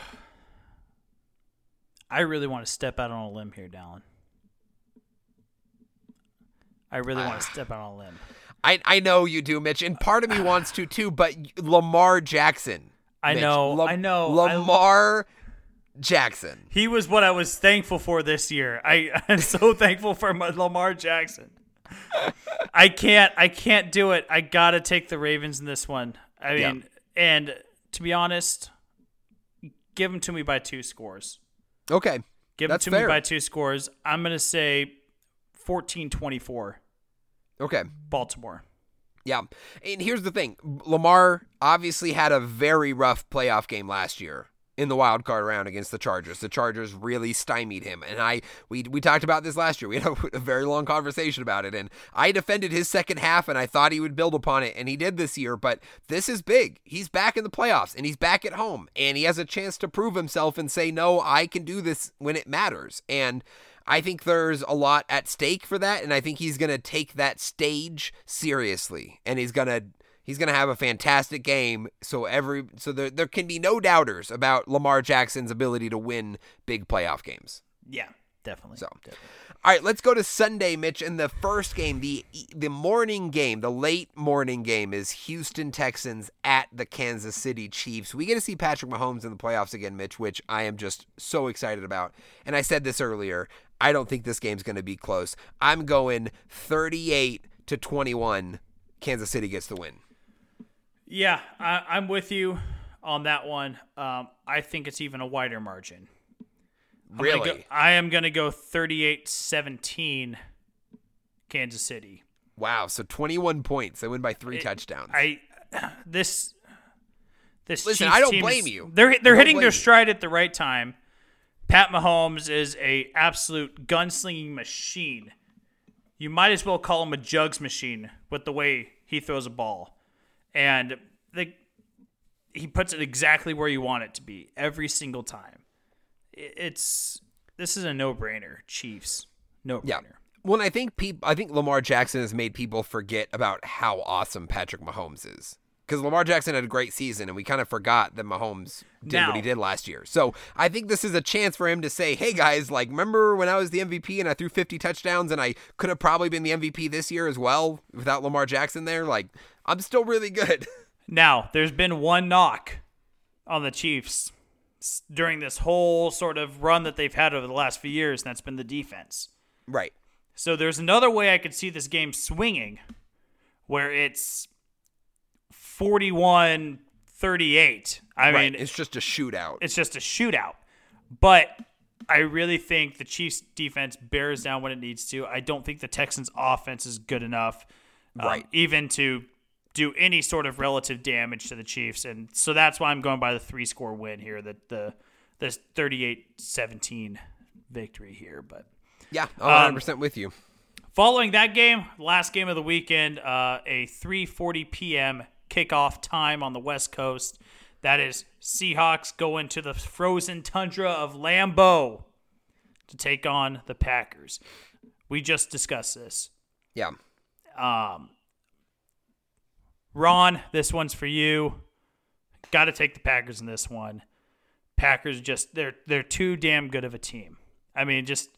S4: I really want to step out on a limb here, Dallen. I really want to ah. step out on a limb.
S5: I I know you do, Mitch, and part of me wants to too. But Lamar Jackson,
S4: I
S5: Mitch,
S4: know,
S5: Lam-
S4: I know. I-
S5: Lamar Jackson.
S4: He was what I was thankful for this year. I, I'm so thankful for my Lamar Jackson. I can't, I can't do it. I gotta take the Ravens in this one. I mean, and to be honest, give them to me by two scores.
S5: Okay,
S4: Give them to
S5: fair.
S4: me by two scores. I'm gonna say 14-24,
S5: okay.
S4: Baltimore.
S5: Yeah. And here's the thing Lamar obviously had a very rough playoff game last year in the wild card round against the Chargers. The Chargers really stymied him. And I we we talked about this last year. We had a, a very long conversation about it. And I defended his second half and I thought he would build upon it. And he did this year. But this is big. He's back in the playoffs and he's back at home. And he has a chance to prove himself and say, no, I can do this when it matters. And I think there's a lot at stake for that, and I think he's gonna take that stage seriously, and he's gonna he's gonna have a fantastic game. So every so there there can be no doubters about Lamar Jackson's ability to win big playoff games.
S4: Yeah, definitely.
S5: So.
S4: definitely.
S5: All right, let's go to Sunday, Mitch. In the first game, the the morning game, the late morning game, is Houston Texans at the Kansas City Chiefs. We get to see Patrick Mahomes in the playoffs again, Mitch, which I am just so excited about. And I said this earlier. I don't think this game's going to be close. I'm going 38 to 21. Kansas City gets the win.
S4: Yeah, I, I'm with you on that one. Um, I think it's even a wider margin. I'm gonna
S5: Really?
S4: go- I am going to go 38 17 Kansas City.
S5: Wow. So 21 points. They win by three touchdowns.
S4: I this this
S5: Listen,
S4: Chiefs
S5: I don't blame
S4: is-
S5: you.
S4: They're they're hitting their
S5: you.
S4: stride at the right time. Pat Mahomes is a absolute gunslinging machine. You might as well call him a jugs machine with the way he throws a ball, and the he puts it exactly where you want it to be every single time. It's this is a no brainer. Chiefs, no brainer.
S5: Yeah. Well, I think people, I think Lamar Jackson has made people forget about how awesome Patrick Mahomes is. Because Lamar Jackson had a great season, and we kind of forgot that Mahomes did
S4: Now-
S5: what he did last year. So I think this is a chance for him to say, "Hey guys, like remember when I was the MVP and I threw 50 touchdowns, and I could have probably been the MVP this year as well without Lamar Jackson there. Like I'm still really good."
S4: Now, there's been one knock on the Chiefs during this whole sort of run that they've had over the last few years, and that's been the defense.
S5: right.
S4: So there's another way I could see this game swinging where it's 41 38. I
S5: right.
S4: mean,
S5: it's just a shootout.
S4: it's just a shootout. But I really think the Chiefs defense bears down when it needs to. I don't think the Texans offense is good enough um,
S5: Right.
S4: even to do any sort of relative damage to the Chiefs. And so that's why I'm going by the three score win here, that the this 38-17 victory here, but
S5: yeah, I'm
S4: Um,
S5: 100% with you.
S4: Following that game, last game of the weekend, uh, a 3:40 p.m. kickoff time on the West Coast. That is Seahawks going to the frozen tundra of Lambeau to take on the Packers. We just discussed this.
S5: Yeah.
S4: Um, Ron, this one's for you. Got to take the Packers in this one. Packers just they're they're too damn good of a team. I mean, just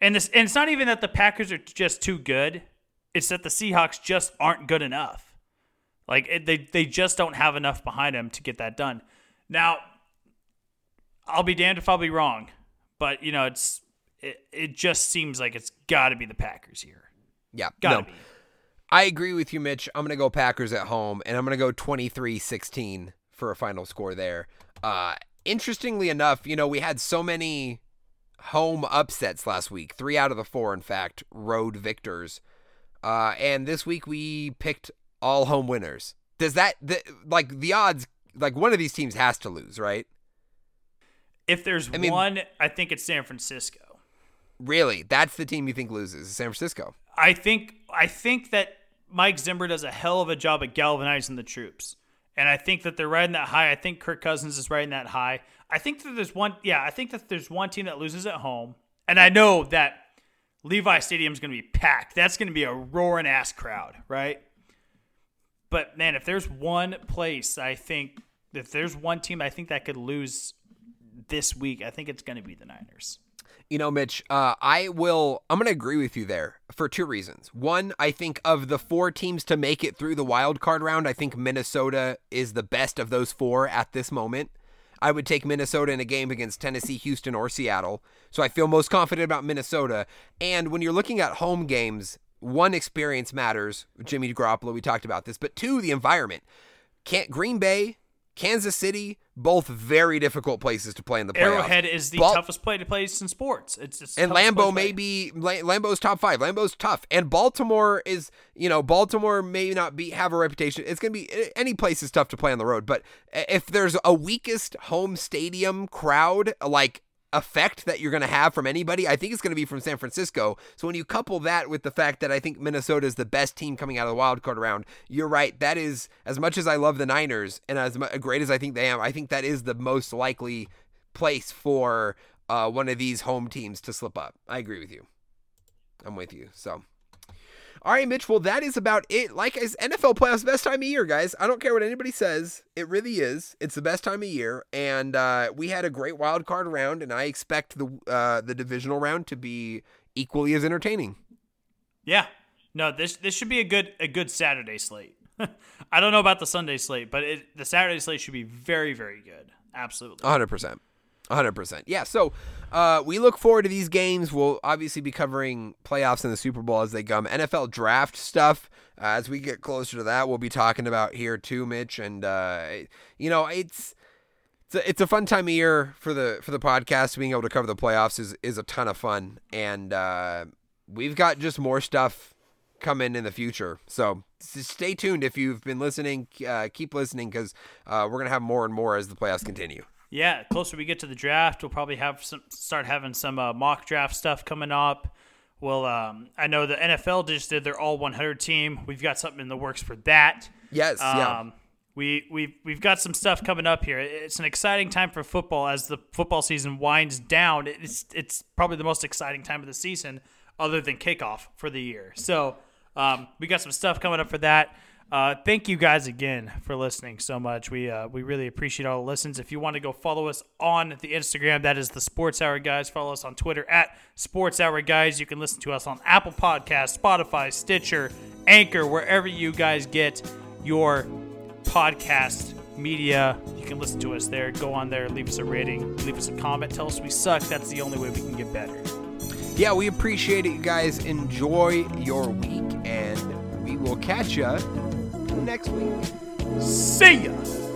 S4: and this and it's not even that the Packers are just too good. It's that the Seahawks just aren't good enough. Like it, they they just don't have enough behind them to get that done. Now, I'll be damned if I'll be wrong, but you know it's it, it just seems like it's got to be the Packers here.
S5: Yeah.
S4: Got to
S5: no.
S4: be.
S5: I agree with you, Mitch. I'm going to go Packers at home, and I'm going to go 23 16 for a final score there. Uh, interestingly enough, you know, we had so many home upsets last week three out of the four, in fact, road victors. Uh, and this week we picked all home winners. Does that, the, like, the odds, like, one of these teams has to lose, right?
S4: If there's
S5: I mean-
S4: one, I think it's San Francisco.
S5: Really? That's the team you think loses, San Francisco.
S4: I think I think that Mike Zimmer does a hell of a job at galvanizing the troops. And I think that they're riding that high. I think Kirk Cousins is riding that high. I think that there's one yeah, I think that there's one team that loses at home. And I know that Levi Stadium's going to be packed. That's going to be a roaring ass crowd, right? But man, if there's one place I think if there's one team I think that could lose this week, I think it's going to be the Niners.
S5: You know, Mitch, uh, I will. I'm going to agree with you there for two reasons. One, I think of the four teams to make it through the wild card round, I think Minnesota is the best of those four at this moment. I would take Minnesota in a game against Tennessee, Houston, or Seattle. So I feel most confident about Minnesota. And when you're looking at home games, one experience matters. Jimmy Garoppolo, we talked about this, but two, the environment. Can't Green Bay, Kansas City, both very difficult places to play in the playoffs.
S4: Arrowhead is the
S5: Bal-
S4: toughest play to play in sports. It's, the
S5: and Lambeau may be La- Lambeau's top five. Lambeau's tough, and Baltimore is you know Baltimore may not be have a reputation. It's gonna be any place is tough to play on the road, but if there's a weakest home stadium crowd like effect that you're gonna have from anybody, I think it's gonna be from San Francisco. So when you couple that with the fact that I think Minnesota is the best team coming out of the wild card round, you're right. That is as much as I love the Niners and as great as I think they am, I think that is the most likely place for uh, one of these home teams to slip up. I agree with you. I'm with you. So, all right, Mitch. Well, that is about it. Like I said, NFL playoffs, best time of year, guys. I don't care what anybody says. It really is. It's the best time of year, and uh, we had a great wild card round, and I expect the uh, the divisional round to be equally as entertaining.
S4: Yeah. No, this this should be a good a good Saturday slate. I don't know about the Sunday slate, but it, the Saturday slate should be very very good. Absolutely.
S5: hundred percent. hundred percent. Yeah. So uh, we look forward to these games. We'll obviously be covering playoffs and the Super Bowl as they come. NFL draft stuff uh, as we get closer to that. We'll be talking about here too, Mitch. And uh, you know, it's it's a, it's a fun time of year for the for the podcast. Being able to cover the playoffs is is a ton of fun, and uh, we've got just more stuff coming in the future. So stay tuned if you've been listening. Uh, keep listening because uh, we're gonna have more and more as the playoffs continue.
S4: Yeah, closer we get to the draft, we'll probably have some start having some uh, mock draft stuff coming up. Well, um, I know the NFL just did their all 100 team. We've got something in the works for that.
S5: Yes, yeah.
S4: Um, we we've we've got some stuff coming up here. It's an exciting time for football as the football season winds down. It's it's probably the most exciting time of the season. other than kickoff for the year. So um, we got some stuff coming up for that. Uh, thank you guys again for listening so much. We uh, we really appreciate all the listens. If you want to go follow us on the Instagram, that is the Sports Hour Guys. Follow us on Twitter at Sports Hour Guys. You can listen to us on Apple Podcasts, Spotify, Stitcher, Anchor, wherever you guys get your podcast media. You can listen to us there. Go on there, leave us a rating, leave us a comment, tell us we suck. That's the only way we can get better.
S5: Yeah, we appreciate it, you guys. Enjoy your week, and we will catch you next week.
S4: See ya.